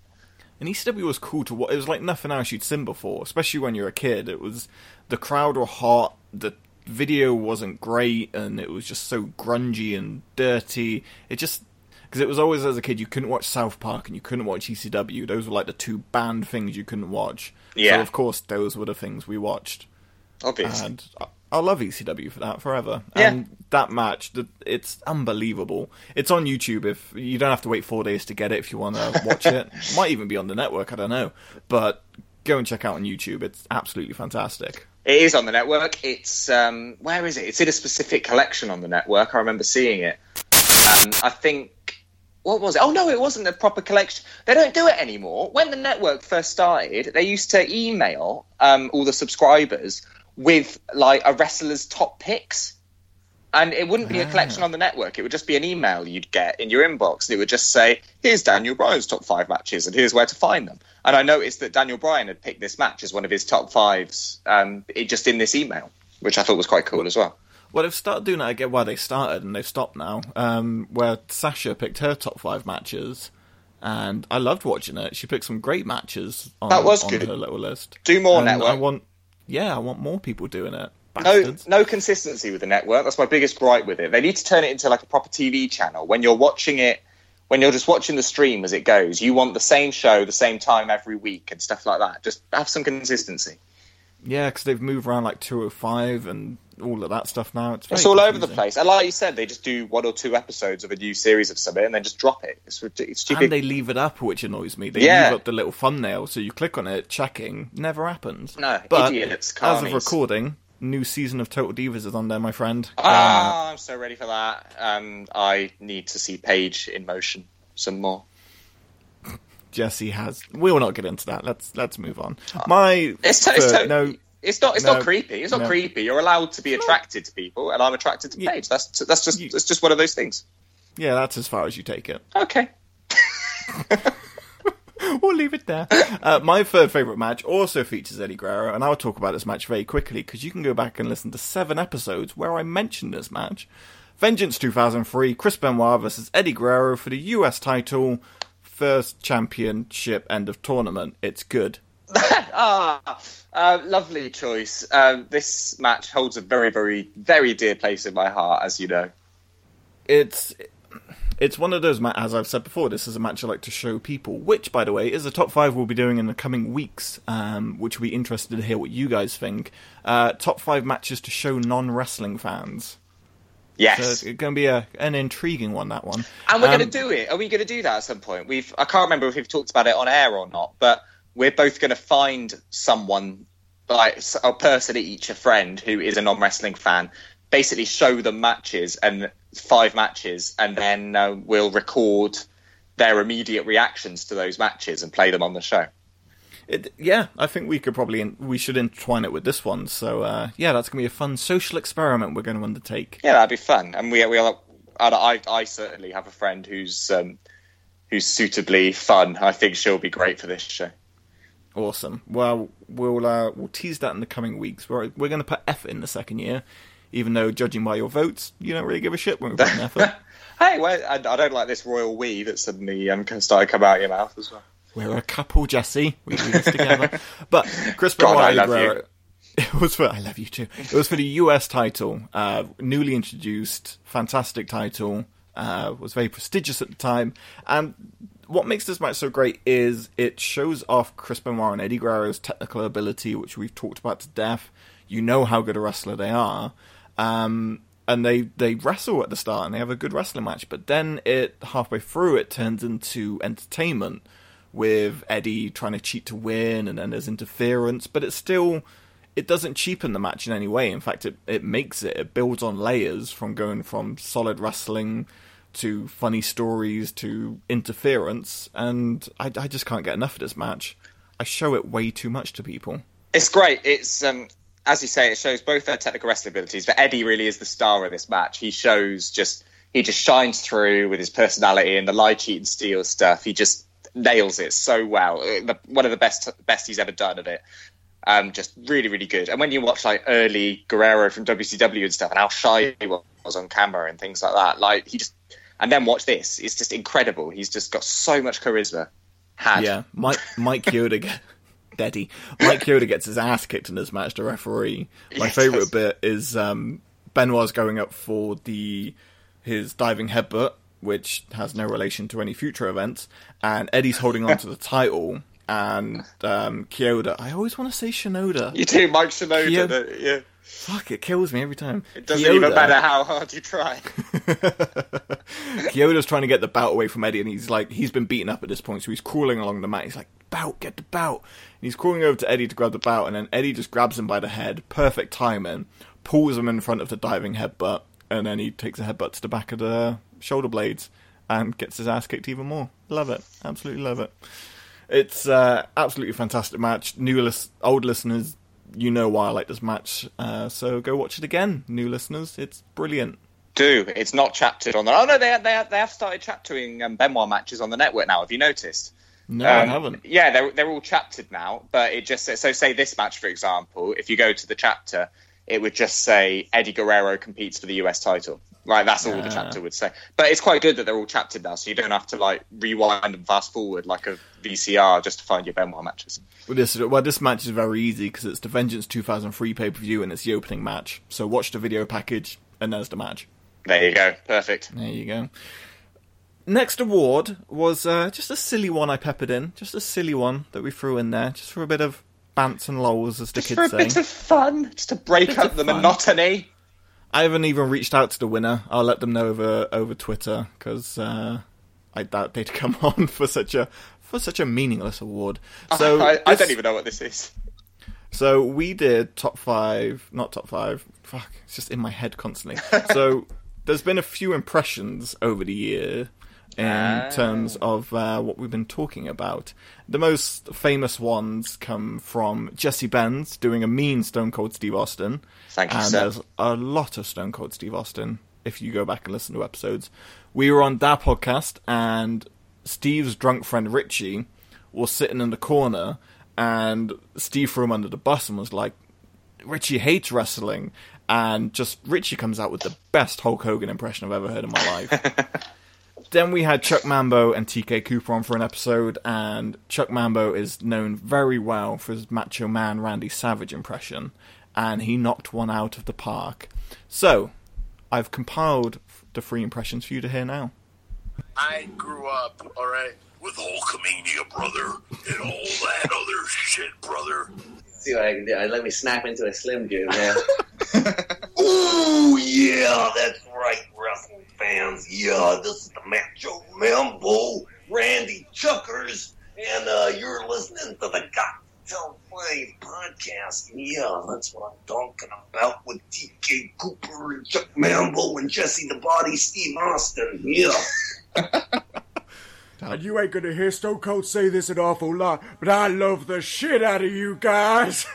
D: And ECW was cool to watch. It was like nothing else you'd seen before, especially when you're a kid. It was the crowd were hot, the video wasn't great, and it was just so grungy and dirty. It just because it was always as a kid you couldn't watch South Park and you couldn't watch ECW. Those were like the two banned things you couldn't watch.
E: Yeah.
D: So of course those were the things we watched.
E: Obviously.
D: And I- I love ECW for that forever.
E: Yeah.
D: And that match, it's unbelievable. It's on YouTube. If you don't have to wait four days to get it, if you want to watch it, might even be on the network. I don't know, but go and check out on YouTube. It's absolutely fantastic.
E: It is on the network. It's um, where is it? It's in a specific collection on the network. I remember seeing it. Um, I think what was it? Oh no, it wasn't a proper collection. They don't do it anymore. When the network first started, they used to email um, all the subscribers with like a wrestler's top picks. And it wouldn't be a collection on the network. It would just be an email you'd get in your inbox. And it would just say, here's Daniel Bryan's top five matches and here's where to find them. And I noticed that Daniel Bryan had picked this match as one of his top fives um, it, just in this email, which I thought was quite cool as well.
D: Well, they've started doing that again. Well, they started and they've stopped now. Um, where Sasha picked her top five matches, and I loved watching it. She picked some great matches on,
E: That was
D: on
E: good.
D: her little list.
E: Do more,
D: And
E: network.
D: I want, yeah, I want more people doing it.
E: No, no consistency with the network. That's my biggest gripe with it. They need to turn it into like a proper TV channel. When you're watching it, when you're just watching the stream as it goes, you want the same show, the same time every week, and stuff like that. Just have some consistency.
D: Yeah, because they've moved around like 205 and all of that stuff now. It's,
E: It's all over the place. And like you said, they just do one or two episodes of a new series of something and then just drop it. It's. It's stupid.
D: And they leave it up, which annoys me. They
E: Yeah.
D: leave up the little thumbnail, so you click on it, checking, never happens.
E: No,
D: but
E: idiots,
D: as of recording, new season of Total Divas is on there, my friend.
E: Ah, I'm so ready for that. Um, I need to see Paige in motion some more.
D: Jesse has. We will not get into that. Let's let's move on. My
E: It's, to- it's to-
D: no.
E: It's not. It's
D: No.
E: not creepy. It's not
D: No.
E: creepy. You're allowed to be attracted to people, and I'm attracted to. Paige. That's that's just it's just one of those things.
D: Yeah, that's as far as you take it.
E: Okay.
D: we'll leave it there. Uh, my third favourite match also features Eddie Guerrero, and I'll talk about this match very quickly because you can go back and listen to seven episodes where I mentioned this match. Vengeance 2003, Chris Benoit versus Eddie Guerrero for the US title, first championship end of tournament. It's good.
E: Ah, uh, lovely choice. Um, this match holds a very, very, very dear place in my heart, as you know.
D: It's it's one of those as I've said before. This is a match I like to show people, which, by the way, is a top five we'll be doing in the coming weeks. Um, which will be interested to hear what you guys think. Uh, top five matches to show non wrestling fans.
E: Yes.
D: So it's going to be a, an intriguing one, that one.
E: And we're
D: Um,
E: going to do it. Are we going to do that at some point? We've I can't remember if we've talked about it on air or not, but we're both going to find someone like a person each, a friend who is a non wrestling fan, basically show them matches and five matches, and then uh, we'll record their immediate reactions to those matches and play them on the show.
D: It, yeah, I think we could probably we should entwine it with this one. So uh, yeah, that's gonna be a fun social experiment we're going to undertake.
E: Yeah, that'd be fun. And we we'll and I I certainly have a friend who's um, who's suitably fun. I think she'll be great for this show.
D: Awesome. Well, we'll uh, we'll tease that in the coming weeks. We're we're going to put effort in the second year, even though judging by your votes, you don't really give a shit when we put in effort.
E: Hey, well, I, I don't like this royal we that suddenly um, can start to come out of your mouth as well.
D: We're a couple, Jesse. We do this together. But Chris
E: God,
D: Benoit
E: I love
D: Guerrero-
E: you.
D: It was for I love you too. It was for the US title, uh, newly introduced, fantastic title. Uh, was very prestigious at the time, and what makes this match so great is it shows off Chris Benoit and Eddie Guerrero's technical ability, which we've talked about to death. You know how good a wrestler they are, um, and they they wrestle at the start and they have a good wrestling match. But then it halfway through it turns into entertainment with Eddie trying to cheat to win, and then there's interference, but it's still it doesn't cheapen the match in any way. In fact, it it makes it. It builds on layers from going from solid wrestling to funny stories to interference, and I, I just can't get enough of this match. I show it way too much to people.
E: It's great. It's um, as you say, it shows both their technical wrestling abilities, but Eddie really is the star of this match. He shows just he just shines through with his personality and the lie, cheat, and steal stuff. He just nails it so well. Uh, One of the best best he's ever done at it. Um, just really, really good. And when you watch like early Guerrero from WCW and stuff, and how shy he was on camera and things like that, like he just, and then watch this, it's just incredible. He's just got so much charisma. Had
D: Yeah, Mike Mike Chioda Daddy. Mike Chioda gets his ass kicked in this match. The referee. My
E: Yes,
D: favorite bit is um, Benoit's going up for the his diving headbutt, which has no relation to any future events, and Eddie's holding on to the title. And um, Chioda, I always want to say Shinoda.
E: you do, Mike Shinoda. That- yeah.
D: Fuck, it kills me every time.
E: It doesn't even matter how hard you try.
D: Chioda's trying to get the belt away from Eddie, and he's like, he's been beaten up at this point, so he's crawling along the mat. He's like, bout, get the bout. And he's crawling over to Eddie to grab the bout, and then Eddie just grabs him by the head, perfect timing, pulls him in front of the diving headbutt, and then he takes a headbutt to the back of the shoulder blades and gets his ass kicked even more. Love it. Absolutely love it. It's uh, absolutely fantastic match. New lis- old listeners, you know why I like this match, uh, so go watch it again. New listeners, it's brilliant.
E: do. It's not chaptered on the. Oh no, they they they have started chaptering um, Benoit matches on the network now. Have you noticed?
D: No, I
E: Um,
D: haven't.
E: Yeah, they're they're all chaptered now, but it just so say this match for example. If you go to the chapter, it would just say Eddie Guerrero competes for the US title. Like that's all the chapter would say. But it's quite good that they're all chaptered now, so you don't have to like rewind and fast forward like a VCR just to find your Benoit matches.
D: Well, this well, this match is very easy because it's the Vengeance 2003 pay per view and it's the opening match. So watch the video package and there's the match.
E: There you go, perfect.
D: There you go. Next award was uh, just a silly one I peppered in, just a silly one that we threw in there, just for a bit of bants and lolls, as the
E: Just
D: kids
E: for a
D: say.
E: bit of fun, just to break up the
D: fun.
E: monotony.
D: I haven't even reached out to the winner. I'll let them know over over Twitter because uh, I doubt they'd come on for such a for such a meaningless award. So
E: I, I
D: this-
E: don't even know what this is.
D: So we did top five, not top five. Fuck, it's just in my head constantly. so there's been a few impressions over the year in
E: Ah.
D: terms of uh, what we've been talking about. The most famous ones come from Jesse Benz doing a mean Stone Cold Steve Austin.
E: Thank you,
D: and
E: sir.
D: there's a lot of Stone Cold Steve Austin if you go back and listen to episodes. We were on that podcast, and Steve's drunk friend Richie was sitting in the corner, and Steve threw him under the bus and was like, Richie hates wrestling. And just Richie comes out with the best Hulk Hogan impression I've ever heard in my life. then we had Chuck Mambo and TK Cooper on for an episode, and Chuck Mambo is known very well for his Macho Man Randy Savage impression, and he knocked one out of the park. So, I've compiled the three impressions for you to hear now.
C: I grew up, alright, with Hulkamania, brother, and all that other shit, brother.
K: See what I can do. Let me snap into a Slim Jim. Yeah.
C: Ooh, yeah, that's right, wrestling fans. Yeah, this is the Macho Mambo, Randy Chuckers, and uh, you're listening to the Got Till podcast. Yeah, that's what I'm talking about with TK Cooper and Chuck Mambo and Jesse the Body Steve Austin. Yeah.
F: And you ain't gonna hear Stone Cold say this an awful lot, but I love the shit out of you guys.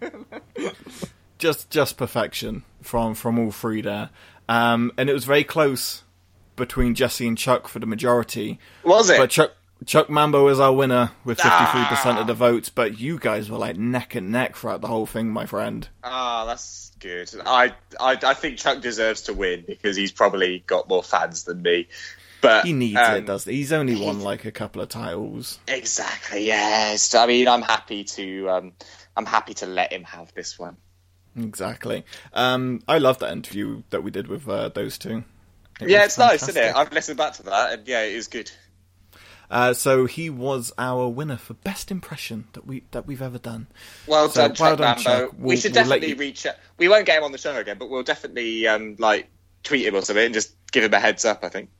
D: just just perfection from from all three there, um, and it was very close between Jesse and Chuck for the majority.
E: Was it?
D: But Chuck Chuck Mambo is our winner with fifty three percent of the votes. But you guys were like neck and neck throughout the whole thing, my friend.
E: Ah, that's good. I, I I think Chuck deserves to win because he's probably got more fans than me. But
D: He needs
E: um,
D: it, doesn't he? He's only won like a couple of titles.
E: Exactly. Yes. I mean, I'm happy to. Um, I'm happy to let him have this one.
D: Exactly. Um, I love that interview that we did with uh, those two. It
E: yeah,
D: was
E: it's nice, isn't it? I've listened back to that, and yeah, it is good.
D: Uh, so he was our winner for best impression that we that we've ever done.
E: Well
D: So,
E: done,
D: well
E: Chuck
D: done,
E: Mambo.
D: Chuck.
E: we
D: We'll-
E: should
D: we'll
E: definitely
D: you-
E: reach out. We won't get him on the show again, but we'll definitely um, like tweet him or something and just give him a heads up. I think.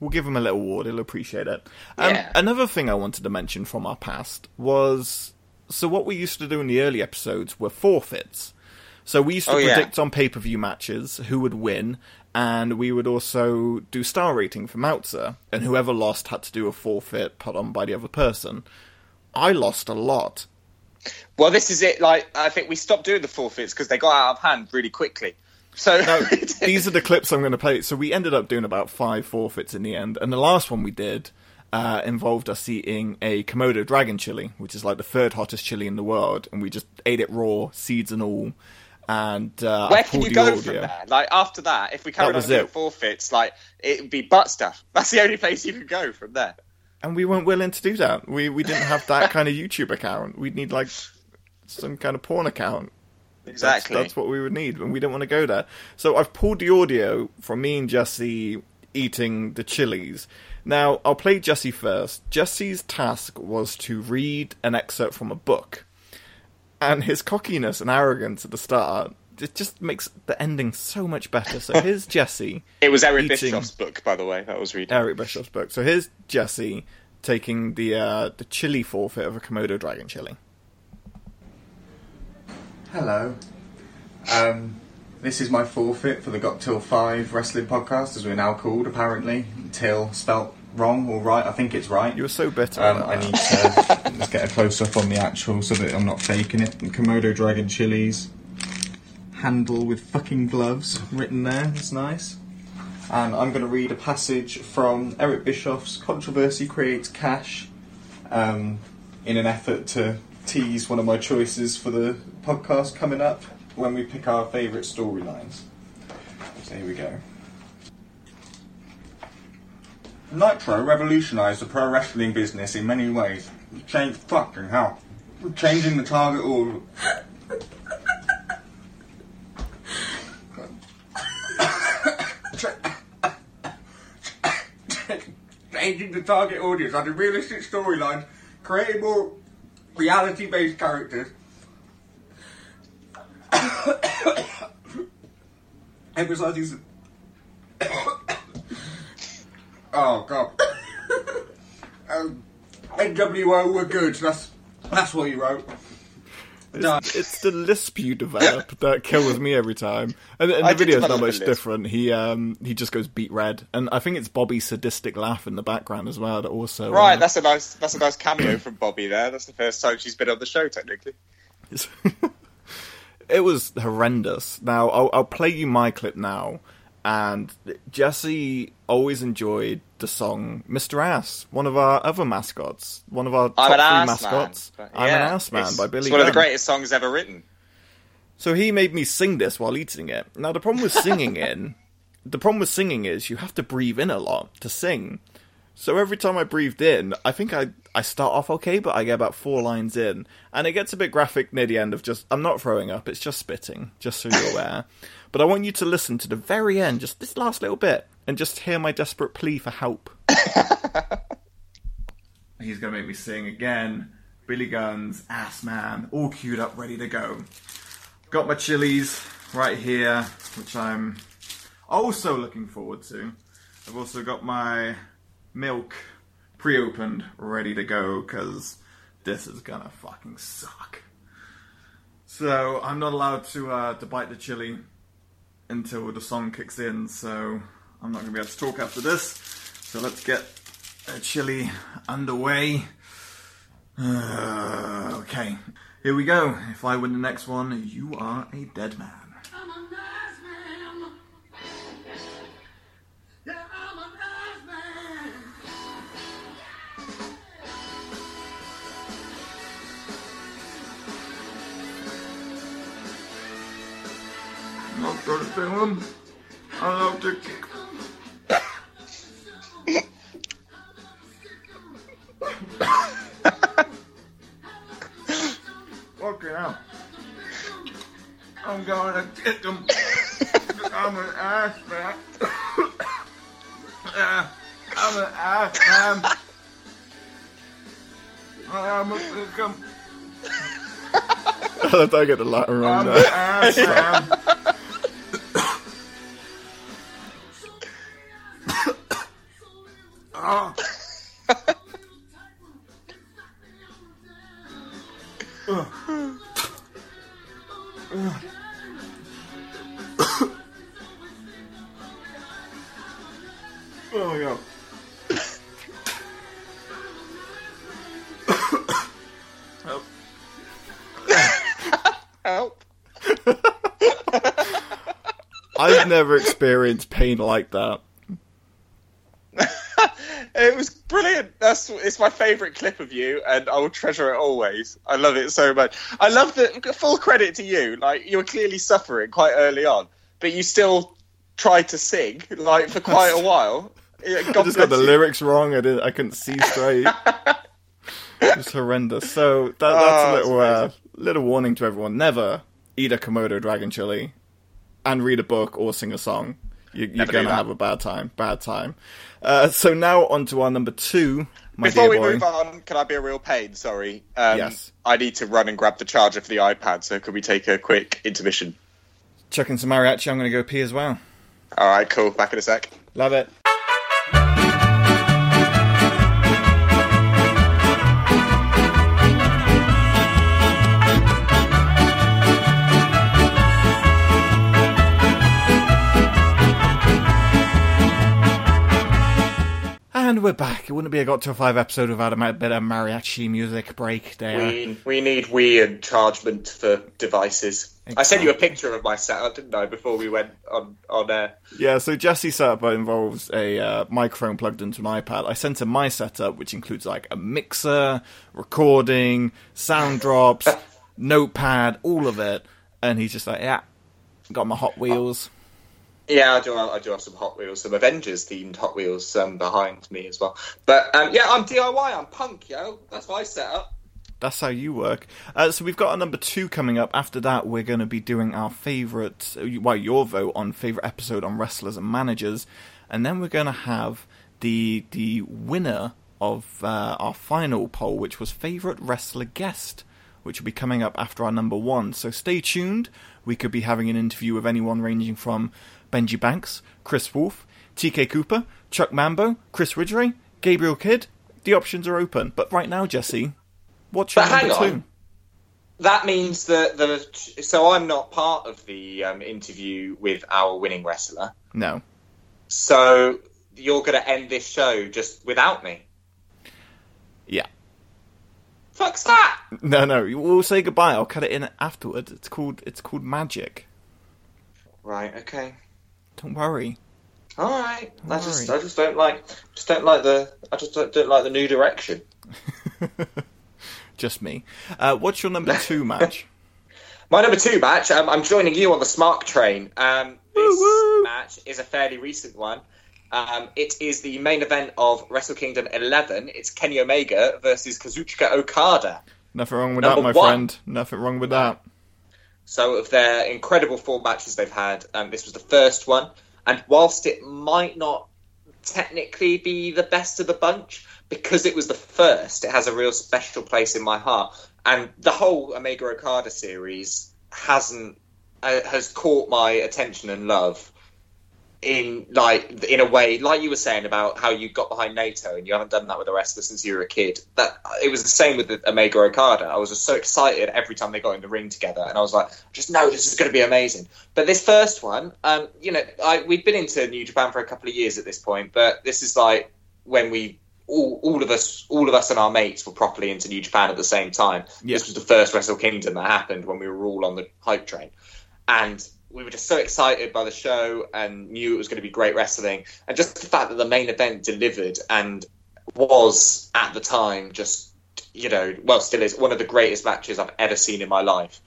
D: We'll give him a little award. He'll appreciate it. Um,
E: Yeah.
D: Another thing I wanted to mention from our past was so what we used to do in the early episodes were forfeits. So we used to
E: Oh, yeah.
D: predict on pay per view matches who would win, and we would also do star rating for Meltzer, and whoever lost had to do a forfeit put on by the other person. I lost a lot.
E: Well, this is it. Like, I think we stopped doing the forfeits because they got out of hand really quickly. So
D: These are the clips I'm going to play. So we ended up doing about five forfeits in the end, and the last one we did uh, involved us eating a Komodo dragon chili, which is like the third hottest chili in the world, and we just ate it raw, seeds and all. And uh,
E: where can you go
D: audio.
E: from there? Like after that, if we
D: That
E: on doing forfeits, like it would be butt stuff. That's the only place you could go from there.
D: And we weren't willing to do that. We we didn't have that kind of YouTube account. We'd need like some kind of porn account.
E: Exactly.
D: That's, what we would need, and we don't want to go there. So I've pulled the audio from me and Jesse eating the chilies. Now I'll play Jesse first. Jesse's task was to read an excerpt from a book, and his cockiness and arrogance at the start it just makes the ending so much better. So here's Jesse.
E: It was Eric
D: eating-
E: Bischoff's book, by the way. That was reading.
D: Eric Bischoff's book. So here's Jesse taking the uh, the chili forfeit of a Komodo dragon chili.
F: Hello. Um, this is my forfeit for the Got Till 5 wrestling podcast, as we're now called, apparently. Till spelt wrong or right. I think it's right.
D: You were so bitter.
F: Um, I need to let's get a close up on the actual so that I'm not faking it. Komodo dragon chilies. Handle with fucking gloves written there. It's nice. And I'm going to read a passage from Eric Bischoff's Controversy Creates Cash um, in an effort to tease one of my choices for the podcast coming up when we pick our favourite storylines. So here we go. Nitro revolutionised the pro wrestling business in many ways. Change fucking hell. Changing the target order. Changing the target audience, adding realistic storylines, creating more reality based characters. Emphasizing. Oh god. um, NWO were good. That's that's what you wrote. Done.
D: It's, it's the lisp you develop that kills me every time. And, and the
E: did
D: video's not much different. He um he just goes beat red, and I think it's Bobby's sadistic laugh in the background as well. That also
E: Right,
D: uh,
E: that's a nice that's a nice cameo from Bobby there. That's the first time she's been on the show, technically.
D: it was horrendous. Now I'll, I'll play you my clip now. And Jesse always enjoyed the song "Mr. Ass," one of our other mascots, one of our top
E: I'm
D: three
E: an ass
D: mascots.
E: man.
D: I'm
E: Yeah,
D: an ass man
E: it's-
D: by Billy.
E: It's one of the greatest songs ever written.
D: So he made me sing this while eating it. Now the problem with singing in, the problem with singing is you have to breathe in a lot to sing. So every time I breathed in, I think I I start off okay, but I get about four lines in, and it gets a bit graphic near the end of just I'm not throwing up, it's just spitting, just so you're aware. But I want you to listen to the very end, just this last little bit, and just hear my desperate plea for help. He's gonna make me sing again. Billy Gunn's, Ass Man, all queued up, ready to go. Got my chilies right here, which I'm
F: Also looking forward to. I've also got my milk pre-opened, ready to go because this is gonna fucking suck. So I'm not allowed to uh, to bite the chili until the song kicks in. So I'm not gonna be able to talk after this. So let's get a chili underway. Uh, okay, here we go. If I win the next one, you are a dead man. I'm a nice man. Not gonna do him. I love to kick. Fucking hell. I'm gonna kick him. I'm an ass man. I'm an ass man. I'm a kick him.
D: I I get the Latin wrong
F: I'm an ass man. Oh. Oh my god. Help.
E: Help.
D: I've never experienced pain like that.
E: It was brilliant. That's it's my favourite clip of you, and I will treasure it always. I love it so much. I love that. Full credit to you. Like you were clearly suffering quite early on, but you still tried to sing like for quite a while. Yeah,
D: I just got the
E: you.
D: lyrics wrong. I didn't. I couldn't see straight. it's horrendous. So that, that's
E: Oh,
D: a little uh, little warning to everyone: never eat a Komodo dragon chili and read a book or sing a song. You, you're gonna have a bad time. Bad time. Uh, so now on to our number two, my
E: Before we
D: boy.
E: move on, can I be a real pain? Sorry. Um,
D: Yes.
E: I need to run and grab the charger for the iPad. So could we take a quick intermission?
F: Chucking some mariachi. I'm gonna go pee as well.
E: All right, cool. Back in a sec.
F: Love it. And we're back. It wouldn't be a Got to a 5 episode without a bit of mariachi music break there.
E: We we need weird chargement for devices. I sent you a picture of my setup, didn't I, before we went on on air?
D: Yeah, so Jesse's setup involves a uh, microphone plugged into an iPad. I sent him my setup, which includes like a mixer, recording, sound drops, notepad, all of it. And he's just like, yeah, got my Hot Wheels.
E: Yeah, I do. I do have some Hot Wheels, some Avengers themed Hot Wheels um, behind me as well. But um, yeah, I'm DIY. I'm punk, yo. That's my setup.
D: That's how you work. Uh, so we've got a number two coming up. After that, we're going to be doing our favourite, well, your vote on favourite episode on wrestlers and managers, and then we're going to have the the winner of uh, our final poll, which was favourite wrestler guest, which will be coming up after our number one. So stay tuned. We could be having an interview with anyone ranging from Benji Banks, Chris Wolf, TK Cooper, Chuck Mambo, Chris Ridgeway, Gabriel Kidd. The options are open. But right now, Jesse, what's your
E: But hang on.
D: two?
E: That means that the so I'm not part of the um, interview with our winning wrestler.
D: No.
E: So you're going to end this show just without me.
D: Yeah.
E: Fuck's that?
D: No, no. We'll say goodbye. I'll cut it in afterwards. It's called it's called magic.
E: Right. Okay.
D: Don't worry.
E: All right. I
D: Don't
E: just
D: worry.
E: I just don't like just don't like the I just don't, don't like the new direction.
D: Just me. Uh, what's your number two match?
E: My number two match, um, I'm joining you on the Smart Train. Um, this match is a fairly recent one. Um, it is the main event of Wrestle Kingdom 11. It's Kenny Omega versus Kazuchika Okada.
D: Nothing wrong with
E: Number
D: that, my
E: one.
D: friend. Nothing wrong with that.
E: So, of their incredible four matches they've had, um, this was the first one. And whilst it might not technically be the best of the bunch, because it was the first, it has a real special place in my heart. And the whole Omega Okada series hasn't uh, has caught my attention and love in like in a way, like you were saying about how you got behind Naito and you haven't done that with a wrestler since you were a kid. That it was the same with the Omega Okada. I was just so excited every time they got in the ring together, and I was like, just know this is going to be amazing. But this first one, um, you know, I, we've been into New Japan for a couple of years at this point, but this is like when we all, all of us, all of us and our mates were properly into New Japan at the same time.
D: Yeah.
E: This was the first Wrestle Kingdom that happened when we were all on the hype train, and we were just so excited by the show and knew it was going to be great wrestling. And just the fact that the main event delivered and was at the time just, you know, well, still is one of the greatest matches I've ever seen in my life.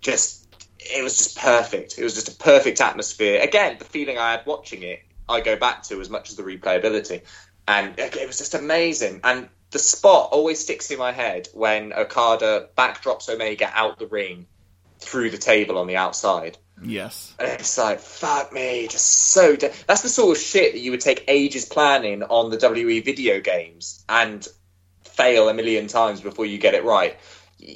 E: Just, it was just perfect. It was just a perfect atmosphere. Again, the feeling I had watching it, I go back to as much as the replayability. And it was just amazing. And the spot always sticks in my head when Okada backdrops Omega out the ring through the table on the outside.
D: Yes.
E: And it's like, fuck me, just so. De- That's the sort of shit that you would take ages planning on the WE video games and fail a million times before you get it right.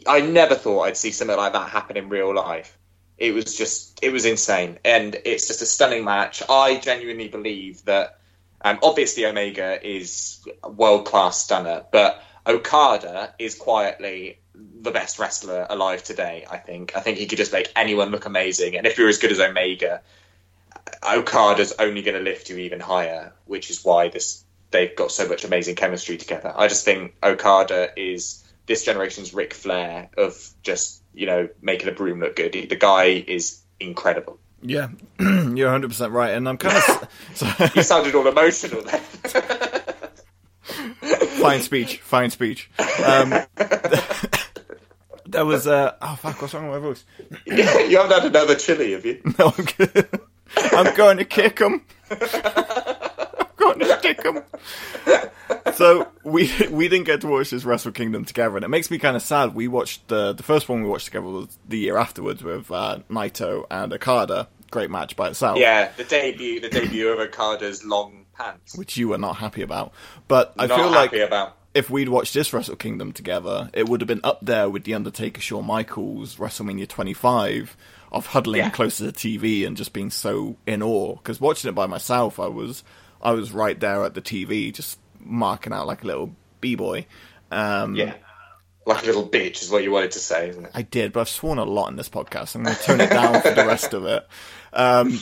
E: I never thought I'd see something like that happen in real life. It was just, it was insane. And it's just a stunning match. I genuinely believe that, um, obviously, Omega is a world class stunner, but Okada is quietly the best wrestler alive today. I think. I think he could just make anyone look amazing. And if you're as good as Omega, Okada's only going to lift you even higher, which is why this they've got so much amazing chemistry together. I just think Okada is this generation's Ric Flair of just you know making a broom look good. The guy is incredible.
D: Yeah, you're 100 percent right, and I'm kind of. so,
E: You sounded all emotional then.
D: fine speech, fine speech. Um, there was uh, oh fuck, what's wrong with my voice?
E: you haven't had another chili, have you?
D: No, I'm good. I'm going to kick him. I'm going to kick him. So we we didn't get to watch this Wrestle Kingdom together, and it makes me kind of sad. We watched the the first one we watched together was the year afterwards with uh, Naito and Okada. Great match by itself.
E: Yeah, the debut, the debut of Okada's long pants.
D: which you were not happy about. But I
E: Not
D: feel like
E: about.
D: If we'd watched this Wrestle Kingdom together, it would have been up there with the Undertaker Shawn Michaels WrestleMania 25 of huddling
E: Yeah.
D: close to the TV and just being so in awe. Because watching it by myself, I was I was right there at the TV, just marking out like a little b boy. Um,
E: Yeah, like a little bitch is what you wanted to say, isn't it?
D: I did, but I've sworn a lot in this podcast. I'm going to tone it down for the rest of it. Um,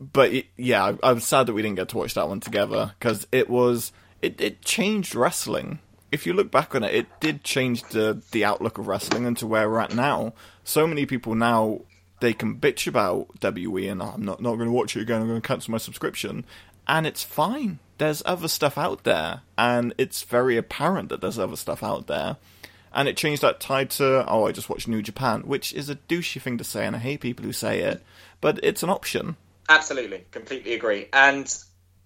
D: but it, yeah, I, I'm sad that we didn't get to watch that one together because it was it, it changed wrestling. If you look back on it, it did change the the outlook of wrestling into where we're at now. So many people now they can bitch about WE and "Oh, I'm not not going to watch it again. I'm going to cancel my subscription, and it's fine. There's other stuff out there, and it's very apparent that there's other stuff out there and it changed that tide to oh I just watched New Japan, which is a douchey thing to say, and I hate people who say it, but it's an option.
E: Absolutely, completely agree. And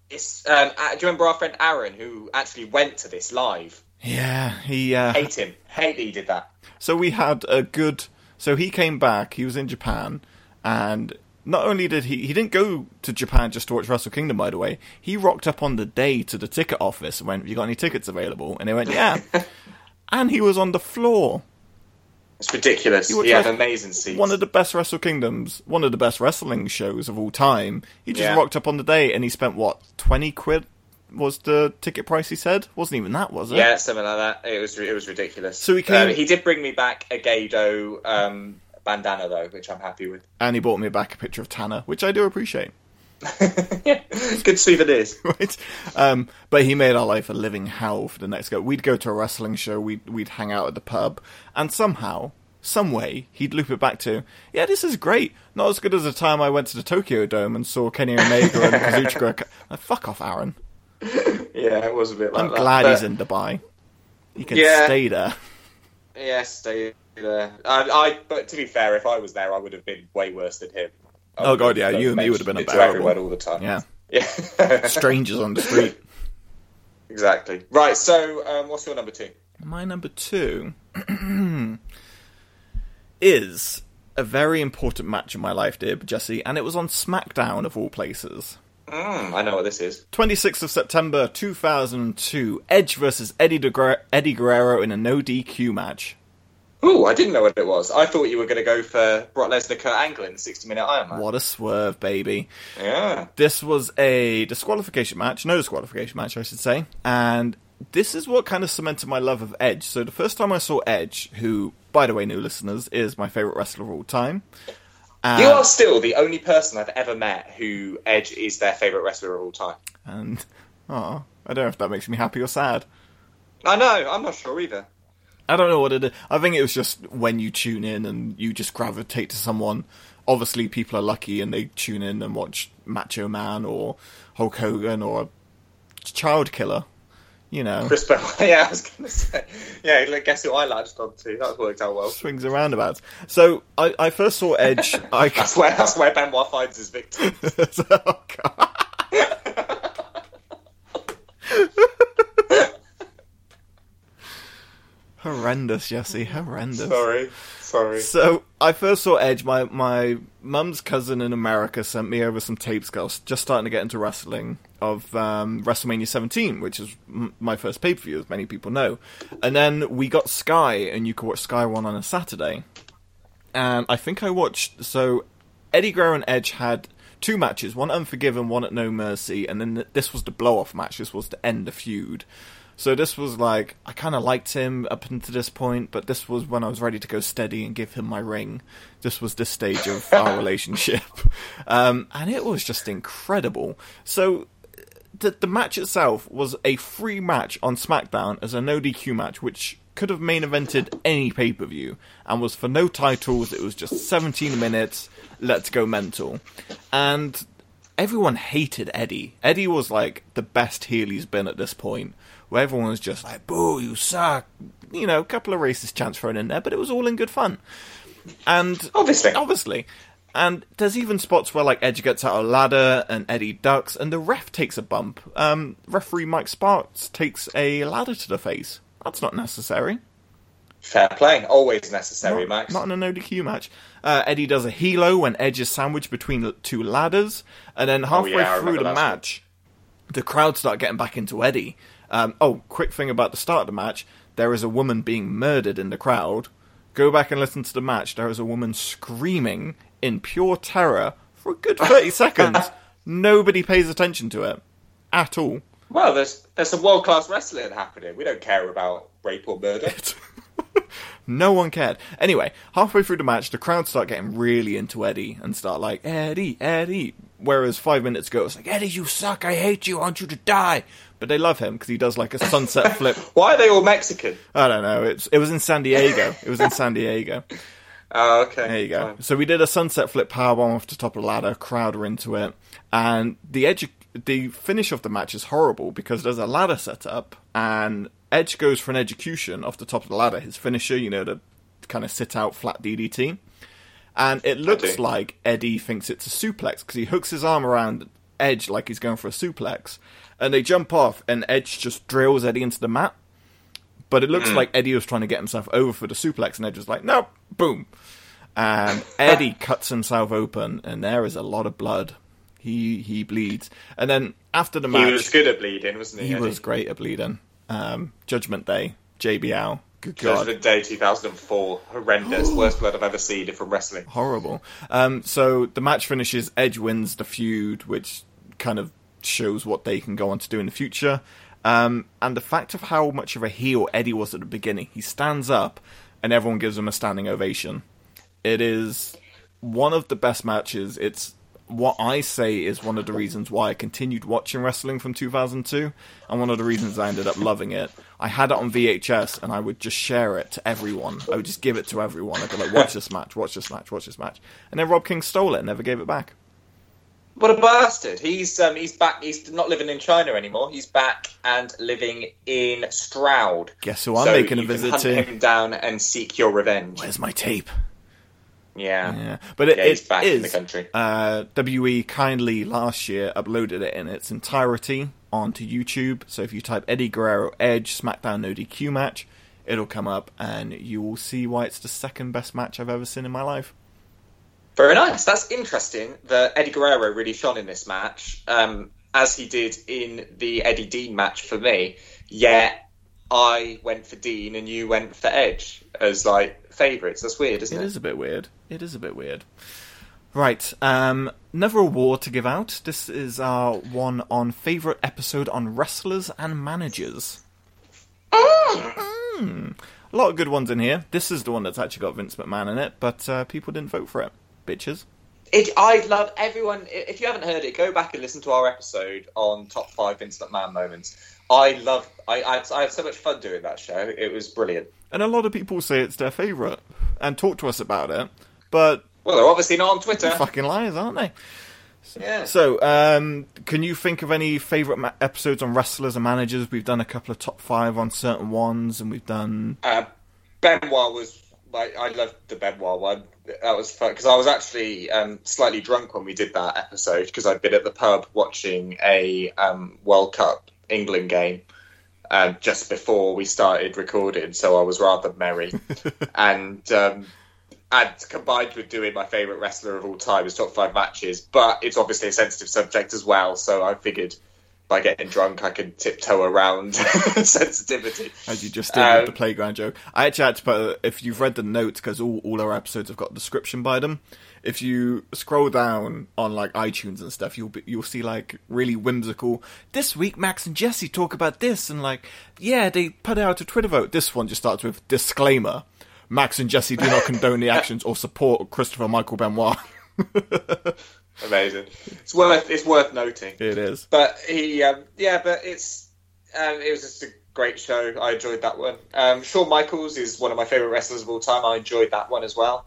E: it's um, uh, do you remember our friend Aaron who actually went to this live?
D: Yeah, he. Uh,
E: Hate him. Hate that he did that.
D: so we had a good. So he came back. He was in Japan, and not only did he he didn't go to Japan just to watch Wrestle Kingdom. By the way, he rocked up on the day to the ticket office and went, "You got any tickets available?" And they went, "Yeah." and he was on the floor.
E: It's ridiculous.
D: Watch
E: He had amazing seats.
D: One of the best Wrestle Kingdoms, one of the best wrestling shows of all time. He just
E: Yeah.
D: rocked up on the day and he spent what twenty quid was the ticket price. He said wasn't even that, was it?
E: Yeah, something like that. It was it was ridiculous.
D: So he came-
E: Uh, he did bring me back a Gado um, bandana though, which I'm happy with.
D: And he bought me back a picture of Tanner, which I do appreciate.
E: Good souvenirs.
D: right? Um, but he made our life a living hell for the next go. We'd go to a wrestling show, we'd we'd hang out at the pub, and somehow, some way, he'd loop it back to, yeah, this is great. Not as good as the time I went to the Tokyo Dome and saw Kenny Omega and Kazuchika. Fuck off, Aaron.
E: Yeah, it was a bit like
D: I'm
E: that.
D: glad
E: but-
D: he's in Dubai. He can
E: Yeah.
D: stay there.
E: Yeah, stay there. I, I, but to be fair, if I was there, I would have been way worse than him. I
D: Oh god, yeah, you and me would have been unbearable.
E: everyone all the time.
D: Yeah,
E: Yeah,
D: strangers on the street.
E: exactly. Right. So, um, what's your number two?
D: My number two is a very important match in my life, dear Jesse, and it was on SmackDown of all places.
E: Mm, I know what this is.
D: 26th of September 2002, Edge versus Eddie, Guer- Eddie Guerrero in a no DQ match.
E: Oh, I didn't know what it was. I thought you were going to go for Brock Lesnar, Kurt Angle in the 60 minute Iron Man.
D: What a swerve, baby.
E: Yeah.
D: This was a disqualification match, no disqualification match, I should say. And this is what kind of cemented my love of Edge. So the first time I saw Edge, who, by the way, new listeners, is my favourite wrestler of all time.
E: And, you are still the only person I've ever met who Edge is their favourite wrestler of all time.
D: And, oh, I don't know if that makes me happy or sad.
E: I know, I'm not sure either.
D: I don't know what it is. I think it was just when you tune in and you just gravitate to someone. Obviously, people are lucky and they tune in and watch Macho Man or Hulk Hogan or Child Killer. You know,
E: Chris Benoit. Yeah, I was going to say. Yeah, guess who I latched on to? That worked out well.
D: Swings and roundabouts. So I, I first saw Edge. I...
E: that's where that's where Benoit finds his victims. oh God.
D: Horrendous, Jesse. Horrendous.
E: Sorry, sorry.
D: So I first saw Edge. My my mum's cousin in America sent me over some tapes. Girls just starting to get into wrestling of um, WrestleMania 17, which is m- my first pay per view, as many people know. And then we got Sky, and you could watch Sky One on a Saturday. And I think I watched. So Eddie Guerrero and Edge had two matches, one Unforgiven, one at No Mercy, and then this was the blow off match. This was to end the feud. So this was like I kind of liked him up until this point, but this was when I was ready to go steady and give him my ring. This was this stage of our relationship, um, and it was just incredible. So the the match itself was a free match on SmackDown as a no DQ match, which could have main evented any pay per view, and was for no titles. It was just 17 minutes. Let's go mental, and everyone hated Eddie. Eddie was like the best heel he's been at this point where everyone was just like, boo, you suck. You know, a couple of racist chants thrown in there, but it was all in good fun. And
E: obviously,
D: obviously. And there's even spots where like Edge gets out a ladder and Eddie ducks, and the ref takes a bump. Um, referee Mike Sparks takes a ladder to the face. That's not necessary.
E: Fair play, always necessary,
D: not,
E: Max.
D: Not in a no DQ match. Uh, Eddie does a helo when Edge is sandwiched between two ladders, and then halfway oh, yeah, through the match, one. the crowd start getting back into Eddie, um, oh, quick thing about the start of the match: there is a woman being murdered in the crowd. Go back and listen to the match. There is a woman screaming in pure terror for a good thirty seconds. Nobody pays attention to it at all.
E: Well, there's there's some world class wrestling happening. We don't care about rape or murder.
D: no one cared. Anyway, halfway through the match, the crowd start getting really into Eddie and start like Eddie, Eddie. Whereas five minutes ago, it's like Eddie, you suck. I hate you. I want you to die but they love him because he does like a sunset flip.
E: Why are they all Mexican?
D: I don't know. It's it was in San Diego. It was in San Diego.
E: Oh, okay.
D: There you go. Fine. So we did a sunset flip powerbomb off the top of the ladder. Crowd are into it, and the edge, the finish of the match is horrible because there's a ladder set up, and Edge goes for an execution off the top of the ladder. His finisher, you know, the kind of sit out flat DDT, and it looks like Eddie thinks it's a suplex because he hooks his arm around Edge like he's going for a suplex, and they jump off, and Edge just drills Eddie into the mat. But it looks mm. like Eddie was trying to get himself over for the suplex, and Edge was like, "Nope, boom!" And Eddie cuts himself open, and there is a lot of blood. He he bleeds, and then after the match,
E: he was good at bleeding, wasn't he?
D: He Eddie? was great at bleeding. Um, Judgment Day, JBL.
E: Good Judgment Day 2004. Horrendous. Worst blood I've ever seen from wrestling.
D: Horrible. Um, so the match finishes. Edge wins the feud, which kind of shows what they can go on to do in the future. Um, and the fact of how much of a heel Eddie was at the beginning, he stands up and everyone gives him a standing ovation. It is one of the best matches. It's what I say is one of the reasons why I continued watching wrestling from 2002, and one of the reasons I ended up loving it. I had it on VHS, and I would just share it to everyone. I would just give it to everyone. I'd be like, "Watch this match, watch this match, watch this match," and then Rob King stole it and never gave it back.
E: What a bastard! He's um, he's back. He's not living in China anymore. He's back and living in Stroud.
D: Guess who I'm so making a visit
E: hunt
D: to?
E: him down and seek your revenge.
D: Where's my tape?
E: Yeah,
D: yeah. But it,
E: yeah,
D: it
E: back
D: is,
E: in the country.
D: Uh, WE kindly last year uploaded it in its entirety onto YouTube. So if you type Eddie Guerrero Edge SmackDown No DQ match, it'll come up, and you will see why it's the second best match I've ever seen in my life.
E: Very nice. That's interesting that Eddie Guerrero really shone in this match, um, as he did in the Eddie Dean match for me. Yet I went for Dean and you went for Edge as like favourites. That's weird, isn't it?
D: It is a bit weird. It is a bit weird. Right, um, another award to give out. This is our one on favourite episode on wrestlers and managers. Mm. A lot of good ones in here. This is the one that's actually got Vince McMahon in it, but uh, people didn't vote for it. Bitches.
E: It, I love everyone. If you haven't heard it, go back and listen to our episode on top five Vince McMahon moments. I love. I, I, I had so much fun doing that show. It was brilliant.
D: And a lot of people say it's their favourite and talk to us about it, but
E: well, they're obviously not on Twitter.
D: Fucking liars, aren't they?
E: Yeah.
D: So, um, can you think of any favourite ma- episodes on wrestlers and managers? We've done a couple of top five on certain ones, and we've done.
E: Uh, Benoit was like I loved the Benoit one. That was fun because I was actually um, slightly drunk when we did that episode because I'd been at the pub watching a um, World Cup England game um, just before we started recording, so I was rather merry. and um, and combined with doing my favourite wrestler of all time his top five matches, but it's obviously a sensitive subject as well, so I figured by getting drunk I can tiptoe around sensitivity.
D: As you just did um, with the playground joke. I actually had to put, if you've read the notes, because all, all our episodes have got a description by them, if you scroll down on like iTunes and stuff, you'll be, you'll see like really whimsical. This week, Max and Jesse talk about this, and like, yeah, they put out a Twitter vote. This one just starts with disclaimer: Max and Jesse do not condone the actions or support Christopher Michael Benoit.
E: Amazing. It's worth it's worth noting.
D: It is.
E: But he, um, yeah, but it's um, it was just a great show. I enjoyed that one. Um, Shawn Michaels is one of my favorite wrestlers of all time. I enjoyed that one as well.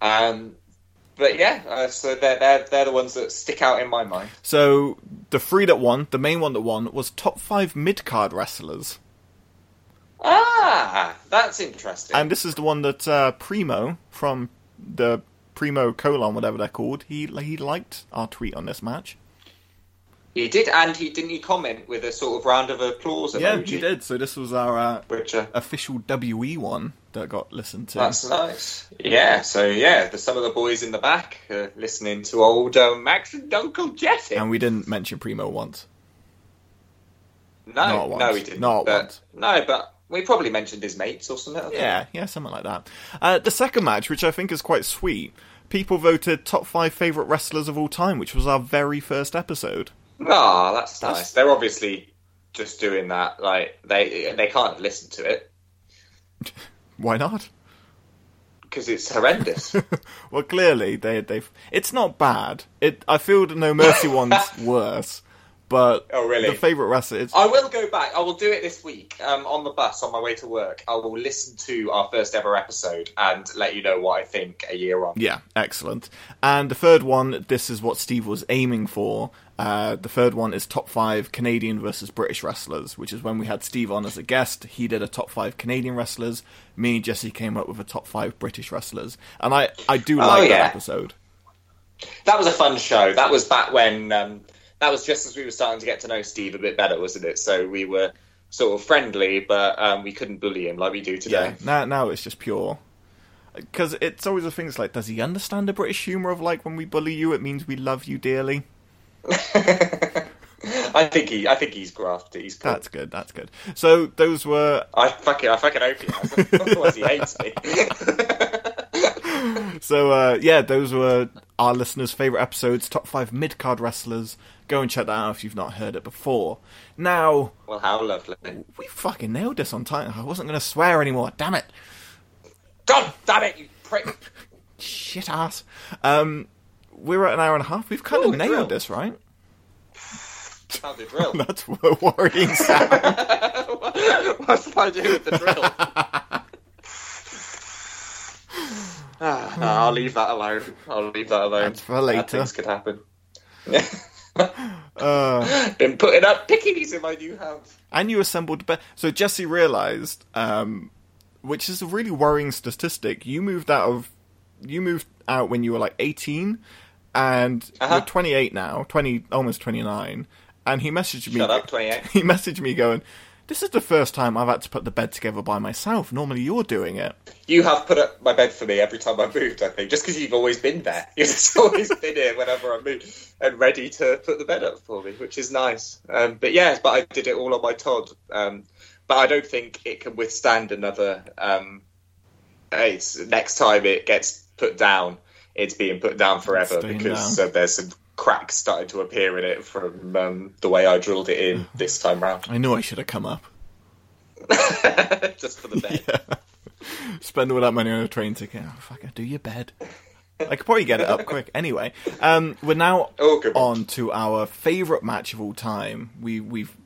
E: Um, but yeah, uh, so they're, they're they're the ones that stick out in my mind.
D: So the three that won, the main one that won, was top five mid card wrestlers.
E: Ah, that's interesting.
D: And this is the one that uh, Primo from the Primo Colon, whatever they're called, he he liked our tweet on this match.
E: He did, and he didn't he comment with a sort of round of applause.
D: Yeah,
E: emoji?
D: he did. So this was our uh,
E: Which, uh,
D: official WE one that got listened to.
E: That's nice. Yeah, so yeah, there's some of the boys in the back uh, listening to old um, Max and Uncle Jesse.
D: And we didn't mention Primo once.
E: No,
D: once.
E: no, we didn't.
D: Not
E: but,
D: once.
E: No, but we probably mentioned his mates or something.
D: Yeah, yeah, something like that. Uh, the second match, which I think is quite sweet, people voted top five favorite wrestlers of all time, which was our very first episode.
E: Ah, that's,
D: That's-
E: nice. They're obviously just doing that. Like they they can't listen to it
D: Why not?
E: because it's horrendous.
D: Well, clearly they they've. It's not bad. It I feel the No Mercy one's worse, but
E: Oh, really?
D: the favorite wrestler.
E: I will go back. I will do it this week um, on the bus on my way to work. I will listen to our first ever episode and let you know what I think a year on.
D: Yeah, excellent. And the third one, this is what Steve was aiming for. Uh, the third one is top five Canadian versus British wrestlers, which is when we had Steve on as a guest. He did a top five Canadian wrestlers. Me and Jesse came up with a top five British wrestlers, and I I do
E: Oh,
D: like
E: yeah.
D: that episode.
E: That was a fun show. That was back when um, that was just as we were starting to get to know Steve a bit better, wasn't it? So we were sort of friendly, but um, we couldn't bully him like we do today.
D: Yeah, now now it's just pure. Because it's always a thing. It's like, does he understand the British humour of like when we bully you, it means we love you dearly?
E: I think he, I think he's grafted. He's cool.
D: That's good. That's good. So those were
E: I fucking, I fucking hope he has. Otherwise, he hates me.
D: So uh, yeah, those were our listeners' favorite episodes, top five mid card wrestlers. Go and check that out if you've not heard it before. Now
E: well, how lovely!
D: we fucking nailed this on time. I wasn't going to swear anymore. Damn it,
E: God damn it, you prick!
D: shit ass. Um, we're at an hour and a half. We've kind of nailed this, right?
E: How's the drill?
D: That's worrying sound.
E: What's the idea with the drill? Ah, no, I'll leave that alone. I'll leave that alone.
D: That's for
E: Bad
D: later.
E: things could happen.
D: Uh,
E: Been putting up pickies in my new house.
D: and you assembled. Be- so Jesse realised, um, which is a really worrying statistic. You moved out of, you moved out when you were like eighteen, and
E: Uh-huh.
D: you're twenty eight now, twenty almost twenty nine. And he messaged me.
E: Shut up, 28.
D: He messaged me going, This is the first time I've had to put the bed together by myself. Normally, you're doing it.
E: You have put up my bed for me every time I moved. I think just because you've always been there. You've just always been here whenever I move and ready to put the bed up for me, which is nice. Um, but yeah, but I did it all on my Todd. Um, but I don't think it can withstand another. Um, it's next time it gets put down, it's being put down forever because down. Uh, there's some cracks started to appear in it from um, the way I drilled it in this time round.
D: I knew I should have come up.
E: Just for the bed.
D: Yeah. Spend all that money on a train ticket. Oh, fuck, do your bed. I could probably get it up quick. Anyway, um, we're now oh, on to our favourite match of all time. We we've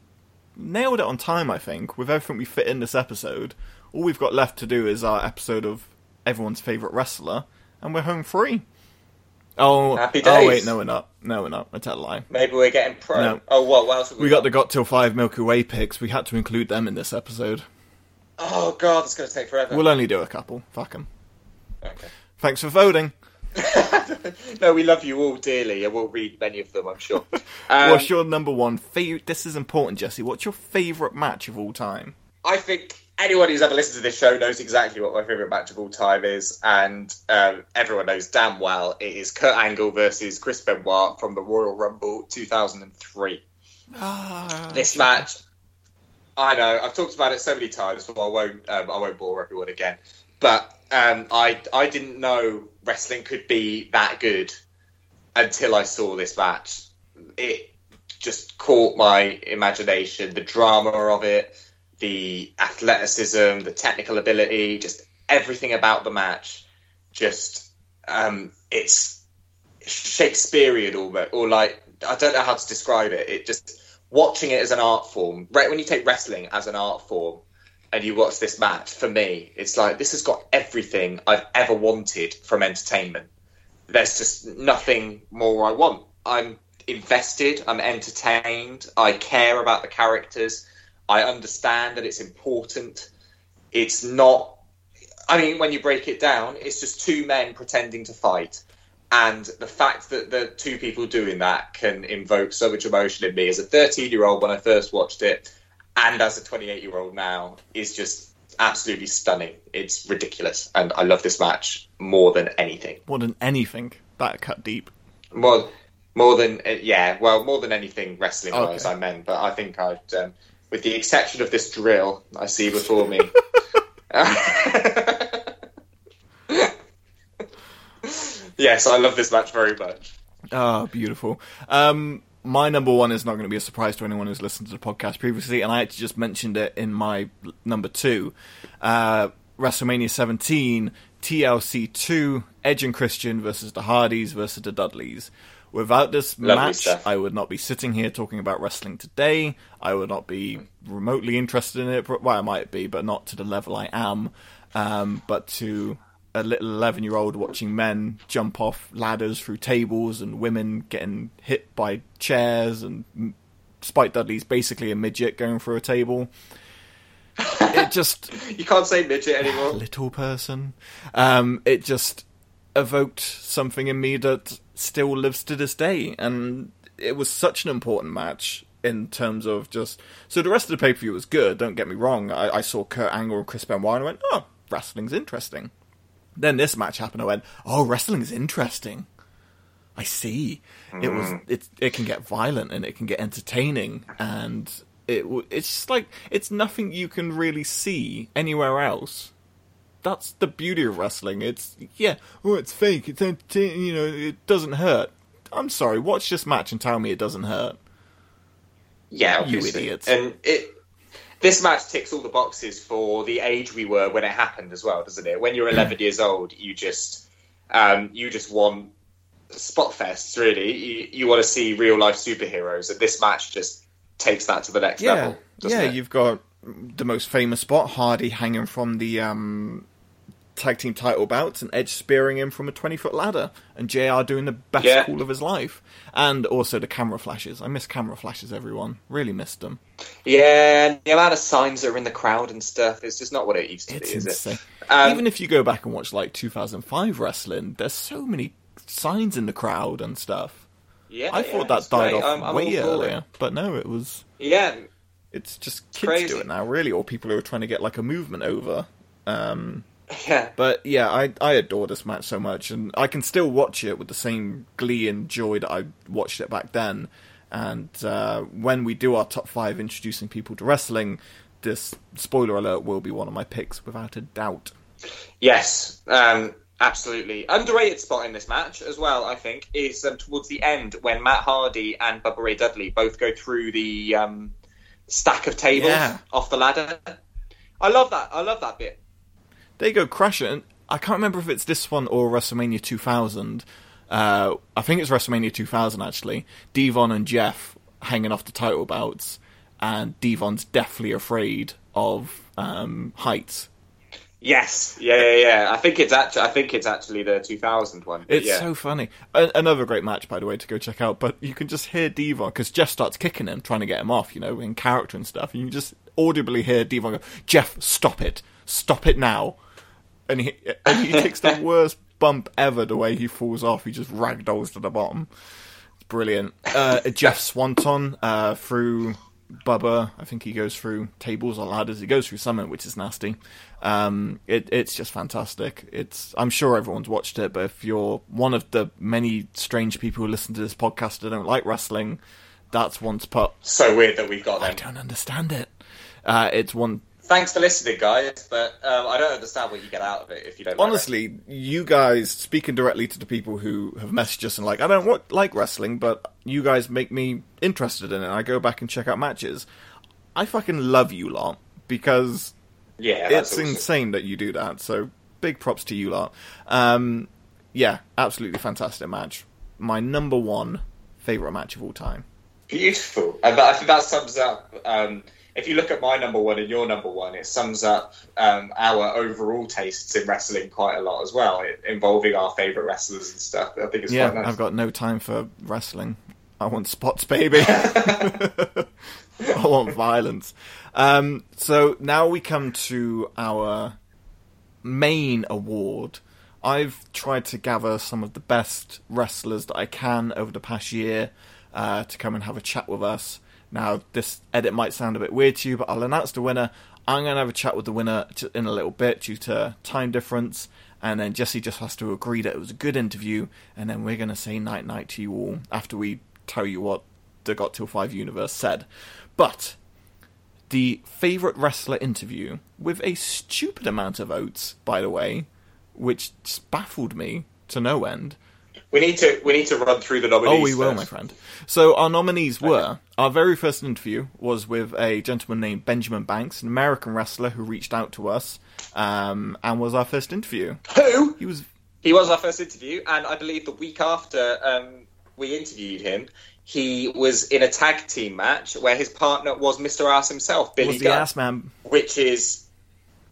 D: nailed it on time, I think, with everything we fit in this episode. All we've got left to do is our episode of everyone's favourite wrestler, and we're home free. Oh,
E: Happy days.
D: oh wait, no, we're not. No, we're not. I tell a lie.
E: Maybe we're getting pro. No. Oh, what? What else?
D: we, we got? got? the Got Till Five Milky Way picks. We had to include them in this episode.
E: Oh god, it's going to take forever.
D: We'll only do a couple. Fuck them. Okay. Thanks for voting.
E: no, we love you all dearly, and we'll read many of them, I'm sure. Um,
D: What's your number one favorite? This is important, Jesse. What's your favorite match of all time?
E: I think anyone who's ever listened to this show knows exactly what my favourite match of all time is, and um, everyone knows damn well it is Kurt Angle versus Chris Benoit from the Royal Rumble 2003. Ah, this match, I know I've talked about it so many times, so I won't um, I won't bore everyone again. But um, I I didn't know wrestling could be that good until I saw this match. It just caught my imagination, the drama of it the athleticism, the technical ability, just everything about the match. Just um, it's Shakespearean almost, or like I don't know how to describe it. It just watching it as an art form. Right when you take wrestling as an art form, and you watch this match, for me, it's like this has got everything I've ever wanted from entertainment. There's just nothing more I want. I'm invested. I'm entertained. I care about the characters. I understand that it's important. It's not. I mean, when you break it down, it's just two men pretending to fight. And the fact that the two people doing that can invoke so much emotion in me as a 13 year old when I first watched it, and as a 28 year old now, is just absolutely stunning. It's ridiculous. And I love this match more than anything.
D: More than anything. That cut deep.
E: More, more than, uh, yeah, well, more than anything wrestling wise, okay. I meant. But I think I'd. Um, with the exception of this drill I see before me. yes, I love this match very much.
D: Ah, oh, beautiful. Um, my number one is not going to be a surprise to anyone who's listened to the podcast previously, and I actually just mentioned it in my number two. Uh, WrestleMania 17, TLC 2, Edge and Christian versus the Hardys versus the Dudleys. Without this Lovely match, stuff. I would not be sitting here talking about wrestling today. I would not be remotely interested in it. Well, I might be, but not to the level I am. Um, but to a little 11 year old watching men jump off ladders through tables and women getting hit by chairs and Spike Dudley's basically a midget going through a table. It just.
E: you can't say midget anymore.
D: Little person. Um, it just evoked something in me that still lives to this day, and it was such an important match in terms of just. So the rest of the pay per view was good. Don't get me wrong. I, I, saw Kurt Angle and Chris Benoit, and I went, "Oh, wrestling's interesting." Then this match happened. I went, "Oh, wrestling's interesting." I see. Mm. It was it. It can get violent and it can get entertaining, and it it's just like it's nothing you can really see anywhere else that's the beauty of wrestling. It's yeah, oh, it's fake. It's you know, it doesn't hurt. I'm sorry. Watch this match and tell me it doesn't hurt.
E: Yeah, obviously. you idiots. And it this match ticks all the boxes for the age we were when it happened as well, doesn't it? When you're 11 years old, you just um, you just want spot fests. Really, you, you want to see real life superheroes, and this match just takes that to the next
D: yeah.
E: level.
D: Yeah,
E: it?
D: you've got the most famous spot, Hardy hanging from the um, tag team title bouts and Edge spearing him from a 20 foot ladder and JR doing the best yeah. call of his life. And also the camera flashes. I miss camera flashes, everyone. Really missed them.
E: Yeah, the amount of signs that are in the crowd and stuff is just not what it used to it's be, is insane.
D: it? Um, Even if you go back and watch like 2005 wrestling, there's so many signs in the crowd and stuff.
E: Yeah,
D: I
E: yeah,
D: thought that died great. off I'm, I'm way earlier, but no, it was.
E: Yeah,
D: It's just kids Crazy. do it now, really, or people who are trying to get like a movement over. Um, yeah. But yeah, I I adore this match so much, and I can still watch it with the same glee and joy that I watched it back then. And uh, when we do our top five introducing people to wrestling, this spoiler alert will be one of my picks without a doubt.
E: Yes, um, absolutely. Underrated spot in this match as well, I think, is um, towards the end when Matt Hardy and Bubba Ray Dudley both go through the um, stack of tables yeah. off the ladder. I love that. I love that bit.
D: They go crashing. I can't remember if it's this one or WrestleMania 2000. Uh, I think it's WrestleMania 2000 actually. Devon and Jeff hanging off the title belts, and Devon's deathly afraid of um, heights.
E: Yes, yeah, yeah, yeah. I think it's actually, I think it's actually the 2000 one.
D: It's
E: yeah.
D: so funny. A- another great match, by the way, to go check out. But you can just hear Devon because Jeff starts kicking him, trying to get him off, you know, in character and stuff. And you just audibly hear Devon go, "Jeff, stop it, stop it now!" And he and he takes the worst bump ever. The way he falls off, he just ragdolls to the bottom. It's brilliant. Uh, Jeff Swanton uh, through Bubba. I think he goes through tables or ladders. He goes through something, which is nasty. Um, it, it's just fantastic. It's I'm sure everyone's watched it, but if you're one of the many strange people who listen to this podcast that don't like wrestling, that's one to put.
E: So weird that we've got them.
D: I don't understand it. Uh, it's one.
E: Thanks for listening, guys. But um, I don't understand what you get out of it if you don't.
D: Honestly, you guys speaking directly to the people who have messaged us and like, I don't like wrestling, but you guys make me interested in it. I go back and check out matches. I fucking love you lot because
E: yeah,
D: it's awesome. insane that you do that. So big props to you lot. Um, yeah, absolutely fantastic match. My number one favorite match of all time.
E: Beautiful, and I think that sums up. Um, if you look at my number one and your number one, it sums up um, our overall tastes in wrestling quite a lot as well, involving our favorite wrestlers and stuff. I think it's
D: yeah.
E: Nice.
D: I've got no time for wrestling. I want spots, baby. I want violence. Um, so now we come to our main award. I've tried to gather some of the best wrestlers that I can over the past year uh, to come and have a chat with us. Now, this edit might sound a bit weird to you, but I'll announce the winner. I'm going to have a chat with the winner in a little bit due to time difference, and then Jesse just has to agree that it was a good interview, and then we're going to say night night to you all after we tell you what the Got Till 5 universe said. But the favourite wrestler interview with a stupid amount of votes, by the way, which baffled me to no end.
E: We need to we need to run through the nominees.
D: Oh, we will, my friend. So our nominees were our very first interview was with a gentleman named Benjamin Banks, an American wrestler who reached out to us um, and was our first interview.
E: Who
D: he was?
E: He was our first interview, and I believe the week after um, we interviewed him, he was in a tag team match where his partner was Mr. Ass himself, Billy
D: was the
E: Gunn,
D: Ass Man,
E: which is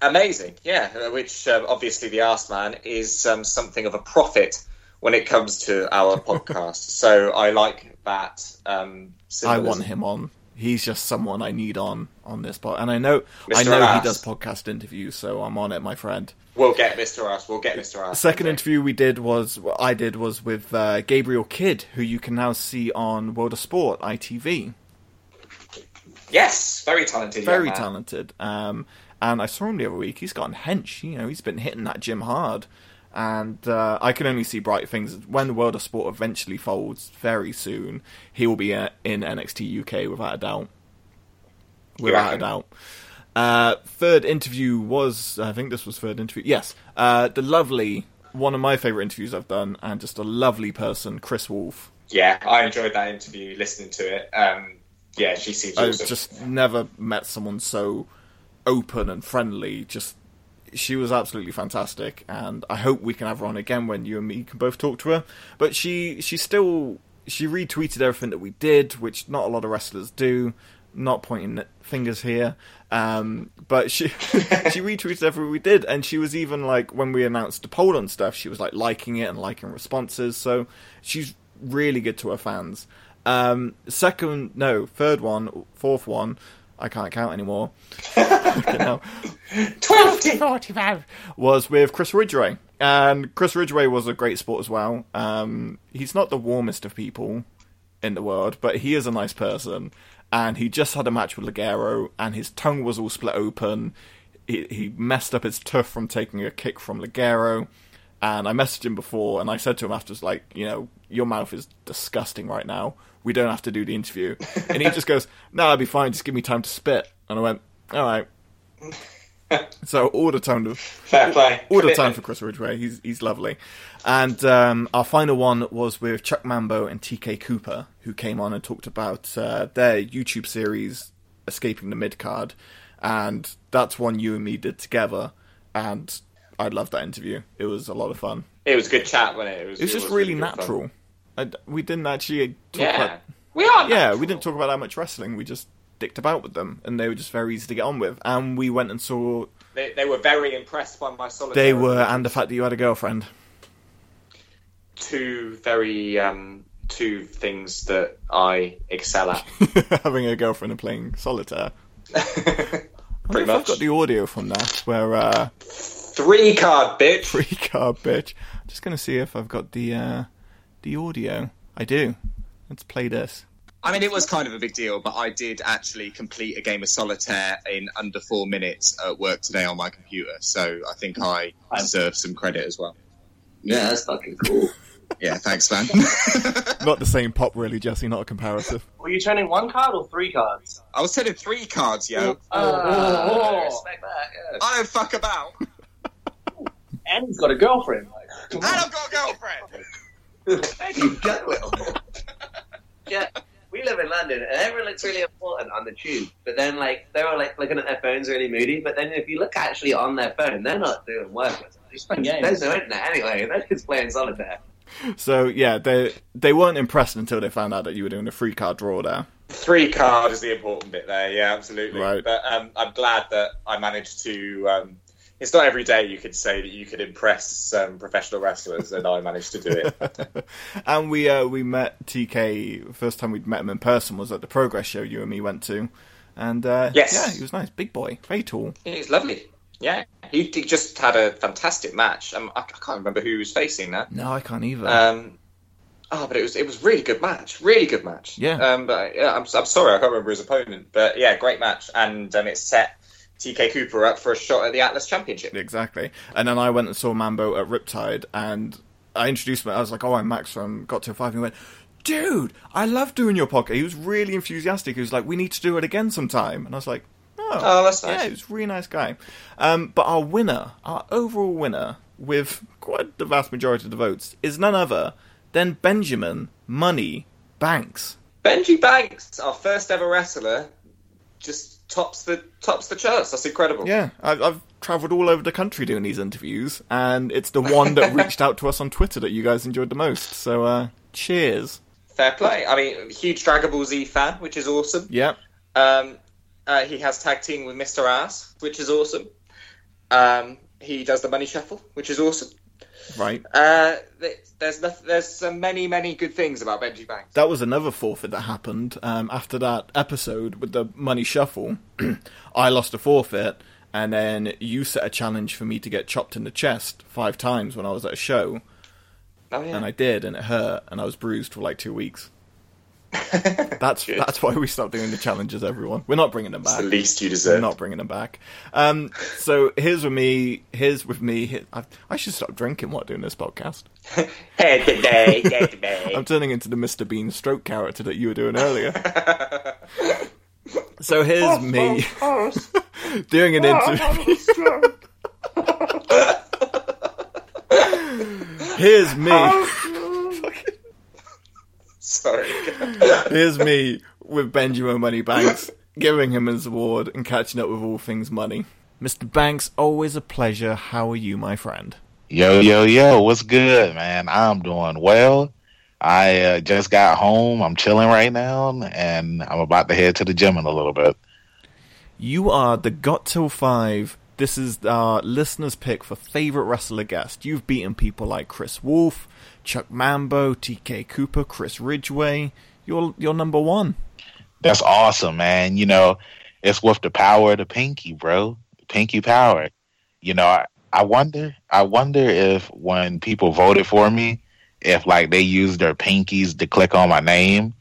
E: amazing. Yeah, uh, which um, obviously the Ass Man is um, something of a prophet when it comes to our podcast. So I like that. Um,
D: I want him on he's just someone I need on on this pod. And I know Mr. I know Ass. he does podcast interviews, so I'm on it, my friend.
E: We'll get Mr. Ass. We'll get Mr. Ass.
D: Second interview we did was I did was with uh, Gabriel Kidd, who you can now see on World of Sport ITV.
E: Yes, very talented.
D: Very talented. Um, and I saw him the other week. He's gotten hench. You know, he's been hitting that gym hard and uh, I can only see bright things. When the world of sport eventually folds very soon, he will be uh, in NXT UK without a doubt. Without a doubt. Uh, third interview was, I think this was third interview. Yes, uh, the lovely, one of my favourite interviews I've done, and just a lovely person, Kris Wolf.
E: Yeah, I enjoyed that interview, listening to it. Um, yeah, she seems. I've
D: awesome. just never met someone so open and friendly. Just she was absolutely fantastic, and I hope we can have her on again when you and me can both talk to her. But she she still she retweeted everything that we did, which not a lot of wrestlers do. Not pointing fingers here, um, but she she retweeted everything we did, and she was even like when we announced the poll and stuff, she was like liking it and liking responses. So she's really good to her fans. Um, second, no, third one, fourth one I can't count anymore.
E: 12 to 45
D: was with Chris Ridgeway. And Chris Ridgeway was a great sport as well. Um, he's not the warmest of people in the world, but he is a nice person. and he just had a match with Ligero, and his tongue was all split open. He, he messed up his tooth from taking a kick from Ligero, and I messaged him before, and I said to him after, like, you know, your mouth is disgusting right now. We don't have to do the interview, and he just goes, "No, I'll be fine. Just give me time to spit." And I went, "All right." so all the time to
E: Fair play.
D: all the time for Chris Ridgeway. He's he's lovely. And um, our final one was with Chuck Mambo and TK Cooper, who came on and talked about uh, their YouTube series Escaping the Mid Card, and that's one you and me did together. And I loved that interview. It was a lot of fun.
E: It was a good chat, wasn't it? It was,
D: It was just
E: was
D: really
E: natural. fun.
D: I we didn't actually talk
E: Yeah.
D: about
E: We are.
D: yeah,
E: natural.
D: we didn't talk about that much wrestling. We just dicked about with them, and they were just very easy to get on with. And we went and saw.
E: They, they were very impressed by my solitary.
D: They were, and the fact that you had a girlfriend.
E: two very um, two things that I excel at.
D: having a girlfriend and playing solitaire.
E: Pretty much.
D: I've got the audio from that where uh,
E: Three card bitch.
D: three card bitch. I'm just gonna see if I've got the uh, the audio. I do. Let's play this.
E: I mean, it was kind of a big deal, but I did actually complete a game of solitaire in under four minutes at work today on my computer. So I think I deserve some credit as well.
L: Yeah, that's fucking cool.
E: Yeah, thanks, man.
D: Not the same pop, really, Jesse. Not a comparative.
M: Were you turning one card or three cards?
E: I was turning three cards, yo.
M: Oh, oh, oh, oh
L: respect that, yeah.
E: I don't fuck about.
M: and he's got a girlfriend. Like,
E: And I've got a girlfriend.
L: There you go. yeah, we live in London, and everyone looks really important on the tube. But then, like, they're all like looking at their phones really moody. But then, if you look actually on their phone, they're not doing work. There's
M: playing games.
L: There's no internet anyway. They're just playing solitaire.
D: So yeah, they they weren't impressed until they found out that you were doing a free card draw there.
E: Three card is the important bit there. Yeah, absolutely.
D: Right.
E: But um, I'm glad that I managed to. Um, it's not every day you could say that you could impress um, professional wrestlers, and I managed to do it.
D: and we uh, we met TK. First time we'd met him in person was at the Progress show you and me went to, and uh,
E: Yes.
D: yeah, he was nice, big boy, very tall.
E: He's lovely. Yeah, he, he just had a fantastic match. Um, I, I can't remember who he was facing that.
D: No, I can't either.
E: Um, oh, but it was it was really good match, really good match.
D: Yeah.
E: Um, but yeah, I'm I'm sorry I can't remember his opponent, but yeah, great match, and um, it set TK Cooper up for a shot at the Atlas Championship.
D: Exactly. And then I went and saw Mambo at Riptide, and I introduced him. I was like, "Oh, I'm Max from Got Till Five. And he went, "Dude, I love doing your podcast." He was really enthusiastic. He was like, "We need to do it again sometime." And I was like, "Oh,
E: Oh, that's nice.
D: Yeah, he was a really nice guy." Um, but our winner, our overall winner, with quite the vast majority of the votes, is none other than Benjamin Money Banks.
E: Benji Banks, our first ever wrestler, just tops the tops the charts. That's incredible.
D: Yeah, I've, I've travelled all over the country doing these interviews, and it's the one that reached out to us on Twitter that you guys enjoyed the most. So, uh, cheers.
E: Fair play. I mean, huge Dragon Ball Z fan, which is awesome.
D: Yep.
E: Um, uh, he has tag team with Mr. Ass, which is awesome. Um, he does the money shuffle, which is awesome.
D: Right.
E: Uh, there's there's many many good things about Benji Banks.
D: That was another forfeit that happened um, after that episode with the money shuffle. I lost a forfeit, and then you set a challenge for me to get chopped in the chest five times when I was at a show,
E: Oh yeah.
D: and I did, and it hurt, and I was bruised for like two weeks. that's that's why we stopped doing the challenges. Everyone, we're not bringing them
E: It's
D: back.
E: the least you deserve.
D: We're
E: deserve.
D: not bringing them back. Um, so here's with me. Here's with me. Here, I, I should stop drinking while doing this podcast.
E: Hey today, hey today.
D: I'm turning into the Mr. Bean stroke character that you were doing earlier. so here's me doing an interview. here's me.
E: Sorry.
D: Here's me with Benjamin Money Banks, giving him his award and catching up with all things money. Mr. Banks, always a pleasure. How are you, my friend?
H: Yo, yo, yo, what's good, man? I'm doing well. I uh, just got home. I'm chilling right now, and I'm about to head to the gym in a little bit.
D: You are the Got Till 5. This is our listener's pick for favorite wrestler guest. You've beaten people like Kris Wolf, Chuck Mambo, TK Cooper, Chris Ridgeway. You're, you're number one.
H: That's awesome, man. You know, it's with the power of the pinky, bro. Pinky power. You know, I, I wonder, I wonder if when people voted for me, if like they used their pinkies to click on my name,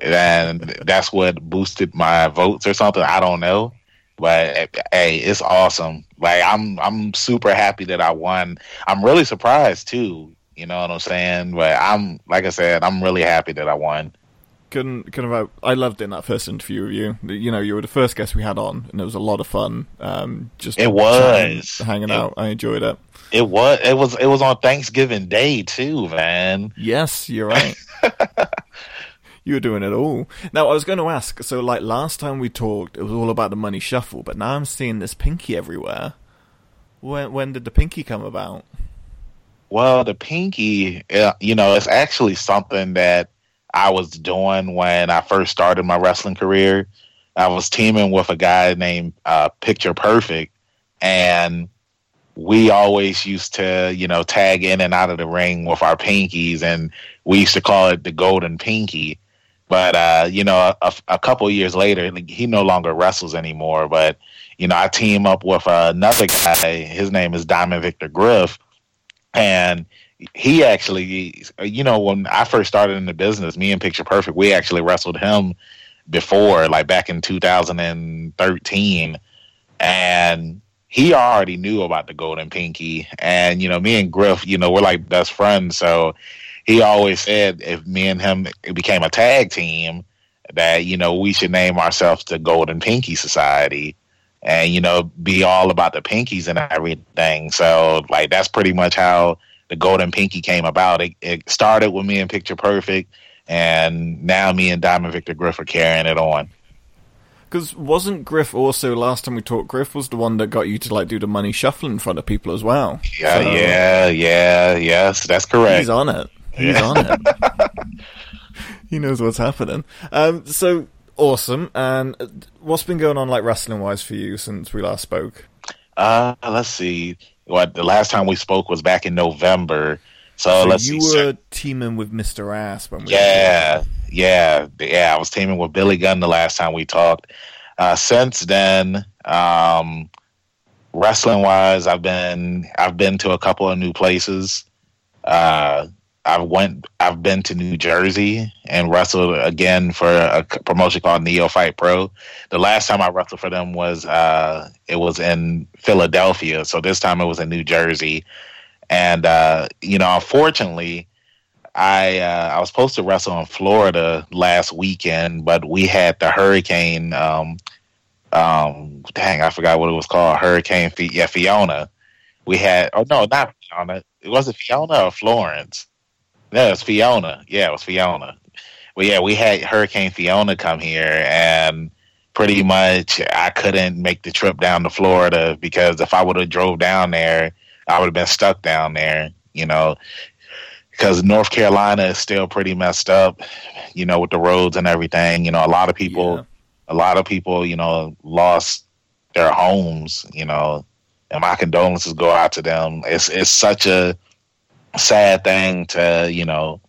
H: and that's what boosted my votes or something. I don't know, but hey, it's awesome. Like I'm, I'm super happy that I won. I'm really surprised too. You know what I'm saying? But I'm, like I said, I'm really happy that I won.
D: Couldn't, couldn't have, I loved in that first interview with you. You know, you were the first guest we had on, and it was a lot of fun. Um, just
H: it was
D: hanging it, out. I enjoyed it.
H: It was, it was, it was on Thanksgiving Day too, man.
D: Yes, you're right. you were doing it all. Now, I was going to ask. So, like last time we talked, it was all about the money shuffle, but now I'm seeing this pinky everywhere. When when did the pinky come about?
H: Well, the pinky, uh, you know, it's actually something that I was doing when I first started my wrestling career. I was teaming with a guy named uh, Picture Perfect, and we always used to, you know, tag in and out of the ring with our pinkies, and we used to call it the Golden Pinky. But uh, you know, a, a couple years later, he no longer wrestles anymore. But you know, I team up with another guy. His name is Diamond Victor Griff, and he actually, you know, when I first started in the business, me and Picture Perfect, we actually wrestled him before, like back in 2013, and he already knew about the Golden Pinky. And you know, me and Griff, you know, we're like best friends, so he always said if me and him became a tag team, that you know we should name ourselves the Golden Pinky Society, and you know be all about the pinkies and everything. So like that's pretty much how the Golden Pinky came about. It, it started with me and Picture Perfect, and now me and Diamond Victor Griff are carrying it on.
D: Because wasn't Griff also last time we talked? Griff was the one that got you to like do the money shuffle in front of people as well.
H: Yeah, so, yeah, yeah, yes, that's correct.
D: He's on it. He's yeah. on it. he knows what's happening. Um, so awesome. And what's been going on, like wrestling wise, for you since we last spoke?
H: Uh, let's see. What the last time we spoke was back in November. So,
D: so
H: let's
D: you
H: see.
D: were teaming with Mr. Ass when we
H: yeah, yeah, yeah. I was teaming with Billy Gunn the last time we talked. Uh, since then, um, wrestling wise, I've been I've been to a couple of new places. Uh, I've went I've been to New Jersey and wrestled again for a promotion called Neophyte Pro. The last time I wrestled for them was uh, it was in Philadelphia, so this time it was in New Jersey. And uh, you know, unfortunately, I uh, I was supposed to wrestle in Florida last weekend, but we had the hurricane. Um, um, dang, I forgot what it was called. Hurricane, yeah, Fiona. We had, oh no, not Fiona. It was it Fiona or Florence? No, it's Fiona. Yeah, it was Fiona. Well, yeah, we had Hurricane Fiona come here, and pretty much I couldn't make the trip down to Florida because if I would have drove down there, I would have been stuck down there. You know, because North Carolina is still pretty messed up. You know, with the roads and everything. You know, a lot of people, yeah. a lot of people, you know, lost their homes. You know, and my condolences go out to them. It's it's such a sad thing to you know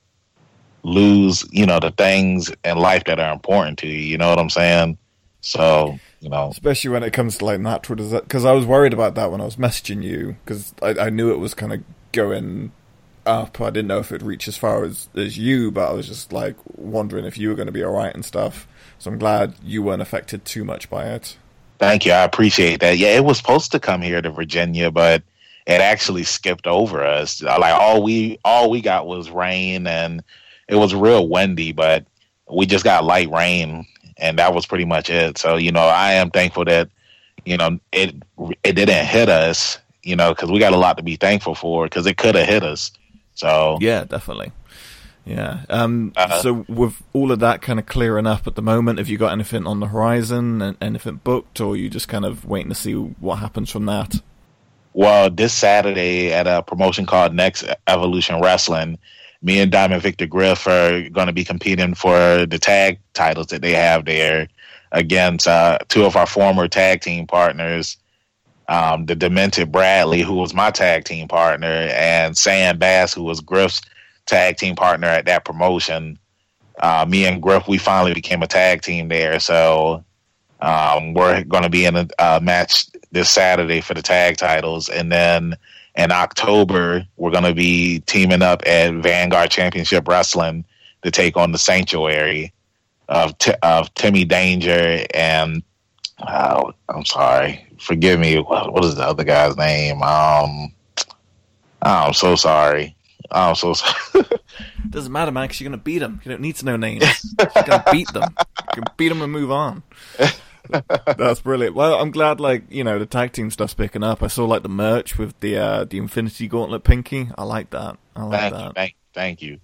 H: lose you know the things in life that are important to you. You know what I'm saying? So you know,
D: especially when it comes to like natural disaster. Because I was worried about that when I was messaging you because I, I knew it was kind of going up. I didn't know if it'd reach as far as as you, but I was just like wondering if you were going to be all right and stuff. So I'm glad you weren't affected too much by it.
H: Thank you. I appreciate that. Yeah, it was supposed to come here to Virginia, but it actually skipped over us. Like all we all we got was rain and it was real windy, but we just got light rain and that was pretty much it. So, you know, I am thankful that you know it it didn't hit us, you know, cuz we got a lot to be thankful for cuz it could have hit us. So
D: Yeah, definitely. Yeah. Um, uh, so with all of that kind of clearing up at the moment, have you got anything on the horizon, anything booked, or are you just kind of waiting to see what happens from that?
H: Well, this Saturday at a promotion called Next Evolution Wrestling, me and Diamond Victor Griff are going to be competing for the tag titles that they have there against uh, two of our former tag team partners, um, the Demented Bradley, who was my tag team partner, and Sam Bass, who was Griff's tag team partner at that promotion. Uh, me and Griff, we finally became a tag team there, so um, we're going to be in a, a match this Saturday for the tag titles, and then in October we're going to be teaming up at Vanguard Championship Wrestling to take on the Sanctuary. of T- of Timmy Danger and uh, I'm sorry, forgive me. What, what is the other guy's name? Um, oh, I'm so sorry. I'm so sorry.
D: Doesn't matter, man, because you're going to beat them. You don't need to know names. You're going to beat them. You can beat them and move on. That's brilliant. Well, I'm glad, like you know, the tag team stuff's picking up. I saw like the merch with the uh, the Infinity Gauntlet pinky. I like that. I like
H: thank
D: that.
H: you, thank, thank you.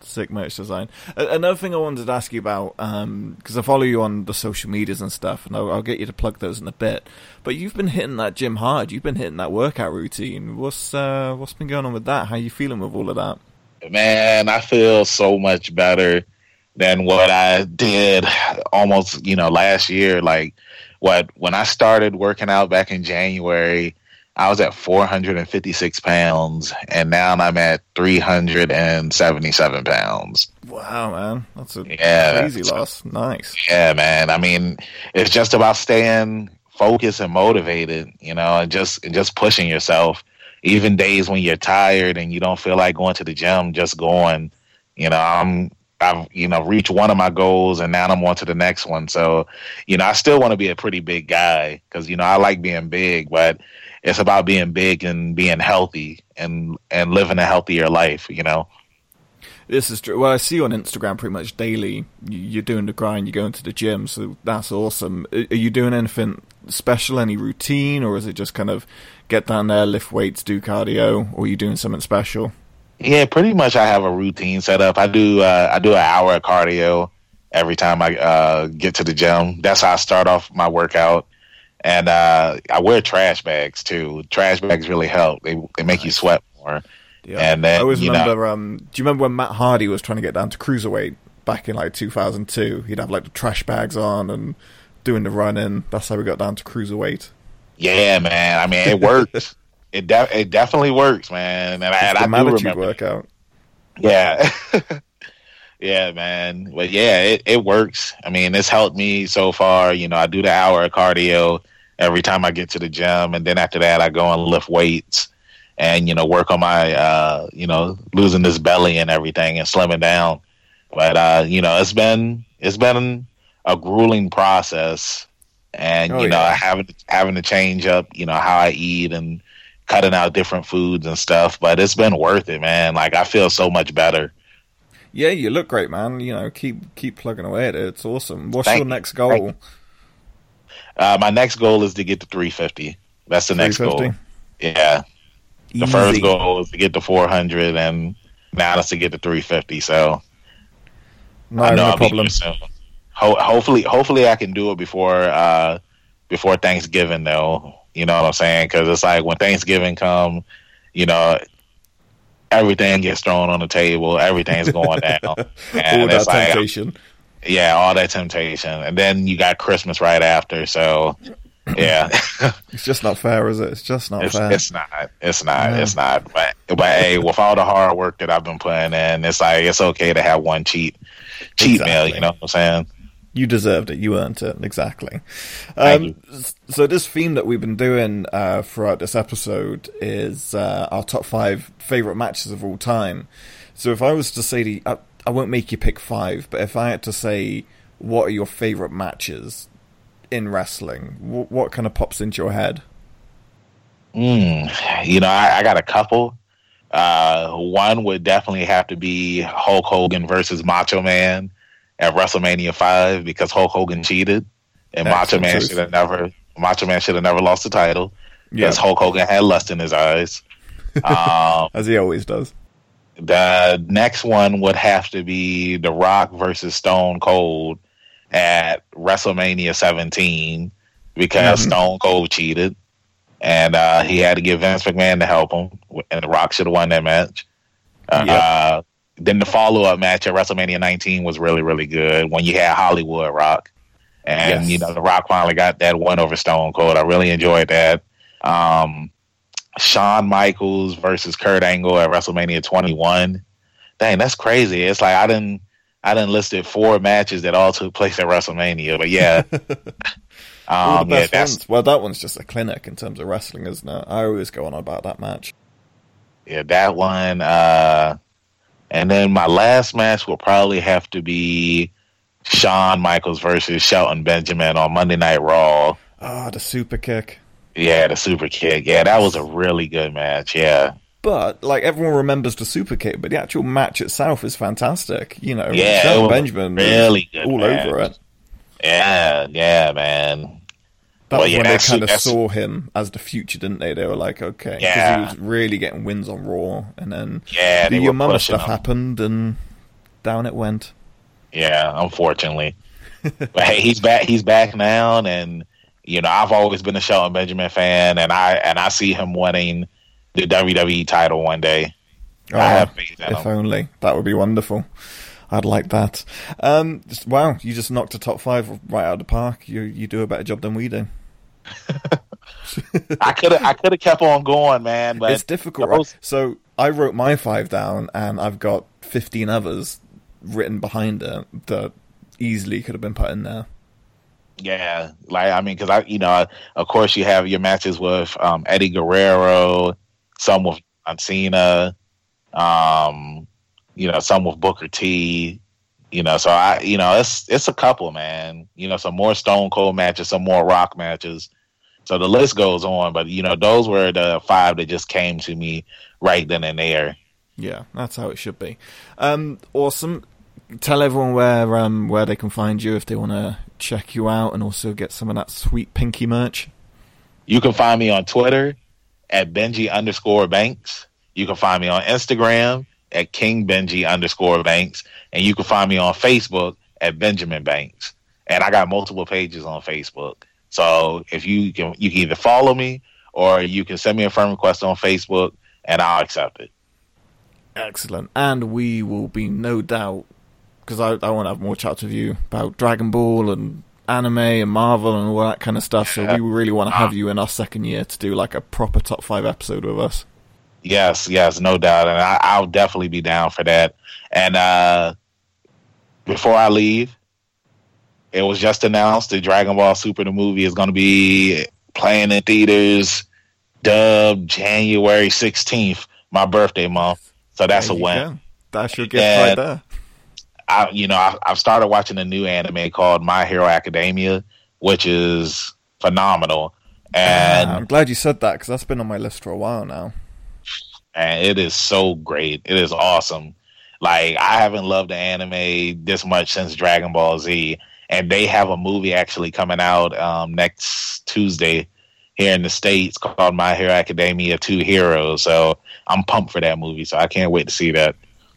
D: Sick merch design. Another thing I wanted to ask you about, because um, I follow you on the social medias and stuff, and I'll, I'll, get you to plug those in a bit. But you've been hitting that gym hard. You've been hitting that workout routine. What's uh, what's been going on with that? How you feeling with all of that?
H: Man, I feel so much better than what I did almost, you know, last year. Like what when I started working out back in January, I was at 456 pounds, and now I'm at 377 pounds.
D: Wow, man, that's a yeah, crazy loss. Nice.
H: Yeah, man. I mean, it's just about staying focused and motivated, you know, and just and just pushing yourself. Even days when you're tired and you don't feel like going to the gym, just going. You know, I'm I've you know reached one of my goals and now I'm on to the next one. So, you know, I still want to be a pretty big guy because you know I like being big, but it's about being big and being healthy and and living a healthier life. You know.
D: This is true. Well, I see you on Instagram pretty much daily. You're doing the grind. You're going to the gym, so that's awesome. Are you doing anything special? Any routine, or is it just kind of get down there, lift weights, do cardio, or are you doing something special?
H: Yeah, pretty much. I have a routine set up. I do. Uh, I do an hour of cardio every time I uh, get to the gym. That's how I start off my workout and uh, I wear trash bags too. Trash bags really help. They they make nice. you sweat more. Yeah. And then,
D: I always remember.
H: Know,
D: um, do you remember when Matt Hardy was trying to get down to cruiserweight back in like 2002? He'd have like the trash bags on and doing the running. That's how we got down to cruiserweight.
H: Yeah, man. I mean, it works. it de- it definitely works, man. And, I, and I do remember
D: workout.
H: Yeah. Yeah, man. But yeah, it, it works. I mean, it's helped me so far. You know, I do the hour of cardio every time I get to the gym, and then after that, I go and lift weights and you know work on my uh, you know losing this belly and everything and slimming down. But uh, you know, it's been it's been a grueling process, and oh, you know, yeah. having having to change up, you know, how I eat and cutting out different foods and stuff. But it's been worth it, man. Like I feel so much better
D: yeah, you look great, man. You know, keep keep plugging away at it. It's awesome. What's Thank your next goal?
H: Uh, my next goal is to get to 350. That's the next goal. Yeah. The first goal is to get to 400, and now it's to get to 350. So,
D: no, no problem.
H: Ho- hopefully, hopefully, I can do it before uh, before Thanksgiving, though. You know what I'm saying? Because it's like when Thanksgiving come, you know, everything gets thrown on the table, everything's going down,
D: and all that like, temptation.
H: Yeah, all that temptation, and then you got Christmas right after. So, yeah,
D: it's just not fair, is it? It's just not
H: it's,
D: fair.
H: It's not. It's not. Yeah. It's not. But but hey, with all the hard work that I've been putting in, it's like it's okay to have one cheat cheat exactly. meal. You know what I'm saying?
D: You deserved it. You earned it. Exactly. Um, so this theme that we've been doing uh, throughout this episode is uh, our top five favorite matches of all time. So if I was to say, to, I, I won't make you pick five, but if I had to say, what are your favorite matches in wrestling? What, what kind of pops into your head?
H: Mm, you know, I, I got a couple. Uh, one would definitely have to be Hulk Hogan versus Macho Man at WrestleMania five because Hulk Hogan cheated and That's Macho Man should have never Macho Man should have never lost the title because Hulk Hogan had lust in his eyes,
D: um, as he always does.
H: The next one would have to be The Rock versus Stone Cold at WrestleMania 17 because mm-hmm. Stone Cold cheated and uh, he had to get Vince McMahon to help him, and The Rock should have won that match. Uh, yep then the follow up match at WrestleMania 19 was really really good when you had Hollywood Rock, and yes. you know the Rock finally got that one over Stone Cold. I really enjoyed that. Um, Shawn Michaels versus Kurt Angle at WrestleMania 21. Dang, that's crazy. It's like I didn't I didn't listed four matches that all took place at WrestleMania, but yeah.
D: um, yeah, that's, well, that one's just a clinic in terms of wrestling, isn't it? I always go on about that match.
H: Yeah, that one. Uh, and then my last match will probably have to be Shawn Michaels versus Shelton Benjamin on Monday Night Raw.
D: Ah, the super kick.
H: Yeah, the super kick. Yeah, that was a really good match. Yeah.
D: But like everyone remembers the super kick, but the actual match itself is fantastic. You know,
H: Yeah,
D: Shelton Benjamin
H: really good
D: all
H: match.
D: over it.
H: Yeah, yeah, man.
D: That
H: Well, yeah,
D: when they kind of saw him as the future, didn't they? They were like, okay,
H: Yeah.
D: he was really getting wins on Raw, and then
H: Yeah,
D: the
H: they
D: Your
H: were
D: Mama stuff
H: him.
D: happened, and down it went.
H: Yeah, unfortunately. but hey, he's back. He's back now, and you know I've always been a Shelton Benjamin fan, and I and I see him winning the WWE title one day.
D: Oh,
H: I have faith in
D: if
H: him.
D: only that would be wonderful. I'd like that. Um, just- wow, you just knocked a top five right out of the park. You you do a better job than we do.
H: I could have I could have kept on going, man. But
D: it's difficult. Right? So I wrote my five down, and I've got fifteen others written behind it that easily could have been put in there.
H: Yeah, like I mean, because I, you know, of course you have your matches with um, Eddie Guerrero, some with John Cena, um, you know, some with Booker T. You know, so I, you know, it's it's a couple, man. You know, some more Stone Cold matches, some more Rock matches. So the list goes on, but you know, those were the five that just came to me right then and there.
D: Yeah, that's how it should be. Um, awesome. Tell everyone where um, where they can find you if they want to check you out and also get some of that sweet pinky merch.
H: You can find me on Twitter at Benji underscore Banks. You can find me on Instagram at King Benji underscore Banks. And you can find me on Facebook at Benjamin Banks. And I got multiple pages on Facebook. So if you can, you can either follow me or you can send me a friend request on Facebook and I'll accept it.
D: Excellent. And we will be no doubt because I, I want to have more chats with you about Dragon Ball and anime and Marvel and all that kind of stuff. So we really want to uh-huh. have you in our second year to do like a proper top five episode with us.
H: Yes, yes, no doubt, and I, I'll definitely be down for that. And uh, before I leave, it was just announced that Dragon Ball Super the movie is going to be playing in theaters, dubbed January sixteenth, my birthday month. So that's
D: There
H: a win.
D: go. That's your gift
H: And-
D: right there.
H: I, you know, I, I've started watching a new anime called My Hero Academia, which is phenomenal, and
D: Ah, I'm glad you said that because that's been on my list for a while now.
H: And it is so great. It is awesome. Like I haven't loved the anime this much since Dragon Ball Z, and they have a movie actually coming out um, next Tuesday here in the states called My Hero Academia: Two Heroes. So I'm pumped for that movie. So I can't wait to see that.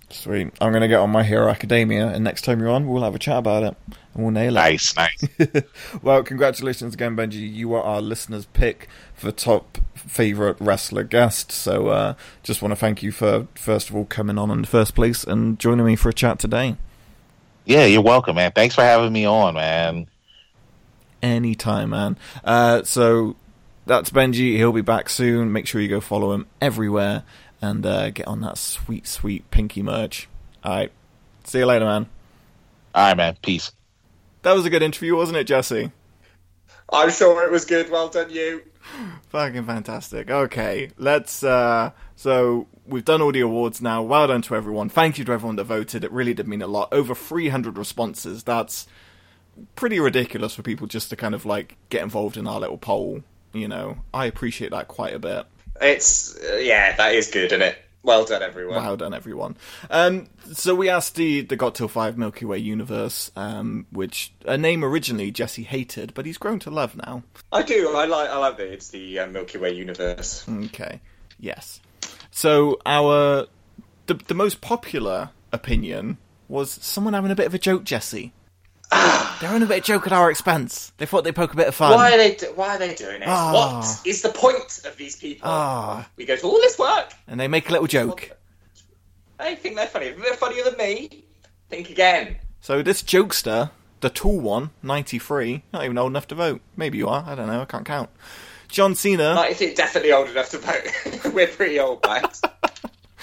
D: Sweet. I'm going to get on My Hero Academia, and next time you're on, we'll have a chat about it, and we'll nail it.
H: Nice, nice.
D: well, congratulations again, Benji. You are our listeners' pick for top favorite wrestler guest. So, uh, just want to thank you for first of all coming on in the first place and joining me for a chat today.
H: Yeah, you're welcome, man. Thanks for having me on, man.
D: Anytime, man. Uh, so that's Benji. He'll be back soon. Make sure you go follow him everywhere and uh, get on that sweet, sweet pinky merch. All right. See you later, man.
H: All right, man. Peace.
D: That was a good interview, wasn't it, Jesse?
E: I'm sure it was good. Well done, you.
D: Fucking fantastic. Okay, let's. uh So we've done all the awards now. Well done to everyone. Thank you to everyone that voted. It really did mean a lot. Over 300 responses. That's pretty ridiculous for people just to kind of like get involved in our little poll. You know, I appreciate that quite a bit.
E: It's uh, yeah, that is good, isn't it? Well done, everyone.
D: Well done, everyone. Um, so we asked the the Got Till Five Milky Way universe, um, which a name originally Jesse hated, but he's grown to love now.
E: I do. I like. I like that it's the uh, Milky Way universe.
D: Okay. Yes. So our the the most popular opinion was someone having a bit of a joke, Jesse. They're having a bit of joke at our expense. They thought they'd poke a bit of fun.
E: Why are they? Do- why are they doing it?
D: Ah.
E: What is the point of these people?
D: Ah.
E: We go to all this work.
D: And they make a little joke.
E: They think they're funny. They're funnier than me, think again.
D: So this jokester, the tall one, 93, not even old enough to vote. Maybe you are. I don't know. I can't count. John Cena.
E: It definitely old enough to vote? We're pretty old, guys.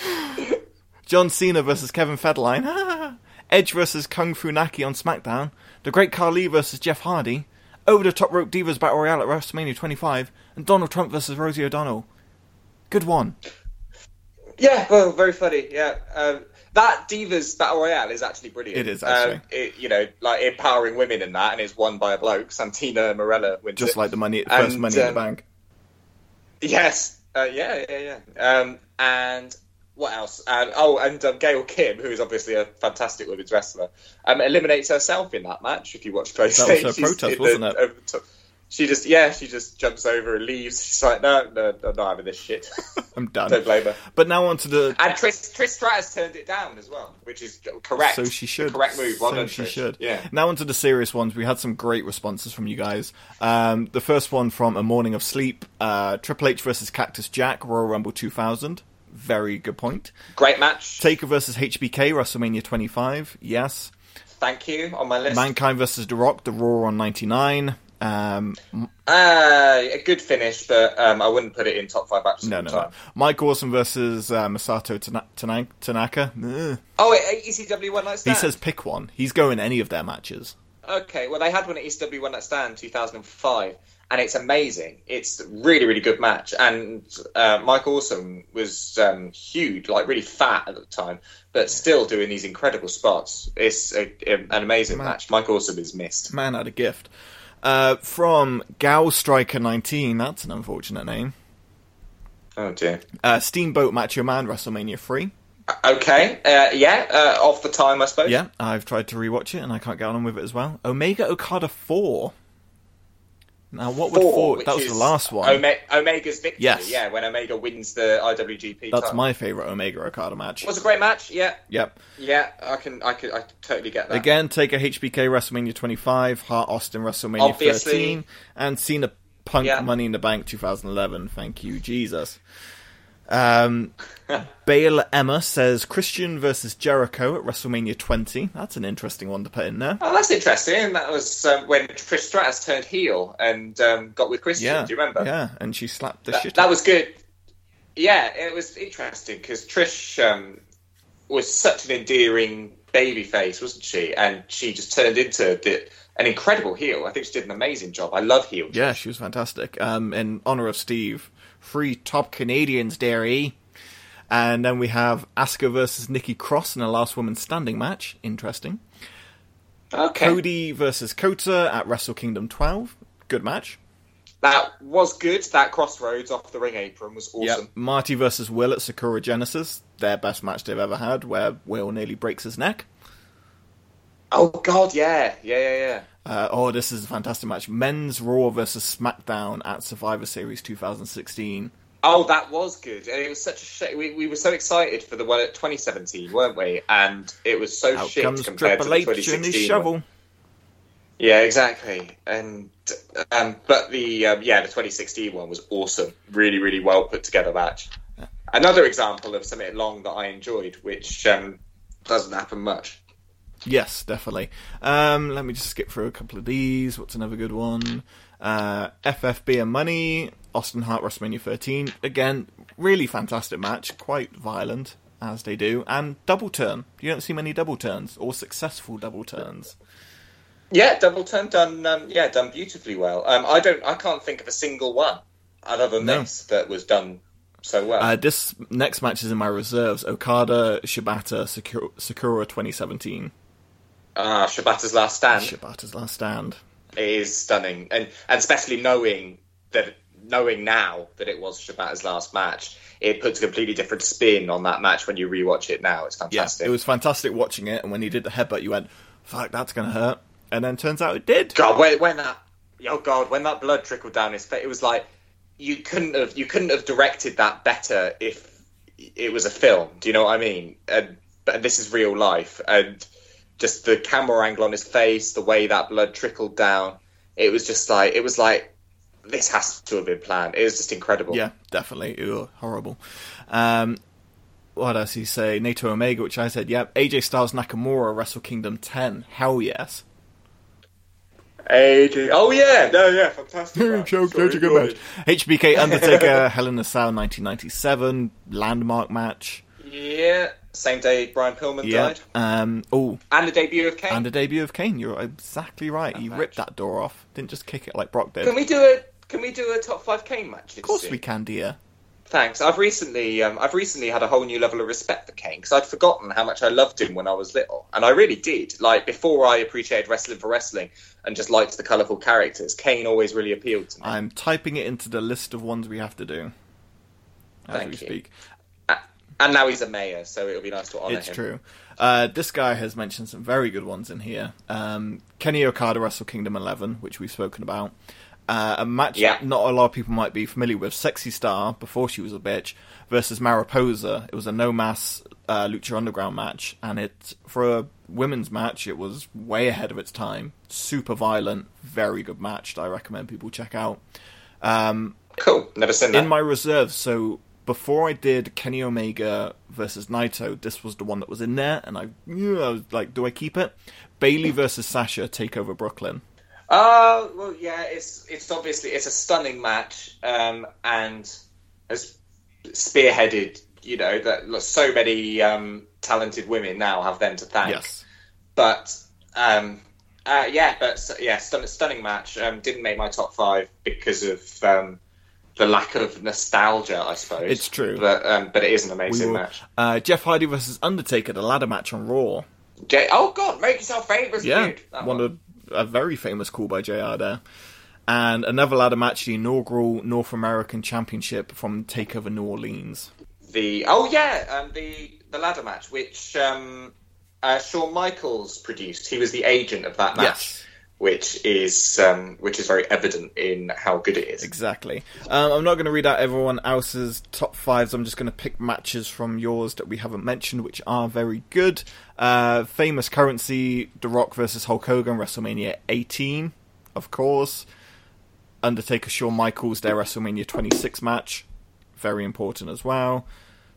D: John Cena versus Kevin Federline. Edge versus Kung Fu Naki on SmackDown. The Great Khali versus Jeff Hardy. Over the Top Rope Divas Battle Royale at WrestleMania 25. And Donald Trump versus Rosie O'Donnell. Good one.
E: yeah, well, very funny. Yeah, um, that Divas Battle Royale is actually brilliant.
D: It is, actually.
E: Um, it, you know, like empowering women in that, and it's won by a bloke. Santina Marella wins
D: Just
E: it.
D: like the money, first
E: And,
D: Money in
E: um,
D: the Bank.
E: Yes. Uh, yeah, yeah, yeah. Um, and what else? And oh, and um, Gail Kim, who is obviously a fantastic women's wrestler, um, eliminates herself in that match. If you watch closely,
D: That was her
E: She's
D: protest, wasn't it?
E: over top. She just, yeah, she just jumps over and leaves. She's like, no, no, no, I'm not having this shit.
D: I'm done.
E: Don't blame her.
D: But now on to the.
E: And Trish, Trish Stratus turned it down as well, which is correct.
D: So she should.
E: The correct move. Well
D: so
E: done,
D: she
E: Trish.
D: should.
E: Yeah.
D: Now onto the serious ones. We had some great responses from you guys. Um, the first one from A Morning of Sleep. Uh, Triple H versus Cactus Jack, Royal Rumble 2000. Very good point.
E: Great match.
D: Taker versus HBK, WrestleMania 25. Yes.
E: Thank you on my list.
D: Mankind versus The Rock, The Raw on 99. Um,
E: Uh, a good finish, but um, I wouldn't put it in top five matches.
D: no, no, no. Mike Awesome versus uh, Masato Tana- Tana- Tanaka. Ugh.
E: Oh, ECW One Night Stand.
D: He says pick one. He's going any of their matches.
E: Okay, well, they had one at ECW One Night Stand 2005, and it's amazing. It's a really, really good match. And uh, Mike Awesome was um, huge, like really fat at the time, but still doing these incredible spots. It's a, an amazing
D: Man.
E: match. Mike Awesome is missed.
D: Man had a gift. Uh, from Gal Striker 19, that's an unfortunate name.
E: Oh dear.
D: Uh, Steamboat Macho Man, WrestleMania 3.
E: Okay, uh, yeah, uh, off the time, I suppose.
D: Yeah, I've tried to rewatch it and I can't get on with it as well. Omega Okada 4. Now, what would
E: Four,
D: 4? That was the last one.
E: Ome- Omega's victory.
D: Yes.
E: Yeah, when Omega wins the IWGP.
D: That's
E: title.
D: my favourite Omega Okada match.
E: It was a great match. Yeah,
D: Yep.
E: yeah, I can, I can, I totally get that.
D: Again, take a HBK WrestleMania 25, Hart Austin WrestleMania
E: Obviously.
D: 13, and Cena Punk
E: Yeah.
D: Money in the Bank 2011. Thank you, Jesus. Um, Bale Emma says Christian versus Jericho at WrestleMania 20. That's an interesting one to put in there.
E: Oh, that's interesting. That was um, when Trish Stratus turned heel and um, got with Christian.
D: Yeah,
E: Do you remember?
D: Yeah, and she slapped the
E: That,
D: shit.
E: that was good. Yeah, it was interesting because Trish um, was such an endearing baby face, wasn't she? And she just turned into the, an incredible heel. I think she did an amazing job. I love heel.
D: Yeah, she was fantastic. Um, in honor of Steve, three top Canadians, dairy. And then we have Asuka versus Nikki Cross in a last woman standing match. Interesting.
E: Okay.
D: Cody versus Kota at Wrestle Kingdom 12. Good match.
E: That was good. That Cross Rhodes off the ring apron was awesome.
D: Yep. Marty versus Will at Sakura Genesis. Their best match they've ever had, where Will nearly breaks his neck.
E: Oh God, yeah, yeah, yeah, yeah.
D: Uh, oh, this is a fantastic match. Men's Raw versus SmackDown at Survivor Series 2016.
E: Oh, that was good. And it was such a shame. We, we were so excited for the one at 2017, weren't we? And it was so
D: Out
E: shit compared
D: Triple
E: to the
D: H and
E: 2016
D: shovel.
E: Yeah, exactly. And um, but the um, yeah, the 2016 one was awesome. Really, really well put together match. Another example of something long that I enjoyed, which um, doesn't happen much.
D: Yes, definitely. Um, let me just skip through a couple of these. What's another good one? Uh, FFB and Money, Austin Hart WrestleMania 13. Again, really fantastic match. Quite violent, as they do. And double turn. You don't see many double turns, or successful double turns.
E: Yeah, double turn done. Um, yeah, done beautifully well. Um, I don't. I can't think of a single one other than
D: No.
E: this that was done so well.
D: Uh, this next match is in my reserves. Okada, Shibata, Sakura, Sakura 2017.
E: Ah, Shibata's last stand.
D: Shibata's last stand.
E: It is stunning, and and especially knowing that knowing now that it was Shibata's last match, it puts a completely different spin on that match when you rewatch it now. It's
D: Yeah,
E: fantastic.
D: it was fantastic watching it, and when he did the headbutt, you went, fuck, that's going to hurt. And then turns out it did.
E: God, when, when that oh god, when that blood trickled down his face, it was like you couldn't have you couldn't have directed that better if it was a film. Do you know what I mean? And but this is real life, and just the camera angle on his face, the way that blood trickled down, it was just like it was like this has to have been planned. It was just incredible.
D: Yeah, definitely. Ew, horrible. Um, what else did he say? Naito Omega, which I said, yep. AJ Styles Nakamura, Wrestle Kingdom 10. Hell yes.
E: AJ. Oh yeah, no, yeah, fantastic. match.
D: Joke,
E: Sorry,
D: such a good
E: go
D: match. HBK Undertaker, Hell in a Cell 1997. Landmark match.
E: Yeah, same day Brian Pillman
D: Yeah.
E: died,
D: Um, oh,
E: and the debut of Kane.
D: and the debut of Kane. You're exactly right. He ripped that door off. Didn't just kick it like Brock did.
E: Can we do a Can we do a top five Kane match?
D: Of course we can, dear.
E: Thanks. I've recently, um, I've recently had a whole new level of respect for Kane because I'd forgotten how much I loved him when I was little, and I really did. Like before, I appreciated wrestling for wrestling and just liked the colourful characters. Kane always really appealed to me.
D: I'm typing it into the list of ones we have to do as
E: Thank
D: we
E: you.
D: speak.
E: And now he's a mayor, so it'll be nice to honour
D: It's
E: him.
D: true. Uh, this guy has mentioned some very good ones in here. Um, Kenny Okada Wrestle Kingdom 11, which we've spoken about. Uh, a match
E: Yeah.
D: that not a lot of people might be familiar with. Sexy Star, before she was a bitch, versus Mariposa. It was a no mass uh, Lucha Underground match, and it for a women's match, it was way ahead of its time. Super violent, very good match that I recommend people check out. Um,
E: Cool. Never seen that.
D: in my reserves, so before I did Kenny Omega versus Naito, this was the one that was in there, and I, yeah, I was like, do I keep it? Bayley versus Sasha, Takeover Brooklyn.
E: Uh, well, yeah, it's it's obviously it's a stunning match, um, and has spearheaded. You know that so many um, talented women now have them to thank.
D: Yes.
E: But um, uh, yeah, but yeah, stun- stunning match. Um, didn't make my top five because of um, the lack of nostalgia, I suppose.
D: It's true.
E: but um, but it is an amazing
D: will-
E: match.
D: Uh, Jeff Hardy versus Undertaker, the ladder match on Raw.
E: J- oh God, make yourself famous,
D: Yeah,
E: dude. That
D: one of a very famous call by JR there. And another ladder match, the inaugural North American Championship from Takeover New Orleans.
E: the oh yeah, um, the the ladder match, which um, uh, Shawn Michaels produced. He was the agent of that match,
D: Yes.
E: Which is um, which is very evident in how good it is.
D: Exactly. Um, I'm not going to read out everyone else's top fives. I'm just going to pick matches from yours that we haven't mentioned, which are very good. Uh, famous currency: The Rock versus Hulk Hogan, WrestleMania 18, of course. Undertaker, Shawn Michaels, their WrestleMania 26 match, very important as well.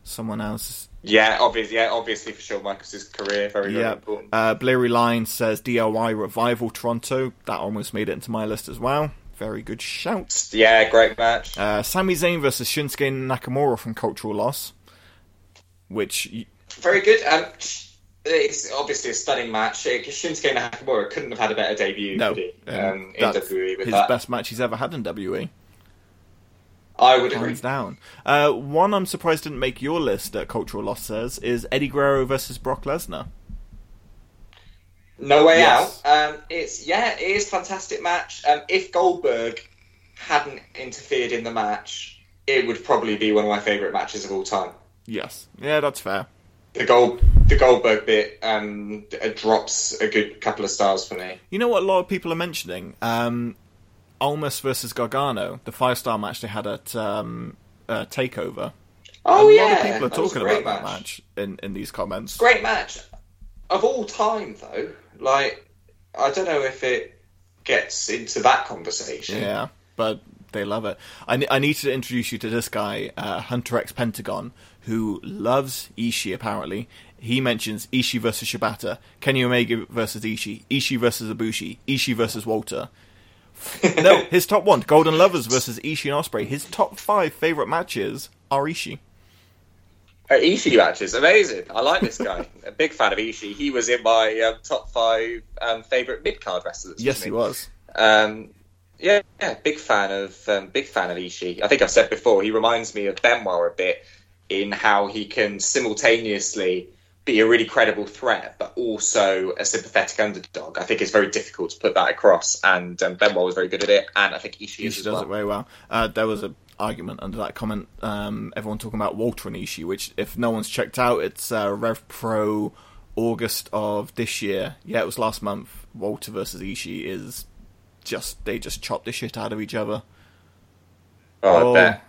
D: Someone else
E: Yeah, obviously, yeah, obviously for Shawn Michaels' career, very very
D: Yeah.
E: important.
D: Uh, Blairy Line says DIY Revival Toronto. That almost made it into my list as well. Very good shout.
E: Yeah, great match.
D: Uh, Sami Zayn versus Shinsuke Nakamura from Cultural Loss. Which,
E: Very good. Um, it's obviously a stunning match. Uh, Shinsuke Nakamura couldn't have had a better debut
D: no,
E: could he?
D: um,
E: um, in WWE with
D: his
E: that.
D: best match he's ever had in WWE.
E: I would agree.
D: Hands down. Uh, one I'm surprised didn't make your list that Cultural Loss says is Eddie Guerrero versus Brock Lesnar.
E: No way
D: Yes.
E: out. Um, it's yeah, it is a fantastic match. Um, if Goldberg hadn't interfered in the match, it would probably be one of my favourite matches of all time.
D: Yes. Yeah, that's fair.
E: The Gold, the Goldberg bit, um, d- uh, drops a good couple of stars for me.
D: You know what a lot of people are mentioning? Almas versus Gargano, the five star match they had at um, uh, Takeover.
E: Oh
D: a
E: yeah,
D: lot of people are talking about that match in, in these comments.
E: Great match of all time, though. Like, I don't know if it gets into that conversation.
D: Yeah, but they love it. I, I need to introduce you to this guy, uh, Hunter X Pentagon, who loves Ishii. Apparently, he mentions Ishii versus Shibata, Kenny Omega versus Ishii, Ishii versus Ibushi, Ishii versus Walter. no, his top one: Golden Lovers versus Ishii and Ospreay. His top five favorite matches are Ishii.
E: Uh, Ishii matches, amazing. I like this guy. a big fan of Ishii. He was in my um, top five um, favorite mid card wrestlers.
D: Yes, he was.
E: Um, yeah, yeah, big fan of um, big fan of Ishii. I think I've said before he reminds me of Benoit a bit in how he can simultaneously be a really credible threat, but also a sympathetic underdog. I think it's very difficult to put that across, and um, Benoit was very good at it, and I think Ishii,
D: Ishii
E: as
D: does
E: well.
D: it very well. Uh, there was an argument under that comment. Um, everyone talking about Walter and Ishii, which if no one's checked out, it's uh, Rev Pro August of this year. Yeah, it was last month. Walter versus Ishii is just they just chop the shit out of each other.
E: Oh, I bet.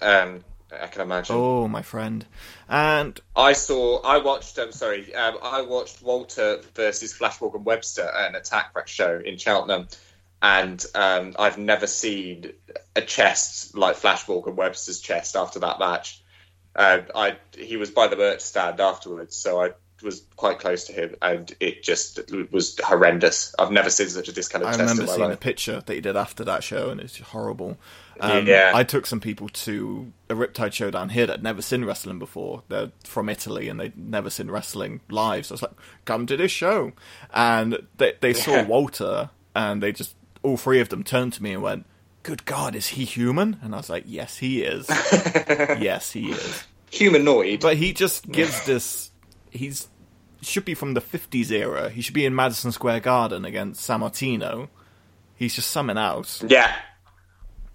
E: Um, I can imagine.
D: Oh, my friend. And
E: I saw. I watched. I'm sorry. Um, I watched Walter versus Flash Morgan Webster at an Attack show in Cheltenham, and um, I've never seen a chest like Flash Morgan Webster's chest after that match. Uh, I he was by the merch stand afterwards, so I was quite close to him, and it just was horrendous. I've never seen such a discoloured
D: I remember seeing
E: life.
D: a picture that he did after that show, and it's horrible. Um,
E: Yeah.
D: I took some people to a Riptide show down here that'd never seen wrestling before. They're from Italy and they'd never seen wrestling live. So I was like, "Come to this show," and they they saw
E: Yeah.
D: Walter, and they just all three of them turned to me and went, good God, is he human? And I was like, yes, he is. yes, he is.
E: Humanoid.
D: But he just gives this. He's should be from the 50s era. He should be in Madison Square Garden against Sammartino. He's just summing out.
E: Yeah.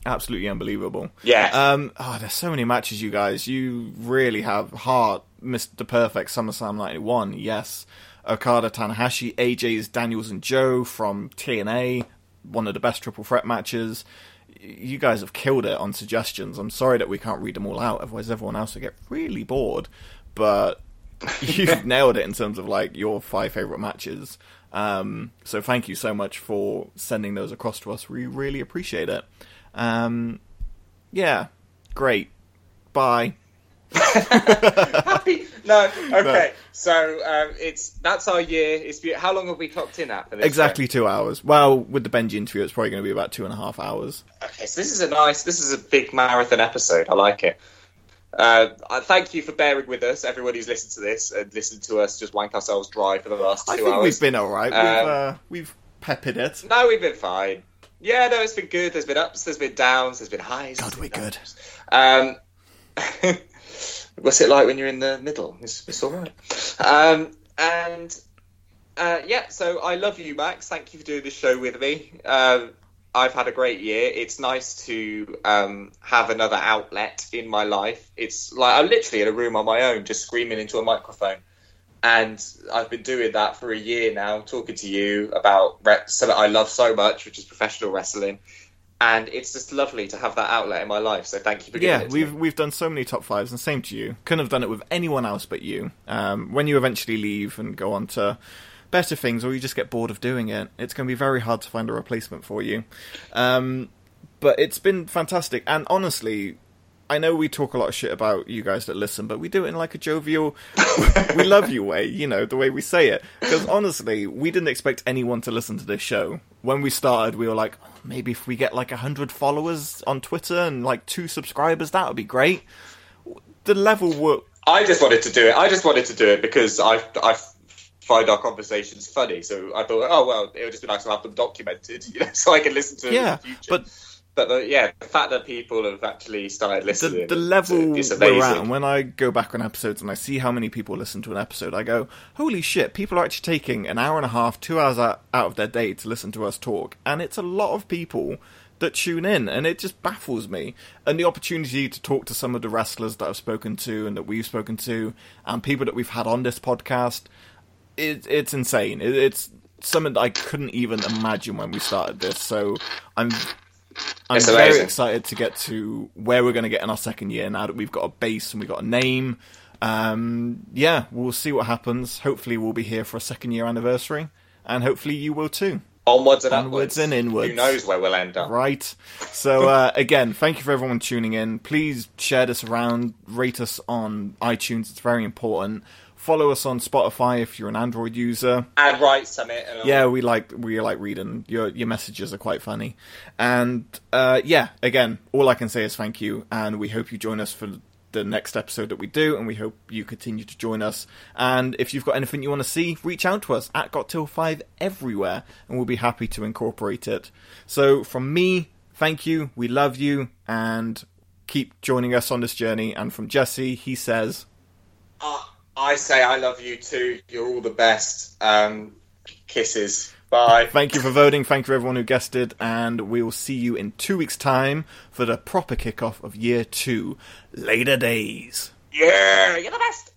D: Absolutely unbelievable.
E: Yeah.
D: Um, oh, there's so many matches, you guys. You really have Hart. Mr. Perfect SummerSlam 91, yes. Okada Tanahashi, AJ's Daniels and Joe from TNA, one of the best triple threat matches. You guys have killed it on suggestions. I'm sorry that we can't read them all out, otherwise everyone else will get really bored. But you've nailed it in terms of like your five favorite matches. Um, so thank you so much for sending those across to us. We really appreciate it. Um, yeah, great. Bye.
E: Happy? No. Okay. So um, it's that's our year. It's be- how long have we clocked in at for this?
D: Exactly
E: show?
D: two hours. Well, with the Benji interview, it's probably going to be about two and a half hours.
E: Okay, so this is a nice. This is a big marathon episode. I like it. Uh, thank you for bearing with us, everyone who's listened to this and listened to us just wank ourselves dry for the last two
D: I think
E: hours.
D: we've been all right.
E: Um,
D: we've uh, we've peppered it.
E: No, we've been fine. Yeah, no, it's been good. There's been ups, there's been downs, there's been highs.
D: God, we're good.
E: Um, what's it like when you're in the middle? It's, it's all right. Um, and uh, yeah, so I love you, Max. Thank you for doing this show with me. Um, I've had a great year. It's nice to um, have another outlet in my life. It's like I'm literally in a room on my own, just screaming into a microphone. And I've been doing that for a year now, talking to you about re- something I love so much, which is professional wrestling. And it's just lovely to have that outlet in my life. So thank you for
D: Yeah, we've
E: me.
D: we've done so many top fives, and same to you. Couldn't have done it with anyone else but you. Um, when you eventually leave and go on to better things, or you just get bored of doing it, it's going to be very hard to find a replacement for you. Um, but it's been fantastic, and honestly, I know we talk a lot of shit about you guys that listen, but we do it in like a jovial, we love you way, you know, the way we say it. Because honestly, we didn't expect anyone to listen to this show. When we started, we were like, oh, maybe if we get like a hundred followers on Twitter and like two subscribers, that would be great. The level were
E: I just wanted to do it. I just wanted to do it because I I find our conversations funny. So I thought, oh well, it would just be nice to have them documented, you know, so I can listen to them
D: yeah,
E: in the future.
D: but
E: But the, yeah, the fact that people have actually started
D: the,
E: listening,
D: the level
E: is
D: we're
E: amazing.
D: at, and when I go back on episodes and I see how many people listen to an episode, I go, holy shit, people are actually taking an hour and a half, two hours out, out of their day to listen to us talk. And it's a lot of people that tune in, and it just baffles me. And the opportunity to talk to some of the wrestlers that I've spoken to and that we've spoken to, and people that we've had on this podcast, it, it's insane. It, it's something that I couldn't even imagine when we started this. So I'm I'm very excited to get to where we're going to get in our second year now that we've got a base and we've got a name. Um, yeah, we'll see what happens. Hopefully, we'll be here for a second year anniversary, and hopefully, you will too.
E: Onwards and
D: Onwards
E: upwards.
D: and inwards.
E: Who knows where we'll end up?
D: Right. So uh, again, thank you for everyone tuning in. Please share this around. Rate us on iTunes. It's very important. Follow us on Spotify if you're an Android user.
E: And write Summit. And.
D: Yeah, we like we like reading your your messages are quite funny, and uh, yeah, again, all I can say is thank you, and we hope you join us for the next episode that we do, and we hope you continue to join us. And if you've got anything you want to see, reach out to us at Got Till Five everywhere, and we'll be happy to incorporate it. So from me, thank you, we love you, and keep joining us on this journey. And from Jesse, he says.
E: I say I love you too. You're all the best. Um, kisses. Bye.
D: Thank you for voting. Thank you everyone who guessed it, and we will see you in two weeks' time for the proper kickoff of year two. Later days.
E: Yeah, you're the best.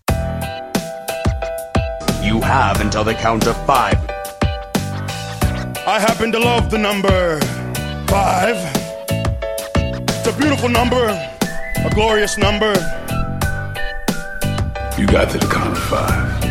A: You have until the count of five.
B: I happen to love the number five. It's a beautiful number, a glorious number.
N: You got to the count of five.